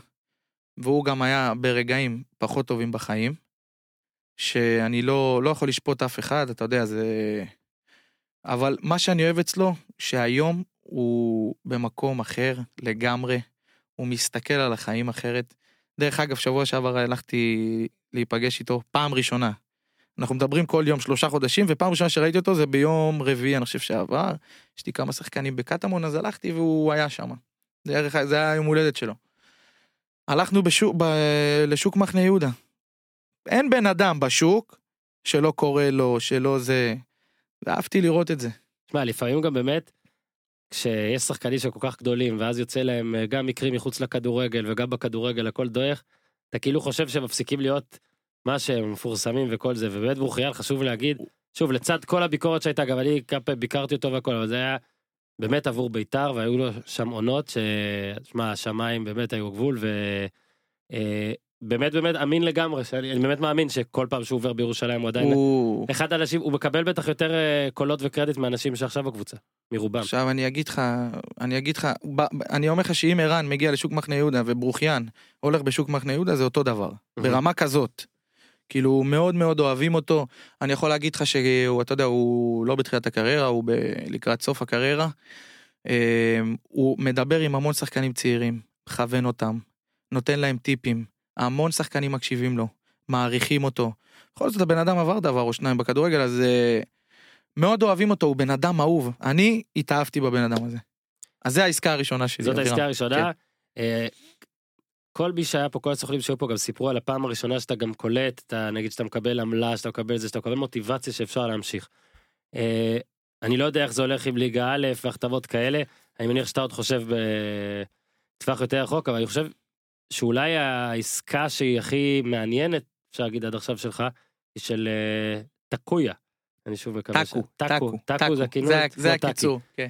והוא גם היה ברגעים פחות טובים בחיים, שאני לא, לא יכול לשפוט אף אחד, אתה יודע, זה... אבל מה שאני אוהב אצלו, שהיום הוא במקום אחר לגמרי, הוא מסתכל על החיים אחרת. דרך אגב, שבוע שעבר הלכתי להיפגש איתו פעם ראשונה. אנחנו מדברים כל יום שלושה חודשים, ופעם ראשונה שראיתי אותו זה ביום רביעי, אני חושב שעבר. יש לי כמה שחקנים בקטמון, אז הלכתי והוא היה שם. זה, היה- זה היה היום הולדת שלו. הלכנו בשוק, ב, לשוק מחנה יהודה. אין בן אדם בשוק שלא קורא לו, שלא זה. ואהבתי לראות את זה. תשמע, לפעמים גם באמת, כשיש שחקנים שכל כך גדולים, ואז יוצא להם אה, גם מקרים מחוץ לכדורגל, וגם בכדורגל הכל דועך, אתה כאילו חושב שהם מפסיקים להיות מה שהם מפורסמים וכל זה, ובאמת ברוכיאל חשוב להגיד, שוב, לצד כל הביקורת שהייתה, גם אני כמה ביקרתי אותו והכל, אבל זה היה באמת עבור בית"ר, והיו לו שם עונות, ש... שמע, השמיים באמת היו גבול, ו... באמת באמת אמין לגמרי, שאני אני באמת מאמין שכל פעם שהוא עובר בירושלים הוא עדיין הוא... אחד האנשים, הוא מקבל בטח יותר אה, קולות וקרדיט מאנשים שעכשיו בקבוצה, מרובם. עכשיו אני אגיד לך, אני אגיד לך, אני אומר לך שאם ערן מגיע לשוק מחנה יהודה וברוכיאן הולך בשוק מחנה יהודה זה אותו דבר, ברמה כזאת. כאילו מאוד מאוד אוהבים אותו, אני יכול להגיד לך שהוא, אתה יודע, הוא לא בתחילת הקריירה, הוא ב- לקראת סוף הקריירה. אה, הוא מדבר עם המון שחקנים צעירים, מכוון אותם, נותן להם טיפים, המון שחקנים מקשיבים לו, מעריכים אותו. בכל זאת הבן אדם עבר דבר או שניים בכדורגל, אז אה, מאוד אוהבים אותו, הוא בן אדם אהוב. אני התאהבתי בבן אדם הזה. אז זה העסקה הראשונה שלי. זאת אבירם. העסקה הראשונה. כן. אה, כל מי שהיה פה, כל הסוכנים שהיו פה גם סיפרו על הפעם הראשונה שאתה גם קולט, אתה, נגיד שאתה מקבל עמלה, שאתה מקבל זה, שאתה מקבל מוטיבציה שאפשר להמשיך. אה, אני לא יודע איך זה הולך עם ליגה א' והכתבות כאלה, אני מניח שאתה עוד חושב בטווח יותר רחוק, אבל אני חושב שאולי העסקה שהיא הכי מעניינת, אפשר להגיד עד עכשיו שלך, היא של אה, טקויה. אני שוב מקווה ש- טאקו, טאקו זה הכינוי, זה-. הקיצור. כן.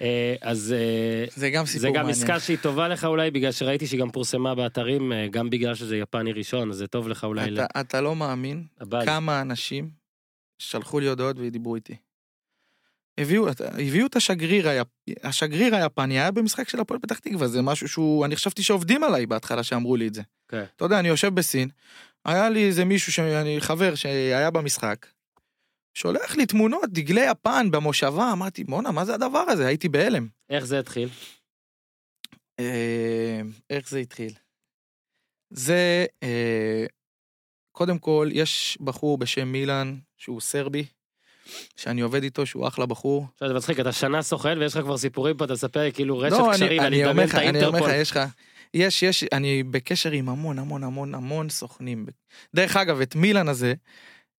אה, אז אה, זה גם סיפור זה גם. עסקה שהיא טובה לך אולי בגלל שראיתי שהיא גם פורסמה באתרים גם בגלל שזה יפני ראשון אז זה טוב לך אולי אתה- אתה לא מאמין. כמה אנשים שלחו לי הודעות ודיברו איתי. הביאו, הביאו את השגריר, היפ... השגריר היפני היה במשחק של הפועל פתח תקווה, זה משהו שהוא, אני חשבתי שעובדים עליי בהתחלה שאמרו לי את זה. כן. אתה יודע, אני יושב בסין, היה לי איזה מישהו, שאני, חבר שהיה במשחק, שולח לי תמונות, דגלי יפן במושבה, אמרתי, בואנה, מה זה הדבר הזה? הייתי בהלם. איך זה התחיל? אה, איך זה התחיל? זה, אה, קודם כל, יש בחור בשם מילן, שהוא סרבי, שאני עובד איתו, שהוא אחלה בחור. עכשיו זה מצחיק, אתה שנה סוכן ויש לך כבר סיפורים פה, אתה מספר כאילו רשת לא, קשרים, אני אומר מדמיין את אני אומר לך, האינטרפול. יש לך, יש, יש, אני בקשר עם המון, המון, המון, המון סוכנים. דרך אגב, את מילן הזה,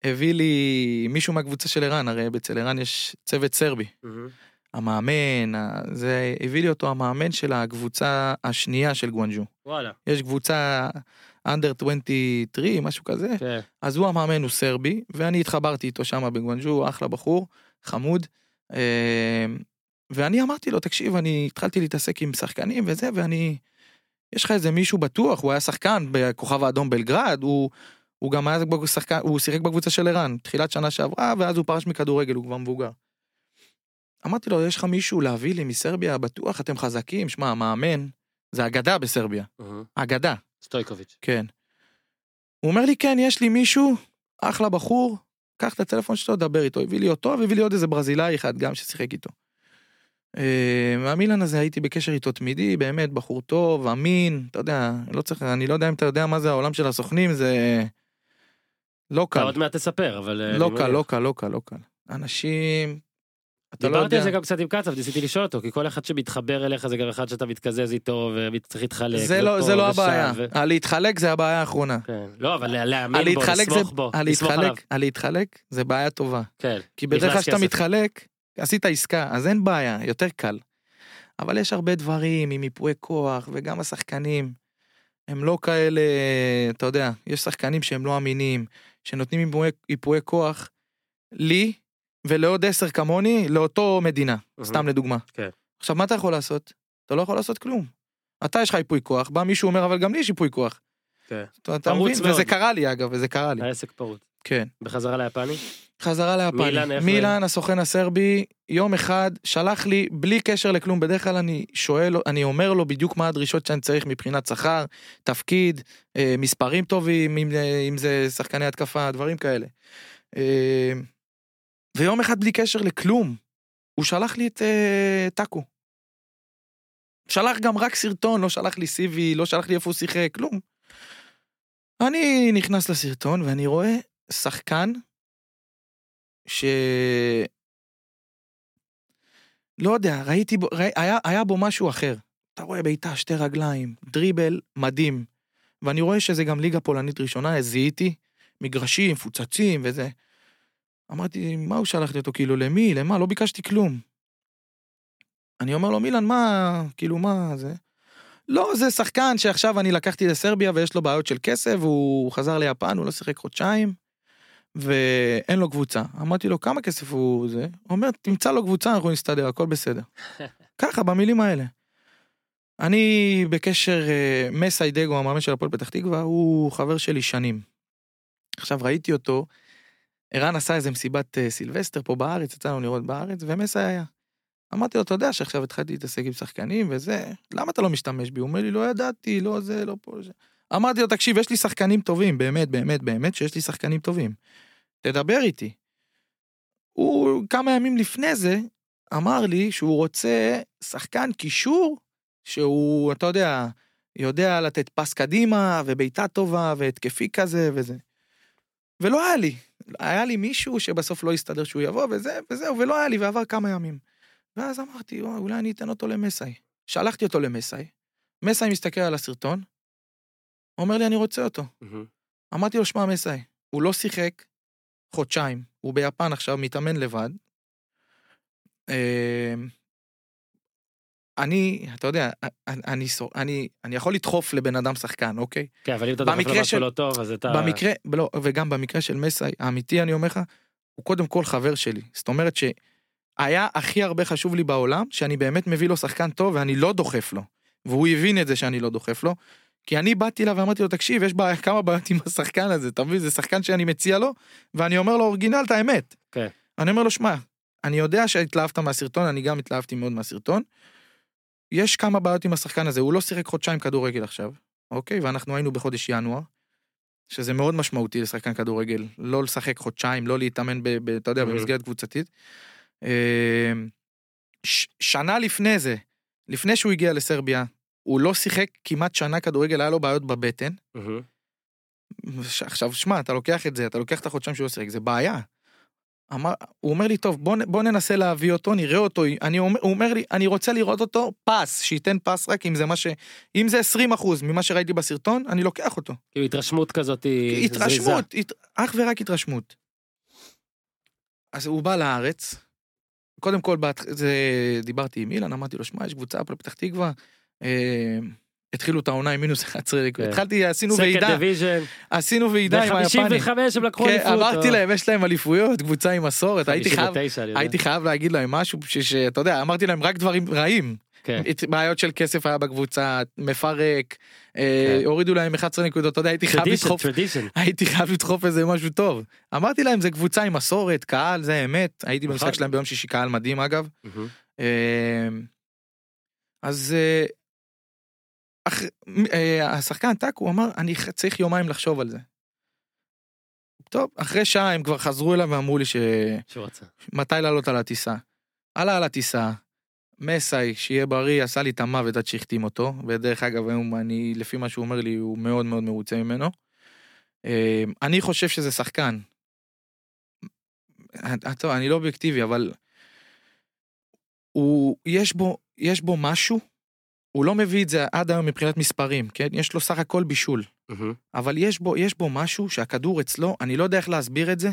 הביא לי מישהו מהקבוצה של ערן, הרי אצל ערן יש צוות סרבי. המאמן, זה, הביא לי אותו המאמן של הקבוצה השנייה של גואנג'ו. וואלה. יש קבוצה under 23, משהו כזה, כן. אז הוא המאמן, הוא סרבי, ואני התחברתי איתו שם בגואנג'ו, אחלה בחור, חמוד. אה, ואני אמרתי לו, תקשיב, אני התחלתי להתעסק עם שחקנים וזה, ואני... יש לך איזה מישהו בטוח, הוא היה שחקן בכוכב האדום בלגרד, הוא, הוא גם היה שחקן, הוא שיחק בקבוצה של ערן, תחילת שנה שעברה, ואז הוא פרש מכדורגל, הוא כבר מבוגר. אמרתי לו, יש לך מישהו להביא לי מסרביה, בטוח, אתם חזקים, שמע, המאמן, זה אגדה בסרביה. אגדה. סטויקוביץ'. כן. הוא אומר לי, כן, יש לי מישהו, אחלה בחור, קח את הטלפון שלו, דבר איתו. הביא לי אותו, והביא לי עוד איזה ברזילאי אחד גם ששיחק איתו. אה, והמילן הזה הייתי בקשר איתו תמידי, באמת בחור טוב, אמין, אתה יודע, לא צריך, אני לא יודע אם אתה יודע מה זה העולם של הסוכנים, זה לא אתה קל, עוד מעט תספר, אבל... אה, לא קל. לא קל, לא קל, לא קל. אנשים, אתה דיברתי על יודע, זה גם קצת עם קצב, ניסיתי לשאול אותו, כי כל אחד שמתחבר אליך זה גם אחד שאתה מתקזז איתו וצריך להתחלק. זה לא, זה לא הבעיה, הלהתחלק זה הבעיה האחרונה. כן. לא, אבל להאמין בו, לסמוך בו, לסמוך עליו. הלהתחלק, זה בעיה טובה. כן. כי בדרך כלל כשאתה. מתחלק, עשית עסקה, אז אין בעיה, יותר קל. אבל יש הרבה דברים עם ייפויי כוח, וגם השחקנים, הם לא כאלה, אתה יודע, יש שחקנים שהם לא אמינים, שנותנים ייפויי כוח לי ולעוד עשר כמוני, לאותו מדינה, סתם לדוגמה. כן. עכשיו, מה אתה יכול לעשות? אתה לא יכול לעשות כלום. אתה יש לך ייפוי כוח, בא מישהו אומר, אבל גם לי יש ייפוי כוח. כן. אתה, אתה פרוץ מבין? מאוד. וזה קרה לי, אגב, וזה קרה לי. העסק פרוט. כן. בחזרה ליפני? חזרה ליפני. מילאן, איך מילאן, הסוכן הסרבי, יום אחד שלח לי, בלי קשר לכלום, בדרך כלל אני שואל, אני אומר לו בדיוק מה הדרישות שאני צריך מבחינת שכר, תפקיד, אה, מספרים טובים, אם, אה, אם זה שחקני התקפה, דברים כאלה. אה, ויום אחד בלי קשר לכלום, הוא שלח לי את אה, טאקו. שלח גם רק סרטון, לא שלח לי CV, לא שלח לי איפה הוא שיחק, כלום. אני נכנס לסרטון ואני רואה שחקן ש... לא יודע, ראיתי בו, ראי, היה, היה בו משהו אחר. אתה רואה בעיטה, שתי רגליים, דריבל מדהים. ואני רואה שזה גם ליגה פולנית ראשונה, זיהיתי, מגרשים, מפוצצים וזה. אמרתי, מה הוא שלח לי אותו? כאילו, למי? למה? לא ביקשתי כלום. אני אומר לו, מילן, מה, כאילו, מה זה? לא, זה שחקן שעכשיו אני לקחתי לסרביה ויש לו בעיות של כסף, והוא חזר ליפן, הוא לא שיחק חודשיים, ואין לו קבוצה. אמרתי לו, כמה כסף הוא זה? הוא אומר, תמצא לו קבוצה, אנחנו נסתדר, הכל בסדר. ככה, במילים האלה. אני בקשר, אה, מסי דגו, המאמן של הפועל פתח תקווה, הוא חבר שלי שנים. עכשיו ראיתי אותו, ערן עשה איזה מסיבת אה, סילבסטר פה בארץ, יצא לנו לראות בארץ, ומסי היה. אמרתי לו, אתה יודע שעכשיו התחלתי להתעסק עם שחקנים וזה, למה אתה לא משתמש בי? הוא אומר לי, לא ידעתי, לא זה, לא פה, זה. אמרתי לו, תקשיב, יש לי שחקנים טובים, באמת, באמת, באמת, שיש לי שחקנים טובים. תדבר איתי. הוא, כמה ימים לפני זה, אמר לי שהוא רוצה שחקן קישור, שהוא, אתה יודע, יודע לתת פס קדימה, ובעיטה טובה, והתקפי כזה, וזה. ולא היה לי. היה לי מישהו שבסוף לא הסתדר שהוא יבוא, וזה, וזהו, ולא היה לי, ועבר כמה ימים. ואז אמרתי, "וואי, אולי אני אתן אותו למסאי. שלחתי אותו למסאי, מסאי מסתכל על הסרטון, אומר לי, אני רוצה אותו. מהמם. אמרתי לו, שמע, מסאי, הוא לא שיחק חודשיים, הוא ביפן עכשיו, מתאמן לבד. אני, אתה יודע, אני, אני, אני, אני יכול לדחוף לבן אדם שחקן, אוקיי? כן, אבל אם אתה דוחף לו במקרה משהו של- לא טוב, אז אתה... במקרה, לא, וגם במקרה של מסאי, האמיתי, אני אומר לך, הוא קודם כל חבר שלי. זאת אומרת שהיה הכי הרבה חשוב לי בעולם, שאני באמת מביא לו שחקן טוב ואני לא דוחף לו. והוא הבין את זה שאני לא דוחף לו, כי אני באתי אליו ואמרתי לו, תקשיב, יש בעיה, כמה בעיות עם השחקן הזה, אתה מבין? זה שחקן שאני מציע לו, ואני אומר לו אורגינל את האמת. כן. אני אומר לו, שמע, אני יודע שהתלהבת מהסרטון, אני גם התלהבתי מאוד מהסרטון. יש כמה בעיות עם השחקן הזה, הוא לא שיחק חודשיים כדורגל עכשיו, אוקיי? ואנחנו היינו בחודש ינואר, שזה מאוד משמעותי לשחקן כדורגל, לא לשחק חודשיים, לא להתאמן, ב, ב, אתה יודע, Mhm. במסגרת קבוצתית. אה, ש- שנה לפני זה, לפני שהוא הגיע לסרביה, הוא לא שיחק כמעט שנה כדורגל, היה לו בעיות בבטן. ש- עכשיו, שמע, אתה לוקח את זה, אתה לוקח את החודשיים שהוא לא שיחק, זה בעיה. אמר, הוא אומר לי, טוב, בוא, בוא ננסה להביא אותו, נראה אותו. אני אומר, הוא אומר לי, אני רוצה לראות אותו פס, שייתן פס רק אם זה מה ש... אם זה 20 אחוז ממה שראיתי בסרטון, אני לוקח אותו. כאילו התרשמות כזאת היא. התרשמות, הת... אך ורק התרשמות. אז הוא בא לארץ, קודם כל, בת... זה... דיברתי עם אילן, אמרתי לו, שמע, יש קבוצה הפועל פתח תקווה, אה... התחילו את העונה עם מינוס 11 נקודות. כן. התחלתי, עשינו ועידה. עשינו ועידה עם היפנים. ב-55 הם לקחו כן, אליפות. אמרתי או- להם, יש להם אליפויות, קבוצה עם מסורת, הייתי חייב, 59, אני יודע. הייתי חייב להגיד להם משהו, שאתה יודע, אמרתי להם רק דברים רעים. כן. בעיות של כסף היה בקבוצה, מפרק, אה, כן. הורידו להם 11 נקודות, אתה יודע, הייתי חייב לדחוף, איזה משהו טוב. אמרתי להם, זה קבוצה עם מסורת, קהל, זה אמת, הייתי נכון. במשחק שלהם ביום שישי, קהל מדהים אגב. אה, אז אה, אח- אה, השחקן טאק, הוא אמר, אני צריך יומיים לחשוב על זה. טוב, אחרי שעה הם כבר חזרו אליו ואמרו לי ש... שהוא רצה. מתי לעלות על הטיסה. עלה על הטיסה, מסאי, שיהיה בריא, עשה לי את המוות עד שהחתים אותו, ודרך אגב, היום אני, לפי מה שהוא אומר לי, הוא מאוד מאוד מרוצה ממנו. אה, אני חושב שזה שחקן. אה, טוב, אני לא אובייקטיבי, אבל הוא, יש בו, יש בו משהו, הוא לא מביא את זה עד היום מבחינת מספרים, כן? יש לו סך הכל בישול. מהמם. אבל יש בו, יש בו משהו שהכדור אצלו, אני לא יודע איך להסביר את זה.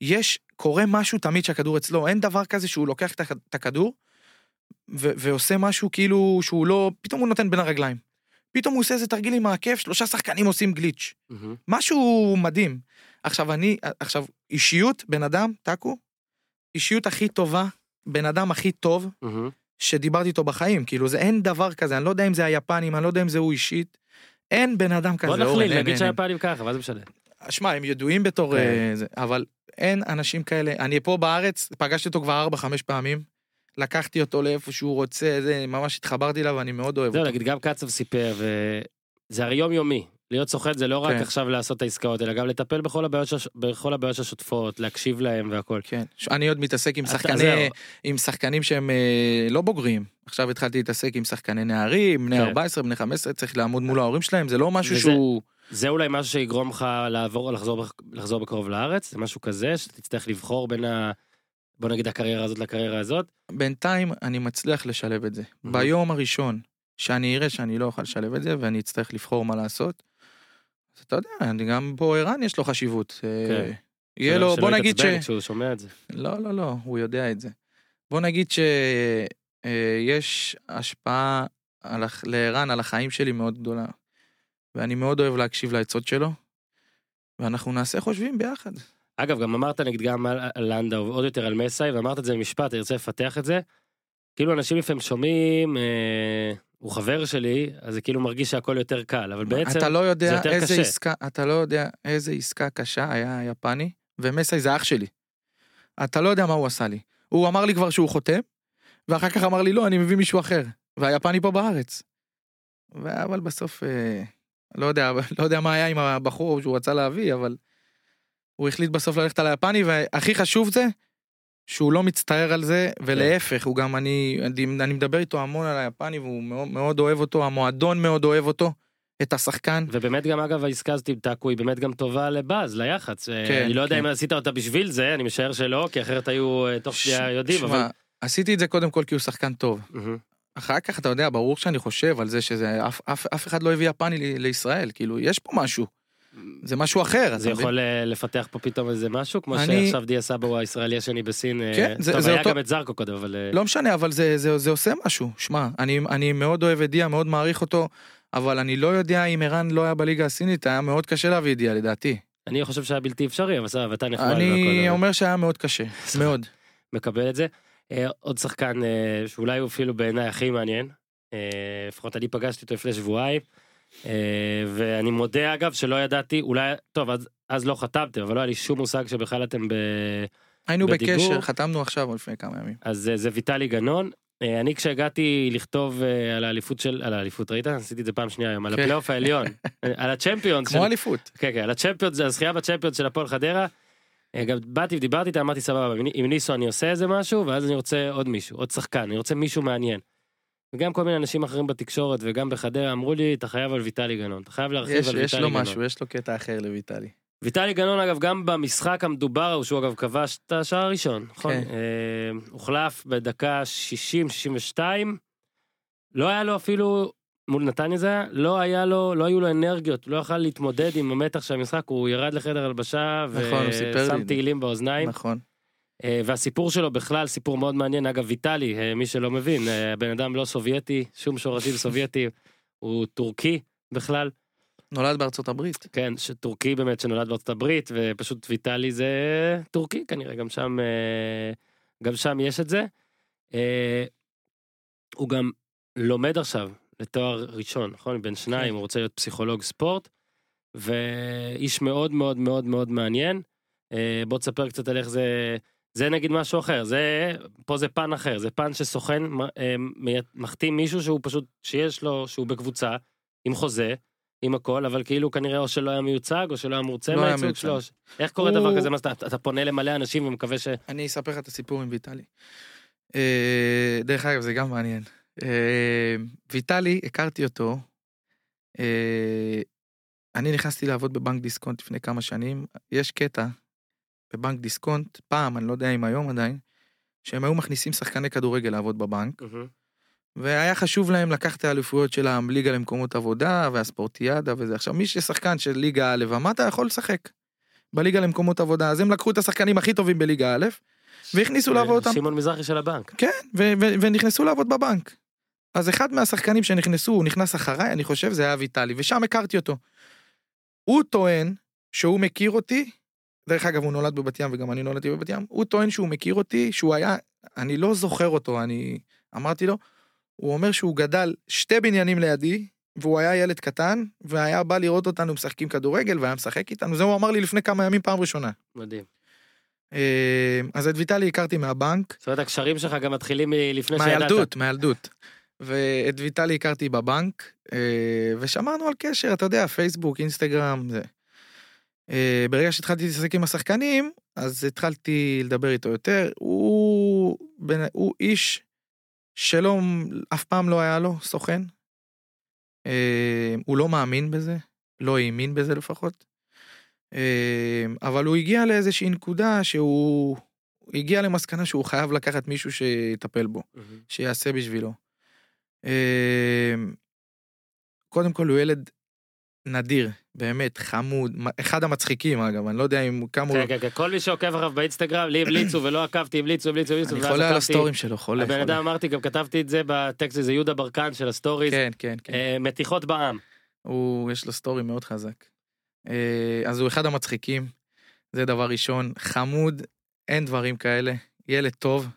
יש, קורה משהו תמיד שהכדור אצלו, אין דבר כזה שהוא לוקח את, הכ- את הכדור ו- ועושה משהו כאילו שהוא לא, פתאום הוא נותן בין הרגליים. פתאום הוא עושה איזה תרגיל עם העקב, שלושה שחקנים עושים גליץ'. מהמם. משהו מדהים. עכשיו אני, עכשיו, אישיות, בן אדם, טאקו, אישיות הכי טובה, בן אדם הכי טוב מהמם. שדיברתי איתו בחיים, כאילו זה אין דבר כזה, אני לא יודע אם זה היפנים, אני לא יודע אם זה הוא אישית. אין בן אדם כזה, בוא נכליל, אין, נגיד. שהיפנים ככה, מה זה משנה? שמע, הם ידועים בתור כן. אה, זה, אבל אין אנשים כאלה. אני פה בארץ, פגשתי אותו כבר 4-5 פעמים, לקחתי אותו לאיפה שהוא רוצה, זה, ממש התחברתי אליו, ואני מאוד אוהב זהו, אותו. נגיד גם קצב סיפר, וזה הרי יומיומי. להיות סוכן זה לא רק כן. עכשיו לעשות את העסקאות, אלא גם לטפל בכל הבעיות שהש- בכל הבעיות השוטפות, להקשיב להם והכל. כן, ש- אני עוד מתעסק עם שחקני, זהו. עם שחקנים שהם אה, לא בוגרים. עכשיו התחלתי להתעסק עם שחקני נערים, בני כן. 14, בני 15, צריך לעמוד מול ההורים שלהם, זה לא משהו וזה- שהוא... זה אולי משהו שיגרום לך לעבור, לחזור, לחזור בקרוב לארץ? זה משהו כזה, שתצטרך לבחור בין ה... בוא נגיד הקריירה הזאת לקריירה הזאת? בינתיים אני מצליח לשלב את זה. ביום הראשון שאני אראה שאני לא אוכל לשלב את זה ואני אצטרך לבחור מה לעשות, אז אתה יודע, אני גם פה ערן יש לו חשיבות. אה, כן. יהיה שלא- לו, שלא בוא נגיד ש... יתעצבן כשהוא שומע את זה. לא, לא, לא, הוא יודע את זה. בוא נגיד שיש השפעה על לערן על החיים שלי מאוד גדולה. ואני מאוד אוהב להקשיב לעצות שלו, ואנחנו נעשה חושבים ביחד. אגב, גם אמרת נגיד גם על על לנדאו, ועוד יותר על מסאי, ואמרת את זה במשפט, אני רוצה לפתח את זה. כאילו אנשים לפעמים שומעים, אה, הוא חבר שלי, אז זה כאילו מרגיש שהכל יותר קל, אבל בעצם אתה לא זה יודע יותר איזה קשה. עסקה, אתה לא יודע איזה עסקה קשה היה היפני, ומסאי זה אח שלי. אתה לא יודע מה הוא עשה לי. הוא אמר לי כבר שהוא חותם, ואחר כך אמר לי לא, אני מביא מישהו אחר. והיפני פה בארץ. אבל בסוף, אה, לא יודע, לא יודע מה היה עם הבחור שהוא רצה להביא, אבל הוא החליט בסוף ללכת על היפני, והכי חשוב זה, שהוא לא מצטער על זה, ולהפך, הוא גם, אני, אני, אני מדבר איתו המון על היפני, והוא מאוד, מאוד אוהב אותו, המועדון מאוד אוהב אותו, את השחקן. ובאמת גם אגב העסקה הזאת עם טאקו היא באמת גם טובה לבאז, ליח"צ. אה, כן, אני לא יודע כן. אם עשית אותה בשביל זה, אני משער שלא, כי אחרת היו אה, תוך שנייה יודעים, שמע, אבל... עשיתי את זה קודם כל כי הוא שחקן טוב. אחר כך, אתה יודע, ברור שאני חושב על זה שזה, אף, אף, אף אחד לא הביא יפני לישראל, כאילו, יש פה משהו. זה משהו אחר, זה? יכול אה, לפתח פה פתאום איזה משהו, כמו אני- שעכשיו דיה סבא הוא הישראלי השני בסין. אה, כן, טוב, זה היה אותו- גם את זרקו קודם, אבל... אה, לא משנה, אבל זה, זה, זה עושה משהו. שמע, אני, אני מאוד אוהב את דיה, מאוד מעריך אותו, אבל אני לא יודע אם ערן לא היה בליגה הסינית, היה מאוד קשה להביא את דיה, לדעתי. אני חושב שהיה בלתי אפשרי, אבל סבבה, אתה נחמד אני אומר שהיה מאוד קשה, מאוד. מקבל את זה. עוד שחקן שאולי הוא אפילו בעיניי הכי מעניין, לפחות אני פגשתי אותו לפני שבועיים, ואני מודה אגב שלא ידעתי, אולי, טוב, אז, אז לא חתמתם, אבל לא היה לי שום מושג שבכלל אתם ב... היינו בדיבור. בקשר, חתמנו עכשיו לפני כמה ימים. אז אה, זה ויטלי גנון. אה, אני כשהגעתי לכתוב אה, על האליפות של, על האליפות, ראית? עשיתי את זה פעם שנייה היום, על כן. הפלייאוף העליון, אה, על הצ'מפיונס. כמו אליפות. כן, כן, על הצ'מפיונס, הזכייה בצ'מפיונס של הפועל חדרה. אה, גם באתי ודיברתי איתה, אמרתי סבבה, עם ניסו אני עושה איזה משהו, ואז אני רוצה עוד מישהו, עוד שחקן, אני רוצה מישהו מעניין. וגם כל מיני אנשים אחרים בתקשורת וגם בחדרה אמרו לי, אתה חייב על ויטלי גנון, אתה חייב להרחיב יש על יש ויטלי לו גנון. משהו, יש לו קטע אחר לויטלי. ויטלי גנון אגב גם במשחק המדובר שהוא אגב כבש את השער הראשון, נכון? כן. אה, הוחלף בדקה 60-62, לא היה לו אפילו, מול נתניה זה היה, לא היה לו, לא היו לו אנרגיות, לא יכל להתמודד עם המתח של המשחק, הוא ירד לחדר הלבשה נכון, ושם. תהילים באוזניים. נכון. אה, והסיפור שלו בכלל סיפור מאוד מעניין, אגב ויטלי, אה, מי שלא מבין, אה, הבן אדם לא סובייטי, שום שורשים סובייטי, הוא טורקי בכלל. נולד בארצות הברית. כן, שטורקי באמת שנולד בארצות הברית, ופשוט ויטלי זה טורקי כנראה, גם שם, גם שם יש את זה. הוא גם לומד עכשיו לתואר ראשון, נכון? בן שניים, הוא רוצה להיות פסיכולוג ספורט, ואיש מאוד מאוד מאוד מאוד מעניין. בוא תספר קצת על איך זה, זה נגיד משהו אחר, זה, פה זה פן אחר, זה פן שסוכן אה, מחתים מישהו שהוא פשוט, שיש לו, שהוא בקבוצה, עם חוזה, עם הכל, אבל כאילו כנראה או שלא היה מיוצג או שלא היה מרוצה לא מהייצוג. שלו. איך קורה הוא- דבר כזה? מה, אתה, אתה פונה למלא אנשים ומקווה ש... אני אספר לך את הסיפור עם ויטלי. אה, דרך אגב, זה גם מעניין. אה, ויטלי, הכרתי אותו. אה, אני נכנסתי לעבוד בבנק דיסקונט לפני כמה שנים. יש קטע בבנק דיסקונט, פעם, אני לא יודע אם היום עדיין, שהם היו מכניסים שחקני כדורגל לעבוד בבנק, והיה חשוב להם לקחת את האליפויות של הליגה למקומות עבודה והספורטיאדה וזה. עכשיו, מי ששחקן של ליגה א' ומטה יכול לשחק בליגה למקומות עבודה, אז הם לקחו את השחקנים הכי טובים בליגה א', והכניסו לעבוד אותם. שמעון מזרחי של הבנק. כן, ו- ו- ונכנסו לעבוד בבנק. אז אחד מהשחקנים שנכנסו, הוא נכנס אחריי, אני חושב זה היה ויטלי, ושם הכרתי אותו. הוא טוען שהוא מכיר אותי, דרך אגב הוא נולד בבת ים וגם אני נולדתי בבת ים, הוא טוען שהוא מכיר אותי, שהוא היה, אני לא זוכר אותו, אני אמרתי לו, הוא אומר שהוא גדל שתי בניינים לידי, והוא היה ילד קטן, והיה בא לראות אותנו משחקים כדורגל, והיה משחק איתנו, זה הוא אמר לי לפני כמה ימים פעם ראשונה. מדהים. אה, אז את ויטלי הכרתי מהבנק, זאת אומרת הקשרים שלך גם מתחילים מלפני שידעת. מהילדות, מהילדות. ואת ויטלי הכרתי בבנק, אה, ושמרנו על קשר, אתה יודע, פייסבוק, אינסטגרם, זה. אה, ברגע שהתחלתי להתעסק עם השחקנים, אז התחלתי לדבר איתו יותר. הוא, בן- הוא איש שלא, אף פעם לא היה לו סוכן. אה, הוא לא מאמין בזה, לא האמין בזה לפחות. אה, אבל הוא הגיע לאיזושהי נקודה שהוא הוא הגיע למסקנה שהוא חייב לקחת מישהו שיטפל בו. מהמם. שיעשה בשבילו. קודם כל הוא ילד נדיר, באמת, חמוד, אחד המצחיקים אגב, אני לא יודע אם כמה הוא... כן, כן, כן, כל מי שעוקב אחריו באינסטגרם, לי המליצו ולא עקבתי, המליצו, המליצו, המליצו. אני חולה על. הסטורים שלו, חולה. הבן. אדם אמרתי, גם כתבתי את זה בטקסט, זה יהודה ברקן של הסטוריז. כן, כן, כן. אה, מתיחות בעם. הוא, יש לו סטורי מאוד חזק. אה, אז הוא אחד המצחיקים, זה דבר ראשון. חמוד, אין דברים כאלה. ילד טוב,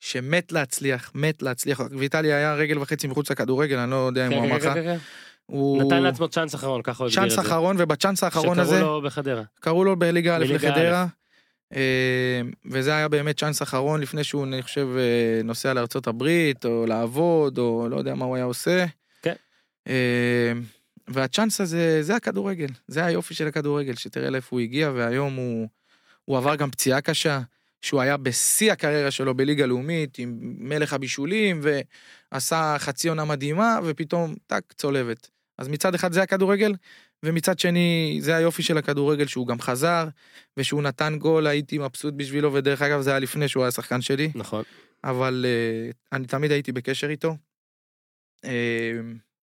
שמת להצליח, מת להצליח. ויטלי היה רגל וחצי מחוץ לכדורגל, אני לא יודע אם כן, הוא כן, אמר לך. הוא... נתן לעצמו צ'אנס אחרון, ככה הוא הגדיר את זה. צ'אנס אחרון, ובצ'אנס האחרון הזה... שקראו לו בחדרה. קראו לו בליגה א' לחדרה. אה, וזה היה באמת צ'אנס אחרון לפני שהוא אני חושב אה, נוסע לארצות הברית או לעבוד או לא יודע מה הוא היה עושה. כן. אה, והצ'אנס הזה זה הכדורגל זה היופי של הכדורגל שתראה לאיפה הוא הגיע והיום הוא, הוא עבר גם פציעה קשה שהוא היה בשיא הקריירה שלו בליגה לאומית עם מלך הבישולים ועשה חצי עונה מדהימה ופתאום טאק צולבת. אז מצד אחד זה הכדורגל ומצד שני זה היופי של הכדורגל שהוא גם חזר ושהוא נתן גול הייתי מבסוט בשבילו ודרך אגב זה היה לפני שהוא היה שחקן שלי נכון. אבל uh, אני תמיד הייתי בקשר איתו. Uh,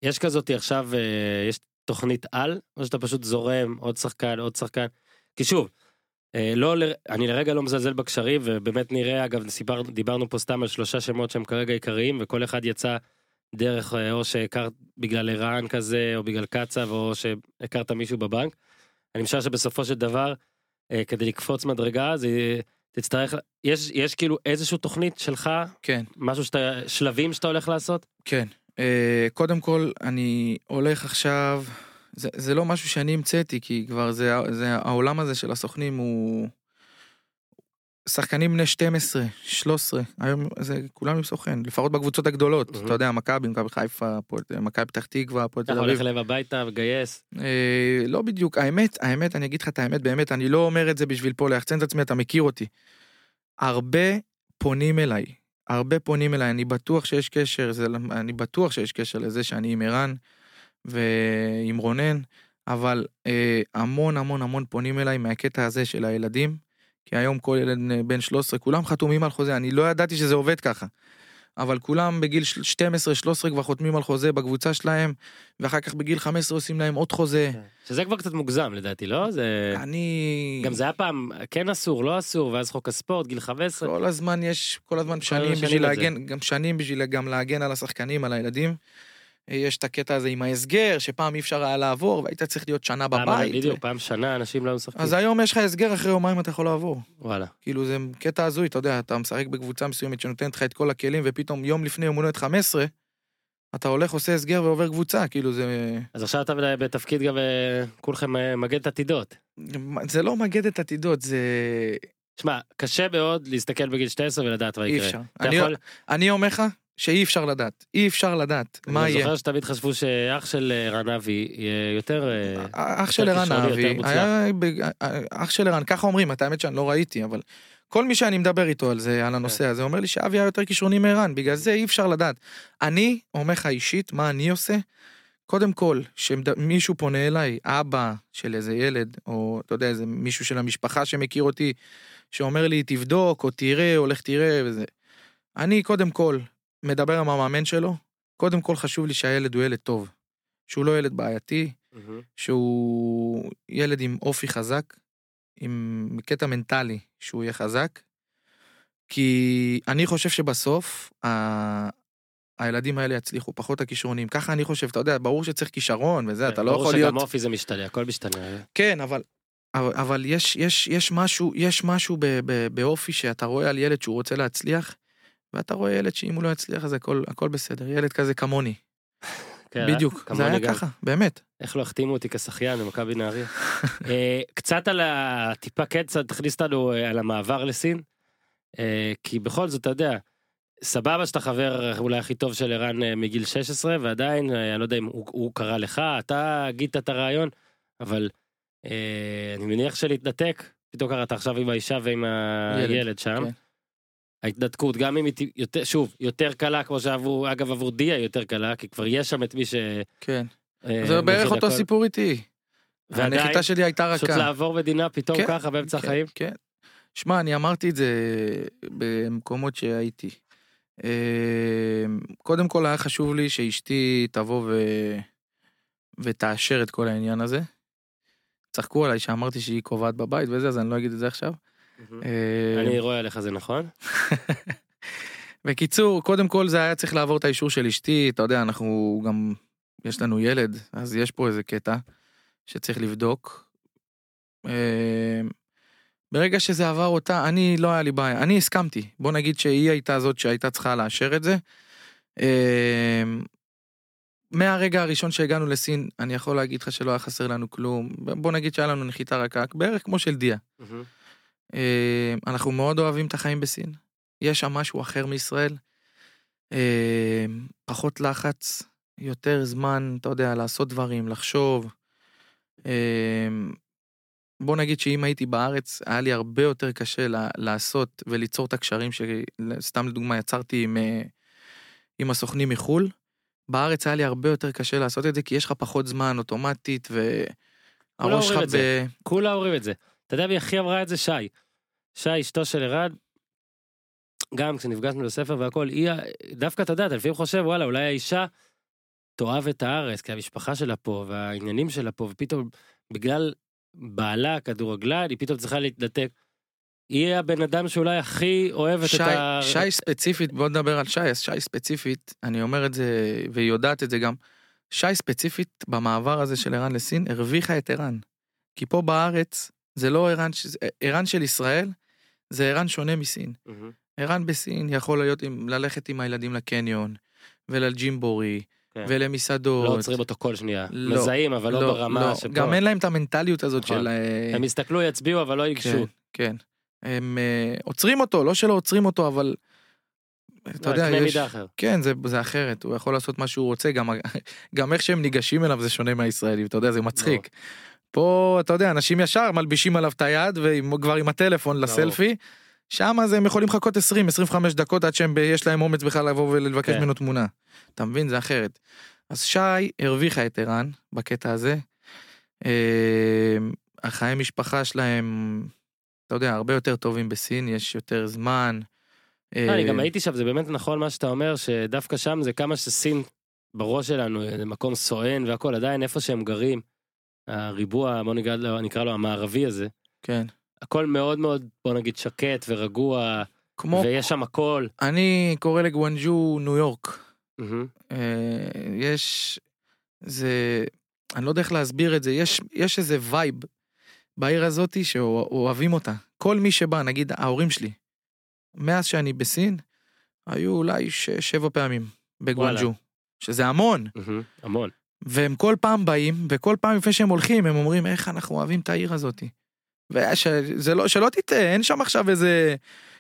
יש כזאתי עכשיו, אה, יש תוכנית על, או שאתה פשוט זורם עוד שחקן, עוד שחקן. כי שוב, אה, לא, אני לרגע לא מזלזל בקשרים, ובאמת נראה, אגב, סיפר, דיברנו פה סתם על שלושה שמות שהם כרגע עיקריים, וכל אחד יצא דרך, אה, או שהכרת בגלל ערן כזה, או בגלל קצב, או שהכרת מישהו בבנק. אני משער שבסופו של דבר, אה, כדי לקפוץ מדרגה, זה תצטרך, יש, יש כאילו איזושהי תוכנית שלך, כן משהו שאתה, שלבים שאתה הולך לעשות? כן אה, קודם כל, אני הולך עכשיו, זה, זה לא משהו שאני המצאתי, כי כבר זה, זה העולם הזה של הסוכנים הוא... שחקנים בני 12, 13, היום זה כולם עם סוכן, לפחות בקבוצות הגדולות, מהמם. אתה יודע, מכבי, מכבי חיפה, מכבי פתח תקווה, הפועל תל אביב. הולך אליו הביתה וגייס. אה, לא בדיוק, האמת, האמת, אני אגיד לך את האמת, באמת, אני לא אומר את זה בשביל פה ליחצן את עצמי, אתה מכיר אותי. הרבה פונים אליי, הרבה פונים אליי, אני בטוח שיש קשר, זה, אני בטוח שיש קשר לזה שאני עם ערן ועם רונן, אבל אה, המון המון המון פונים אליי מהקטע הזה של הילדים, כי היום כל ילד אה, בן 13, כולם חתומים על חוזה, אני לא ידעתי שזה עובד ככה. אבל כולם בגיל 12-13 כבר חותמים על חוזה בקבוצה שלהם, ואחר כך בגיל 15 עושים להם עוד חוזה. שזה כבר קצת מוגזם לדעתי, לא? זה... אני... גם זה היה פעם כן אסור, לא אסור, ואז חוק הספורט, גיל 15. כל הזמן יש, כל הזמן שנים בשביל. להגן, גם שנים בשביל גם להגן על השחקנים, על הילדים. יש את הקטע הזה עם ההסגר, שפעם אי אפשר היה לעבור, והיית צריך להיות שנה פעם, בבית. בדיוק, פעם שנה אנשים לא משחקים. אז היום יש לך הסגר, אחרי יומיים אתה יכול לעבור. וואלה. כאילו זה קטע הזוי, אתה יודע, אתה משחק בקבוצה מסוימת שנותנת לך את כל הכלים, ופתאום יום לפני יום הולדת 15, אתה הולך, עושה הסגר ועובר קבוצה, כאילו זה... אז עכשיו אתה בתפקיד גם אה, כולכם אה, מגן עתידות. זה לא מגדת עתידות, זה... שמע, קשה מאוד להסתכל בגיל 12 ולדעת מה אי יקרה. אפשר. אתה אני- יכול... אני אומר לך שאי אפשר לדעת, אי אפשר לדעת מה אני יהיה. זוכר שתמיד חשבו שאח של אה, רן אבי יהיה יותר... אה, אח של ערן אבי, אח של ערן, ככה אומרים, את האמת שאני לא ראיתי, אבל כל מי שאני מדבר איתו על זה, על הנושא הזה, אומר לי שאבי היה יותר כישרוני מערן, בגלל זה אי אפשר לדעת. אני אומר לך אישית, מה אני עושה? קודם כל, שמישהו פונה אליי, אבא של איזה ילד, או אתה יודע, איזה מישהו של המשפחה שמכיר אותי, שאומר לי, תבדוק, או תראה, או לך תראה, וזה. אני קודם כל מדבר עם המאמן שלו, קודם כל חשוב לי שהילד הוא ילד טוב. שהוא לא ילד בעייתי, מהמם. שהוא ילד עם אופי חזק, עם קטע מנטלי שהוא יהיה חזק, כי אני חושב שבסוף ה... הילדים האלה יצליחו, פחות הכישרונים. ככה אני חושב, אתה יודע, ברור שצריך כישרון וזה, אתה לא ברור יכול להיות... שגם אופי זה משתנה, הכל משתנה. כן, אבל... אבל, אבל יש, יש, יש משהו, יש משהו ב, ב, באופי שאתה רואה על ילד שהוא רוצה להצליח, ואתה רואה ילד שאם הוא לא יצליח אז הכל, הכל בסדר, ילד כזה כמוני, כן, בדיוק, זה כמוני היה גם. ככה, באמת. איך לא החתימו אותי כשחיין במכבי נהריה. אה, קצת על ה... טיפה קצת תכניס אותנו אה, על המעבר לסין. אה, כי בכל זאת, אתה יודע, סבבה שאתה חבר אולי הכי טוב של ערן אה, מגיל 16, ועדיין, אה, אני לא יודע אם הוא, הוא קרא לך, אתה הגית את הרעיון, אבל אה, אני מניח שלהתנתק, פתאום קראת עכשיו עם האישה ועם הילד שם. כן. ההתנתקות, גם אם היא יותר, שוב, יותר קלה, כמו שעבור, אגב עבור דיה יותר קלה, כי כבר יש שם את מי ש... כן. אה, זה בערך אותו הכל. סיפור איתי. ועדיין, הנחיתה שלי הייתה פשוט רכה. לעבור מדינה פתאום כן, ככה באמצע כן, החיים. כן. שמע, אני אמרתי את זה במקומות שהייתי. אה, קודם כל היה חשוב לי שאשתי תבוא ו... ותאשר את כל העניין הזה. צחקו עליי שאמרתי שהיא קובעת בבית וזה, אז אני לא אגיד את זה עכשיו. אה, אני רואה עליך זה נכון. בקיצור, קודם כל זה היה צריך לעבור את האישור של אשתי, אתה יודע, אנחנו גם, יש לנו ילד, אז יש פה איזה קטע שצריך לבדוק. אה, ברגע שזה עבר אותה, אני, לא היה לי בעיה, אני הסכמתי. בוא נגיד שהיא הייתה זאת שהייתה צריכה לאשר את זה. אה, מהרגע הראשון שהגענו לסין, אני יכול להגיד לך שלא היה חסר לנו כלום. בוא נגיד שהיה לנו נחיתה רכה, בערך כמו של דיה. אה, אנחנו מאוד אוהבים את החיים בסין. יש שם משהו אחר מישראל. אה, פחות לחץ, יותר זמן, אתה יודע, לעשות דברים, לחשוב. אה, בוא נגיד שאם הייתי בארץ, היה לי הרבה יותר קשה לעשות וליצור את הקשרים שסתם לדוגמה יצרתי עם, אה, עם הסוכנים מחו"ל. בארץ היה לי הרבה יותר קשה לעשות את זה, כי יש לך פחות זמן אוטומטית, והראש שלך. ב... כולה אומרים את זה. אתה יודע מי הכי אמרה את זה? שי. שי, אשתו של ערן, גם כשנפגשנו לספר והכל, היא, דווקא אתה יודע, אתה לפעמים חושב, וואלה, אולי האישה תאהב את הארץ, כי המשפחה שלה פה, והעניינים שלה פה, ופתאום, בגלל בעלה, כדורגלן, היא פתאום צריכה להתנתק. היא הבן אדם שאולי הכי אוהבת שי, את ה... שי ספציפית, בוא נדבר על שי, אז שי ספציפית, אני אומר את זה, והיא יודעת את זה גם, שי ספציפית במעבר הזה של ערן לסין, הרוויחה את ערן. כי פה בארץ, זה לא ערן, ערן של ישראל, זה ערן שונה מסין. ערן בסין יכול להיות עם, ללכת עם הילדים לקניון, ולג'ימבורי, כן. ולמסעדות. לא עוצרים אותו כל שנייה. לא, מזהים, אבל לא ברמה שפה. גם אין להם את המנטליות הזאת נכון. של... אה, הם יסתכלו, יצביעו, אבל לא ייגשו. כן, כן. הם אה, עוצרים אותו, לא שלא עוצרים אותו, אבל... אתה לא, יודע, קנה יש... מידה אחר. כן, זה, זה אחרת, הוא יכול לעשות מה שהוא רוצה, גם, גם איך שהם ניגשים אליו זה שונה מהישראלים, אתה יודע, זה מצחיק. פה, אתה יודע, אנשים ישר מלבישים עליו את היד, וכבר עם הטלפון לסלפי, שם אז הם יכולים לחכות 20-25 דקות עד שהם, יש להם אומץ בכלל לבוא ולבקש כן. ממנו תמונה. אתה מבין? זה אחרת. אז שי הרוויחה את ערן בקטע הזה. אה, החיי משפחה שלהם, אתה יודע, הרבה יותר טובים בסין, יש יותר זמן. לא, אני גם הייתי שם, זה באמת נכון מה שאתה אומר, שדווקא שם זה כמה שסין בראש שלנו, זה מקום סואן והכל, עדיין איפה שהם גרים, הריבוע, בוא נקרא לו, נקרא לו המערבי הזה, כן. הכל מאוד מאוד, בוא נגיד, שקט ורגוע, כמו, ויש שם הכל. אני קורא לגואנג'ו ניו יורק. אה, יש, זה, אני לא יודע איך להסביר את זה, יש, יש איזה vibe בעיר הזאתי שאוהבים אותה. כל מי שבא, נגיד ההורים שלי, מאז שאני בסין, היו אולי ש, שבע פעמים בגואנג'ו. שזה המון. מהמם. המון. והם כל פעם באים, וכל פעם לפני שהם הולכים, הם אומרים איך אנחנו אוהבים את העיר הזאתי. וזה לא, שלא תטעה, אין שם עכשיו איזה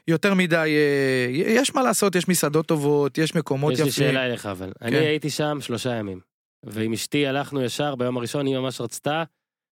יותר מדי, אה, יש מה לעשות, יש מסעדות טובות, יש מקומות יש יפים. לי שאלה אליך אבל, אני כן. הייתי שם שלושה ימים, ועם אשתי הלכנו ישר ביום הראשון, היא ממש רצתה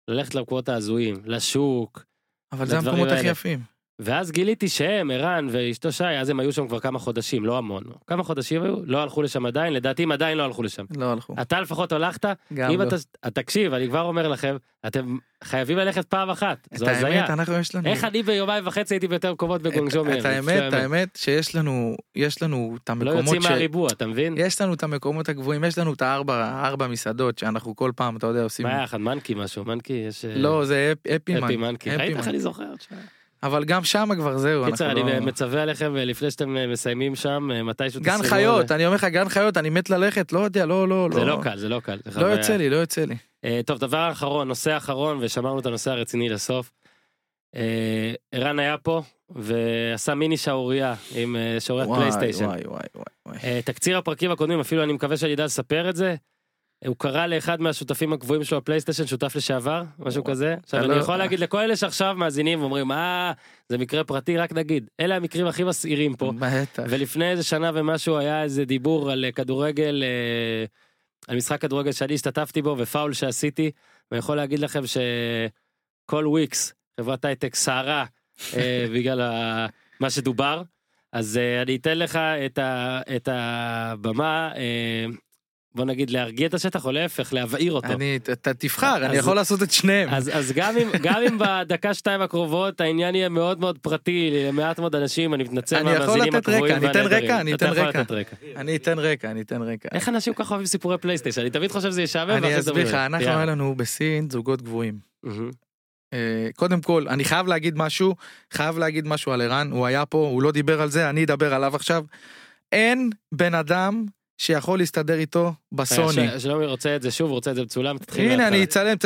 ללכת למקומות ההזויים, לשוק, אבל זה המקומות הכי. יפים. ואז גיליתי שהם, ערן ואשתו שי, אז הם היו שם כבר כמה חודשים, לא המון. כמה חודשים היו? לא הלכו לשם עדיין, לדעתי הם עדיין לא הלכו לשם. לא הלכו. אתה לפחות הלכת, גם אם לא. אתה, תקשיב, אני כבר אומר לכם, אתם חייבים ללכת פעם אחת, את זו הזיה. האמת, אנחנו יש לנו... איך אני ביומיים וחצי הייתי ביותר מקומות בגונג'ו את- מהם? את האמת, האמת שיש לנו, יש לנו את לא המקומות יוצאים ש... מהריבוע, אתה מבין? יש לנו את המקומות הגבוהים, יש לנו את הארבע, ארבע מסעדות שאנחנו כל פעם, אתה יודע, עושים... מה היה אחד מנקי משהו, מנקי יש... אה, לא, זה אפ- אפי. מנקי, אפי ראית איך. אני זוכר? אבל גם שם כבר זהו, קיצר, אני לא... מצווה עליכם אה, לפני שאתם אה, מסיימים שם, אה, מתישהו גן תסיימו חיות, את זה. אני אומר לך גן חיות, אני מת ללכת, לא יודע, לא, לא, זה לא קל, זה לא קל. זה לא חוויה. יוצא לי, לא יוצא לי. טוב, דבר אחרון, נושא אחרון, ושמרנו את הנושא הרציני לסוף. ערן היה פה, ועשה מיני שערורייה עם שעוריית פלייסטיישן. וואי, וואי, וואי, וואי. תקציר הפרקים הקודמים, אפילו אני מקווה שאני אדע לספר את זה. הוא קרא לאחד מהשותפים הקבועים שלו בפלייסטיישן שותף לשעבר, משהו כזה. עכשיו אני לא- יכול להגיד לכל אלה שעכשיו מאזינים ואומרים אה זה מקרה פרטי רק נגיד אלה המקרים הכי מסעירים פה. בטח. ולפני איזה שנה ומשהו היה איזה דיבור על אה, כדורגל, אה, על משחק כדורגל שאני השתתפתי בו ופאול שעשיתי, ואני יכול להגיד לכם שכל וויקס, חברת הייטק סערה אה, בגלל מה שדובר, אז אני אתן לך את, הבמה, בוא נגיד להרגיע את השטח או להפך, להבעיר אותו. אני, אתה תבחר, אני יכול לעשות את שניהם. אז, אז גם אם גם אם בדקה שתיים הקרובות העניין יהיה מאוד מאוד פרטי למעט מאוד אנשים אני מתנצל אני יכול מהמאזינים לתת רקע, אני אתן והנהדרים. רקע, אני אתן רקע. אני אתן רקע, אני אתן רקע. איך אנשים כל כך אוהבים סיפורי פלייסטיישן אני תמיד חושב שזה ישעמם אני אסביר לך. אנחנו. היה לנו בסין זוגות גבוהים. אה, קודם כל, אני חייב להגיד משהו, חייב להגיד משהו על ערן, הוא היה פה, הוא לא דיבר על זה, אני אדבר עליו עכשיו. אין בן אדם שיכול להסתדר איתו בסוני. שלומי רוצה את זה שוב רוצה את זה מצולם תתחיל הנה. אני אצלם,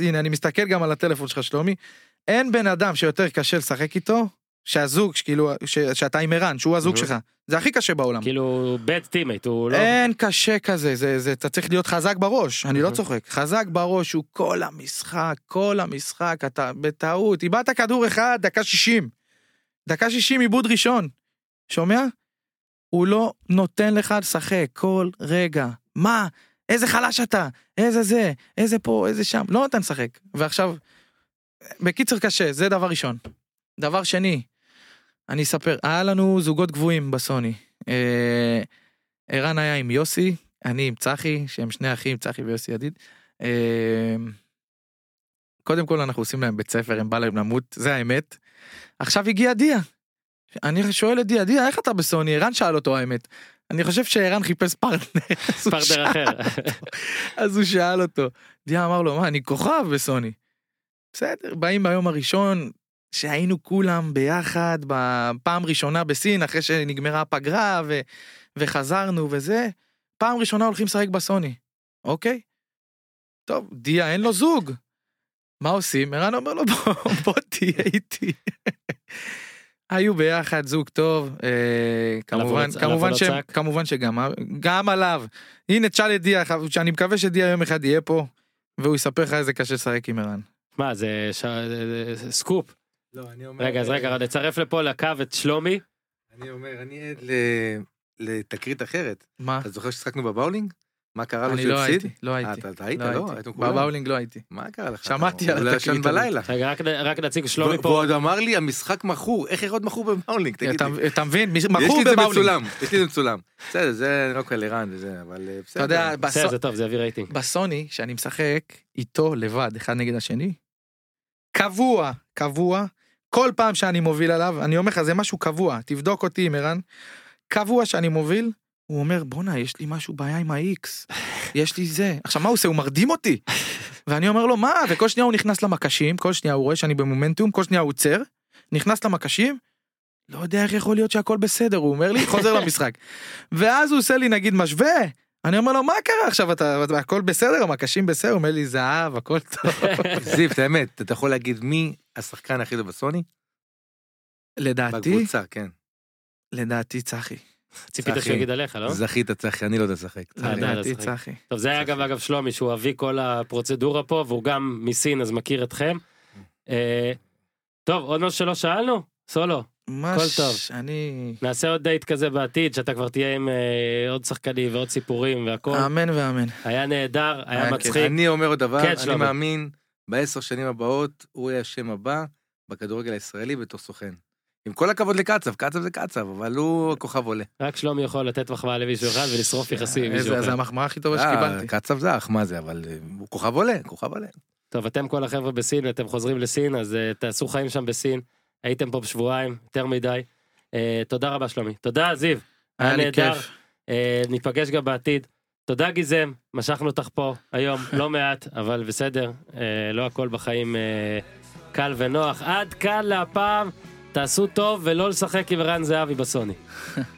הנה אני מסתכל גם על הטלפון שלך שלומי. אין בן אדם שיותר קשה לשחק איתו, שהזוג, שכאילו, ש- שאתה עם ערן, שהוא הזוג מהמם. שלך. זה הכי קשה בעולם. כאילו bad teammate הוא לא אין קשה כזה, זה, זה, אתה צריך להיות חזק בראש, אני לא מהמם. צוחק. חזק בראש הוא כל המשחק, כל המשחק, אתה בטעות, איבדת כדור אחד, דקה 60. דקה 60 עיבוד ראשון. שומע? הוא לא נותן לך לשחק כל רגע. מה? איזה חלש אתה, איזה זה, איזה פה, איזה שם, לא נותן לשחק. ועכשיו, בקיצר קשה, זה דבר ראשון. דבר שני, אני אספר, היה לנו זוגות גבוהים בסוני. אה, ערן היה עם יוסי, אני עם צחי, שהם שני אחים, צחי ויוסי ידיד. אה, קודם כל אנחנו עושים להם בית ספר, הם בא להם למות, זה האמת. עכשיו הגיע דיה. אני שואל את דיה, דיה, איך אתה בסוני? ערן שאל אותו האמת. אני חושב שערן חיפש פרטנר. פרטנר אחר. אז הוא שאל אותו. דיה אמר לו, מה, אני כוכב בסוני. בסדר, באים ביום הראשון, שהיינו כולם ביחד, בפעם ראשונה בסין, אחרי שנגמרה הפגרה, ו... וחזרנו וזה, פעם ראשונה הולכים לשחק בסוני, אוקיי? טוב, דיה אין לו זוג. מה עושים? ערן אומר לו, בוא, בוא תהיה איתי. היו ביחד זוג טוב, אה, כמובן, לא- כמובן, עליו ש, הוא צעק? כמובן שגם גם עליו. הנה תשאל את דיה, שאני מקווה שדיה יום אחד יהיה פה, והוא יספר לך איזה קשה לשחק עם ערן. מה זה ש- זה- זה סקופ. לא, אני אומר... רגע אז רגע נצרף לפה לקו את שלומי. אני אומר, אני עד ל- לתקרית אחרת. מה? אתה זוכר ששחקנו בבאולינג? מה קרה לו אני שהוא לא הפסיד? הייתי, לא אה, הייתי. אתה אתה היית, לא לא? הייתי. הייתם כולם. בבאולינג לא הייתי. מה קרה לך? שמעתי אתה על אולי התקרית ישן. בלילה. רק נציג שלומי והוא פה. עוד אמר לי, המשחק מכור, איך יכול להיות מכור בבאולינג? תגיד אתה- לי. אתה מבין? מי- יש מכור לי את זה בבאולינג. מצולם, יש לי את זה מצולם. בסדר, זה לא כאלה רן וזה, אבל אה, בסדר. אתה יודע, בסדר זה טוב זה יביא רייטינג. בסוני, שאני משחק איתו לבד, אחד נגד השני, קבוע, קבוע, כל פעם שאני מוביל עליו, אני אומר לך, זה משהו קבוע, תבדוק אותי עם ערן, קבוע שאני מוביל, הוא אומר, בואנה, יש לי משהו בעיה עם ה-X, יש לי זה. עכשיו, מה הוא עושה? הוא מרדים אותי. ואני אומר לו, מה? וכל שנייה הוא נכנס למקשים, כל שנייה הוא רואה שאני במומנטום, כל שנייה הוא עוצר, נכנס למקשים, לא יודע איך יכול להיות שהכל בסדר, הוא אומר לי, חוזר למשחק. ואז הוא עושה לי, נגיד, משווה, אני אומר לו, מה קרה עכשיו, אתה, אתה- הכל בסדר, המקשים בסדר, הוא אומר לי, זהב, הכל טוב. זיו, את האמת, אתה יכול להגיד מי השחקן הכי טוב בסוני? לדעתי, בקבוצה, כן. לדעתי צחי. ציפית. שהוא יגיד עליך לא? זכית צחי, אני לא יודע לשחק. אה, לשחק. צחי. טוב זה היה אגב אגב שלומי שהוא אבי כל הפרוצדורה פה והוא גם מסין אז מכיר אתכם. אה, טוב עוד משהו שלא שאלנו? סולו הכל ש- טוב. אני... נעשה עוד דייט כזה בעתיד שאתה כבר תהיה עם אה, עוד שחקנים ועוד סיפורים והכל אמן ואמן. היה נהדר היה היה מצחיק אני אומר עוד דבר, כן, אני. מאמין בעשר שנים הבאות, הוא יהיה השם הבא בכדורגל הישראלי בתור סוכן. עם כל הכבוד לקצב, קצב זה קצב, אבל הוא הכוכב עולה. רק שלומי יכול לתת מחמאה למישהו אחד ולשרוף יחסים עם מישהו איזה- זה אחר. המחמאה הכי טובה אה, שקיבלתי. קצב זך, מה זה, אבל אה, הוא כוכב עולה, כוכב עולה. טוב אתם כל החבר'ה בסין אתם חוזרים לסין אז אה, תעשו חיים שם בסין הייתם פה בשבועיים יותר מדי. תודה רבה שלומי תודה זיו. היה לי נהדר. כיף. ניפגש גם בעתיד. תודה גיזם, משכנו אותך פה היום, לא מעט, אבל בסדר, לא הכל בחיים קל ונוח. עד כאן להפעם, תעשו טוב ולא לשחק עם ערן זהבי בסוני.